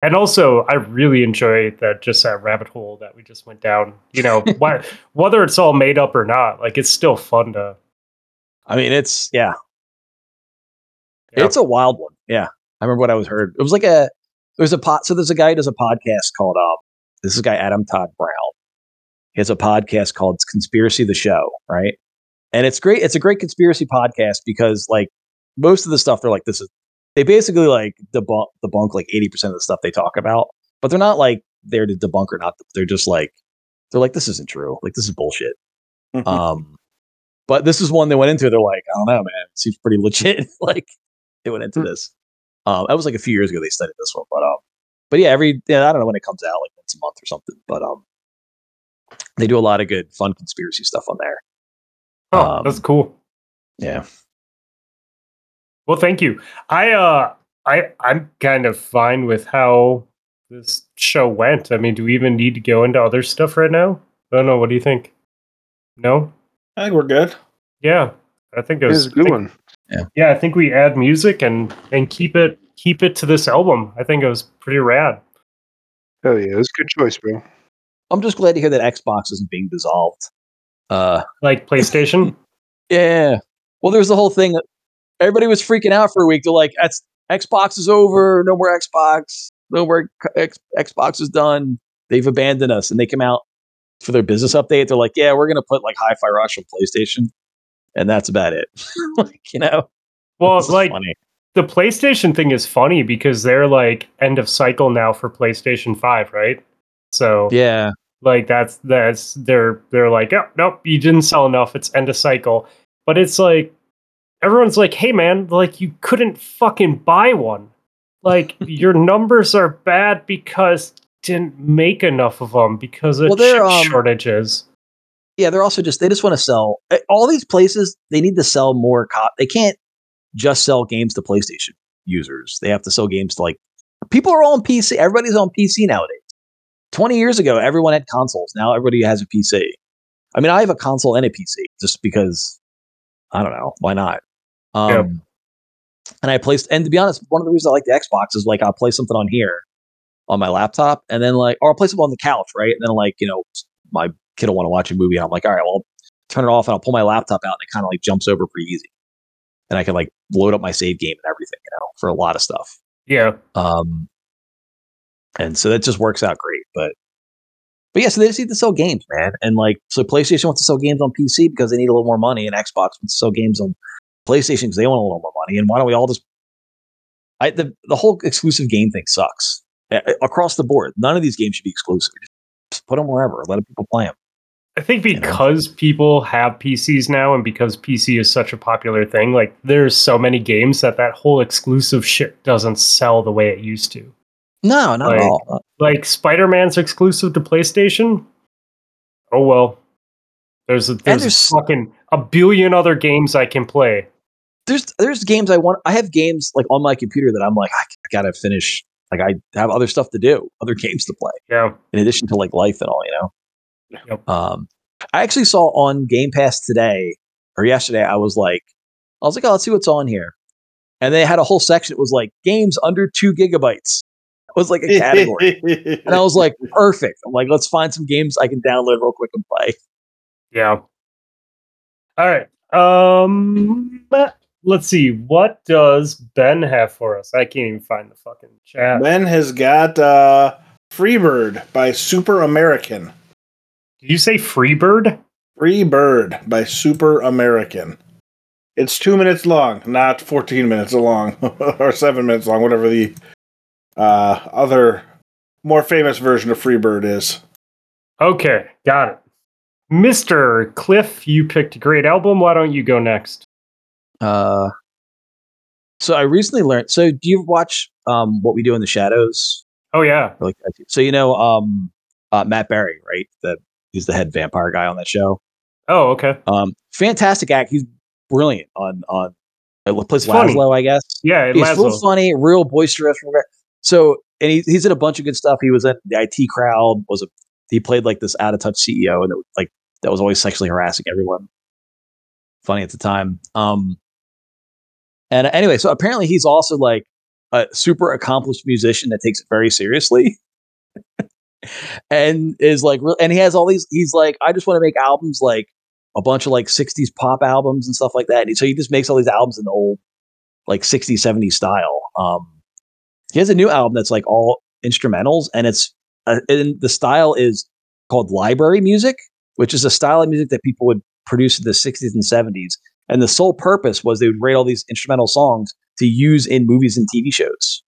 and also, I really enjoy that just that rabbit hole that we just went down. You know, (laughs) whether it's all made up or not, like it's still fun to. I mean, it's yeah, Yeah. It's a wild one. Yeah. I remember what I was heard. It was like a there's a pot so there's a guy who does a podcast called um this is a guy Adam Todd Brown. He has a podcast called Conspiracy the Show, right? And it's great. It's a great conspiracy podcast because like most of the stuff they're like this is they basically like debunk debunk like 80% of the stuff they talk about, but they're not like there to debunk or not. They're just like they're like this isn't true. Like this is bullshit. Um, but this is one they went into. They're like, I don't know, man. It seems pretty legit. (laughs) like they went into Hmm. this. Um, that was like a few years ago they studied this one, but um, but yeah, every yeah, I don't know when it comes out, like once a month or something. But um, they do a lot of good, fun conspiracy stuff on there. Oh, Um, that's cool. Yeah, Well, thank you. I uh I I'm kind of fine with how this show went. I mean, do we even need to go into other stuff right now? I don't know. What do you think? No? I think we're good. Yeah. I think it It was was a good think- one. Yeah, yeah, I think we add music and and keep it keep it to this album. I think it was pretty rad. Hell yeah, it was a good choice, bro. I'm just glad to hear that Xbox isn't being dissolved. Uh, Like PlayStation. (laughs) yeah. Well, there's the whole thing. that Everybody was freaking out for a week. They're like, X- Xbox is over. No more Xbox. No more X- Xbox is done. They've abandoned us. And they come out for their business update. They're like, yeah, we're going to put like Hi Fi Rush on PlayStation. And that's about it. (laughs) like, you know? well, like funny. the PlayStation thing is funny because they're like end of cycle now for PlayStation 5, right? So Yeah. like that's that's they're they're like oh nope you didn't sell enough it's end of cycle but it's like everyone's like hey man like you couldn't fucking buy one like (laughs) your numbers are bad because didn't make enough of them because of Well, chip um, shortages yeah, they're also just they just want to sell eh, all these places. They need to sell more. Cop. They can't just sell games to PlayStation users. They have to sell games to like people are all on PC. Everybody's on PC nowadays. Twenty years ago, everyone had consoles. Now everybody has a PC. I mean, I have a console and a PC just because I don't know why not. Um, and I placed. And to be honest, one of the reasons I like the Xbox is like I'll play something on here on my laptop, and then like, or I'll play something on the couch, right? And then like you know, my kid will want to watch a movie, and I'm like, all right, well, I'll turn it off, and I'll pull my laptop out, and it kind of like jumps over pretty easy, and I can like load up my save game and everything, you know, for a lot of stuff. Yeah. Um, and so that just works out great. But but yeah, so they just need to sell games, man. And like so PlayStation wants to sell games on PC because they need a little more money, and Xbox wants to sell games on PlayStation because they want a little more money. And why don't we all just I the the whole exclusive game thing sucks. Across the board. None of these games should be exclusive. Just put them wherever. Let people play them. I think know? because people have PCs now and because PC is such a popular thing, like there's so many games that that whole exclusive shit doesn't sell the way it used to. No, not Like- at all. Like Spider-Man's exclusive to PlayStation. Oh well. There's a, there's, there's- fucking a billion other games I can play. there's there's games I want. I have games like on my computer that I'm like I, I gotta finish. Like I have other stuff to do, other (laughs) games to play. Yeah. in addition to like life and all, you know. Yep. Um, I actually saw on Game Pass today or yesterday. I was like, I was like, oh, let's see what's on here, and they had a whole section. It was like games under two gigabytes. It was like a category, (laughs) and I was like, perfect. I'm like, let's find some games I can download real quick and play. Yeah. All right. Um let's see. What does Ben have for us? I can't even find the fucking chat. Ben has got uh, Freebird by Super American. Did you say Freebird? Freebird by Super American. It's two minutes long, not 14 minutes long, (laughs) or seven minutes long, whatever the uh, other more famous version of Freebird is. Okay, got it. Mr. Cliff, you picked a great album. Why don't you go next? Uh, so I recently learned. So do you watch um what we do in the shadows? Oh yeah. Like, so you know um uh, Matt Berry, right? The he's the head vampire guy on that show. Oh, okay. Um, fantastic act. He's brilliant on on uh, plays Funny. Laszlo, I guess. Yeah, He's Laszlo. funny, real boisterous. So, and he, he's in a bunch of good stuff. He was in the IT crowd. Was a he played like this out of touch CEO, and it, was, like that was always sexually harassing everyone. Funny at the time. Um, and anyway, so apparently he's also like a super accomplished musician that takes it very seriously. (laughs) and is like and he has all these he's like i just want to make albums like a bunch of like 60s pop albums and stuff like that. And so he just makes all these albums in the old like 60s 70s style um he has a new album that's like all instrumentals and it's uh, and the style is called library music which is a style of music that people would produce in the 60s and 70s and the sole purpose was they would write all these instrumental songs to use in movies and tv shows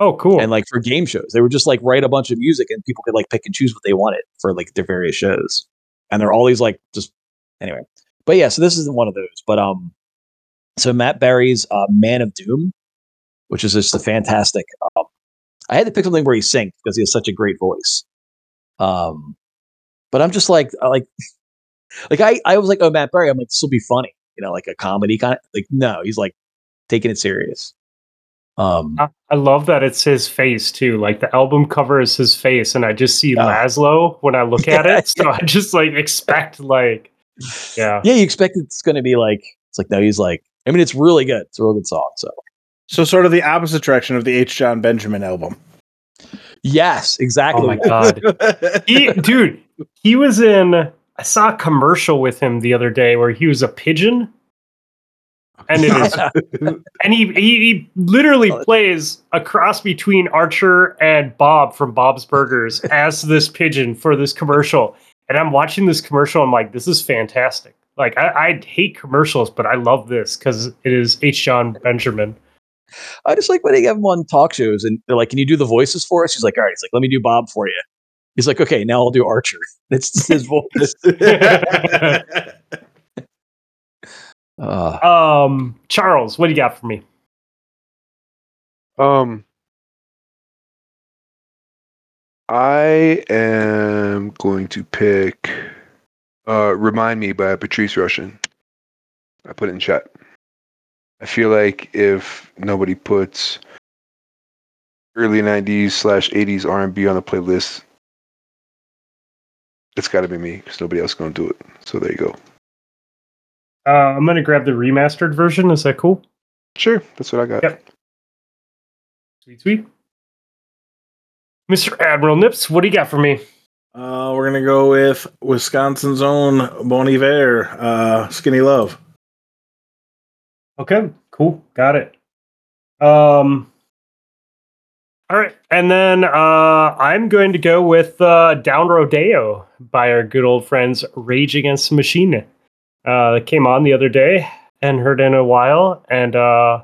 Oh, cool. and like for game shows they would just like write a bunch of music and people could like pick and choose what they wanted for like their various shows. And they're always like just anyway. But yeah so this isn't one of those but um so matt berry's uh, man of doom which is just a fantastic um, i had to pick something where he sings because he has such a great voice. Um but i'm just like like (laughs) like i i was like oh matt berry. I'm like this will be funny. You know like a comedy kind of like no he's like taking it serious um I, I love that it's his face too. Like the album cover is his face, and I just see Oh. Laszlo when I look (laughs) at it. So I just like expect like, yeah. yeah, you expect it's going to be like it's like no, he's like. I mean, it's really good. It's a real good song. So So, sort of the opposite direction of the H. John Benjamin album. yes, exactly. Oh my (laughs) god, he, dude, he was in. I saw a commercial with him the other day where he was a pigeon, and it is (laughs) and he, he he literally plays a cross between Archer and Bob from Bob's Burgers as this pigeon for this commercial. And I'm watching this commercial. I'm like, this is fantastic. Like I, I hate commercials, but I love this because it is H. John Benjamin. I just like when they have him on talk shows and they're like, "Can you do the voices for us?" He's like, "All right." He's like, "Let me do Bob for you." He's like, "Okay, now I'll do Archer." (laughs) It's his voice. (laughs) Uh, um, Charles, what do you got for me? Um, I am going to pick uh, "Remind Me" by Patrice Rushen. I put it in chat. I feel like if nobody puts early '90s slash '80s R&B on the playlist, it's got to be me because nobody else is going to do it. So there you go. Uh, I'm gonna grab the remastered version. Is that cool? Sure, that's what I got. Yep. Sweet, sweet. Mr. Admiral Nips, what do you got for me? Uh, we're gonna go with Wisconsin's own Bon Iver, uh, Skinny Love. Okay, cool. Got it. Um all right, and then uh, I'm going to go with uh, Down Rodeo by our good old friends Rage Against the Machine. Uh, it came on the other day and heard in a while, and uh,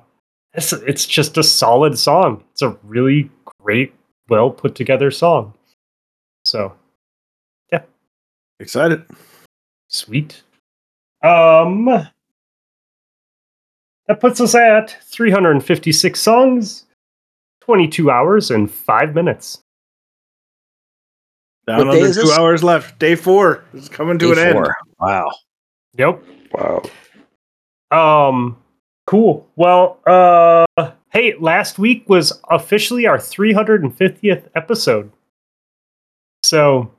it's it's just a solid song. It's a really great, well put together song. So yeah, Excited. Sweet. Um, that puts us at 356 songs, 22 hours, and five minutes. Down What day under two this? hours left. Day four is coming to Day an four. end. Wow. Yep. Wow. Um, cool. Well, uh, hey, last week was officially our 350th episode. So,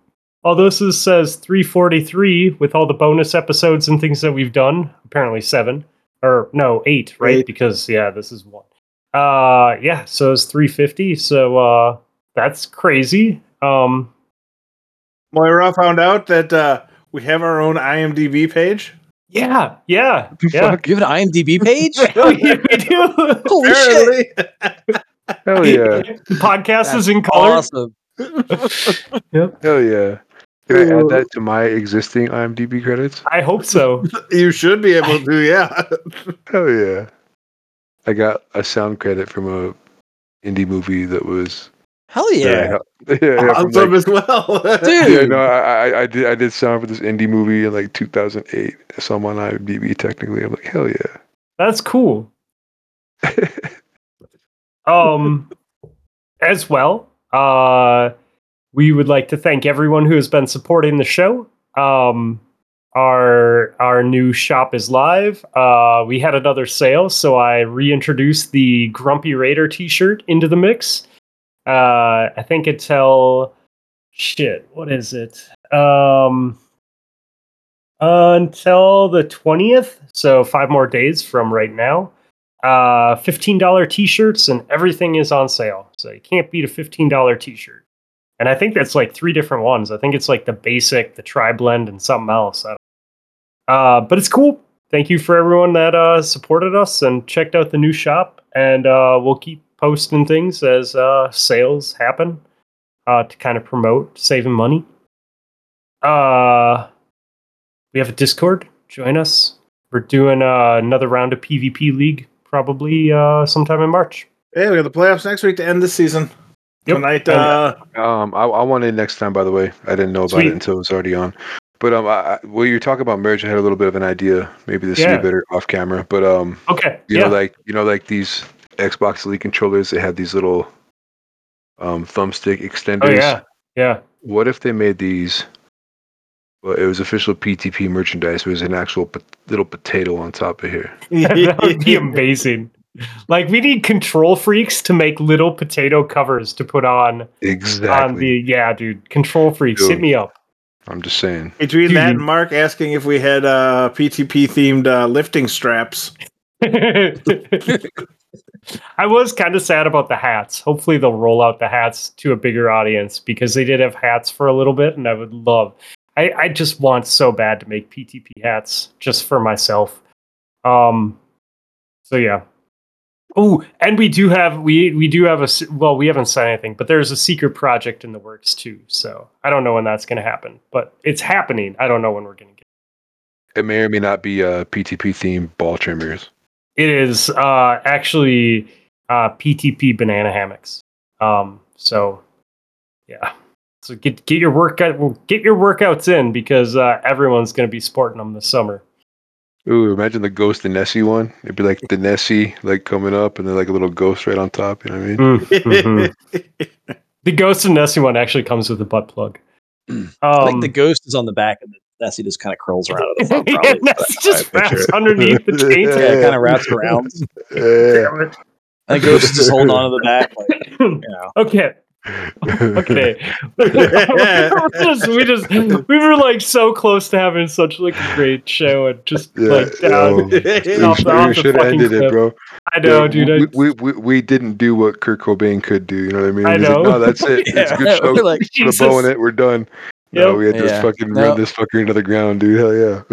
although this is, says 343 with all the bonus episodes and things that we've done, apparently seven or no, eight, right? Eight. Because yeah, this is one. Uh, yeah, so it's 350. So, uh, that's crazy. Um, Moira found out that uh, we have our own IMDb page. yeah, yeah, The yeah. You have an IMDb page? (laughs) Oh, we, we do. Holy shit. Hell yeah. The podcast is in color. Awesome. (laughs) yep. Hell yeah. Can I add that to my existing IMDb credits? I hope so. (laughs) you should be able to, yeah. Hell yeah. I got a sound credit from a indie movie that was Hell yeah. yeah, (laughs) yeah, from awesome like- as well. (laughs) Dude. yeah, no, I, I, I did, I did sound for this indie movie in like 2008. So I'm on IMDb technically. I'm like, hell yeah. That's cool. (laughs) Um, as well, uh, we would like to thank everyone who has been supporting the show. Um, our our new shop is live. Uh, we had another sale, so I reintroduced the Grumpy Raider T-shirt into the mix. Uh, I think until shit, what is it? Um, until the twentieth, so five more days from right now. Uh, $15 t-shirts and everything is on sale so you can't beat a $15 t-shirt. And i think that's like three different ones. I think it's like the basic the tri blend and something else. Uh, but it's cool. Thank you for everyone that uh, supported us and checked out the new shop and uh, we'll keep posting things as uh, sales happen uh, to kind of promote saving money uh, we have a discord join us we're doing uh, another round of pvp league probably uh, sometime in March. Hey, we got the playoffs next week to end the season. Yep. Tonight, And- uh, Um, I, I want in next time, by the way. I didn't know about Sweet. it until it was already on. But um, I, I, when you talk about merge, I had a little bit of an idea. Maybe this Yeah. would be better off camera. But um, Okay. you yeah. know, like you know, like these Xbox Elite controllers, they have these little um thumbstick extenders. oh yeah. Yeah. What if they made these? Well, it was official PTP merchandise. It was an actual po- little potato on top of here. (laughs) that would be amazing. Like we need control freaks to make little potato covers to put on Exactly. on the yeah, dude. Control freaks, hit me up. I'm just saying. Between that Dude. and Mark asking if we had uh, PTP themed uh, lifting straps. (laughs) (laughs) I was kind of sad about the hats. Hopefully they'll roll out the hats to a bigger audience because they did have hats for a little bit and I would love I, I just want so bad to make PTP hats just for myself. Um so yeah. Oh, and we do have we we do have a well we haven't said anything, but there's a secret project in the works too. So I don't know when that's going to happen, but it's happening. I don't know when we're going to get. It may or may not be a PTP themed ball trimmers. It is uh, actually uh, PTP banana hammocks. Um, so yeah, so get get your workout well, get your workouts in because uh, everyone's going to be sporting them this summer. Ooh, imagine the Ghost and Nessie one. It'd be like the Nessie like coming up, and then like a little ghost right on top. You know what I mean? Mm, mhm. The Ghost and Nessie one actually comes with a butt plug. Um, I think the ghost is on the back of the Nessie just kind of curls around (laughs) at the front. yeah, Nessie just wraps underneath the (laughs) taint. yeah, it kind of wraps around. (laughs) Yeah. Damn it. And the ghost is just holding on to the back. Like, you know. okay. okay. we just, we just we were like so close to having such like a great show and just Yeah, like oh, down. yo, off the- off we should have fucking ended it, bro. I know, Yeah, dude. I, We, we, we, we didn't do what Kurt Cobain could do. You know what I mean? I He's like, know. no, that's it. It's a good show. We're like, Put a bow in it. We're done. No, Yep. we had to Yeah. fucking No. run this fucker into the ground, dude. Hell yeah.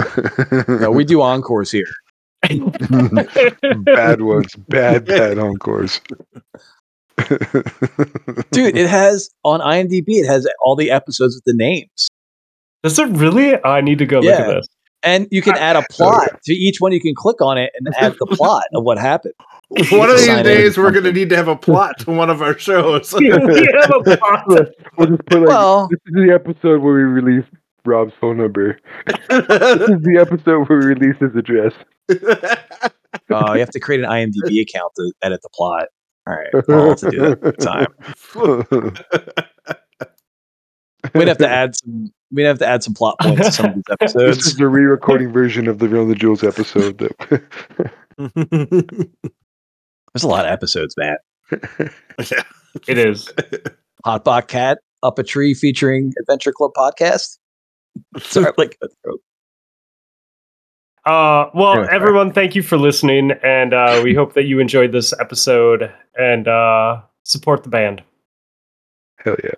(laughs) no, we do encores here. (laughs) bad ones. Bad, (laughs) bad encores. Dude, it has on IMDb, it has all the episodes with the names. Does it really? I need to go look at this. And you can add a plot to each one. You can click on it and add the plot of what happened. One of these days, we're going to need to have a plot to one of our shows. (laughs) we have a plot. we'll just put like, Well, this is the episode where we release Rob's phone number. This is the episode where we release his address. uh, (laughs) you have to create an IMDb account to edit the plot. All right, I'll have to do that time. (laughs) We'd have to add some. We'd have to add some plot points to some of these episodes. This is the re-recording version of the Real the Jewels episode. That There's a lot of episodes, Matt. (laughs) (laughs) It is. Hot Hotbot Cat up a tree featuring Adventure Club podcast. (laughs) Sorry, like Uh, well, Anyway, sorry. everyone, thank you for listening, and uh, we hope that you enjoyed this episode and uh, support the band. Hell yeah.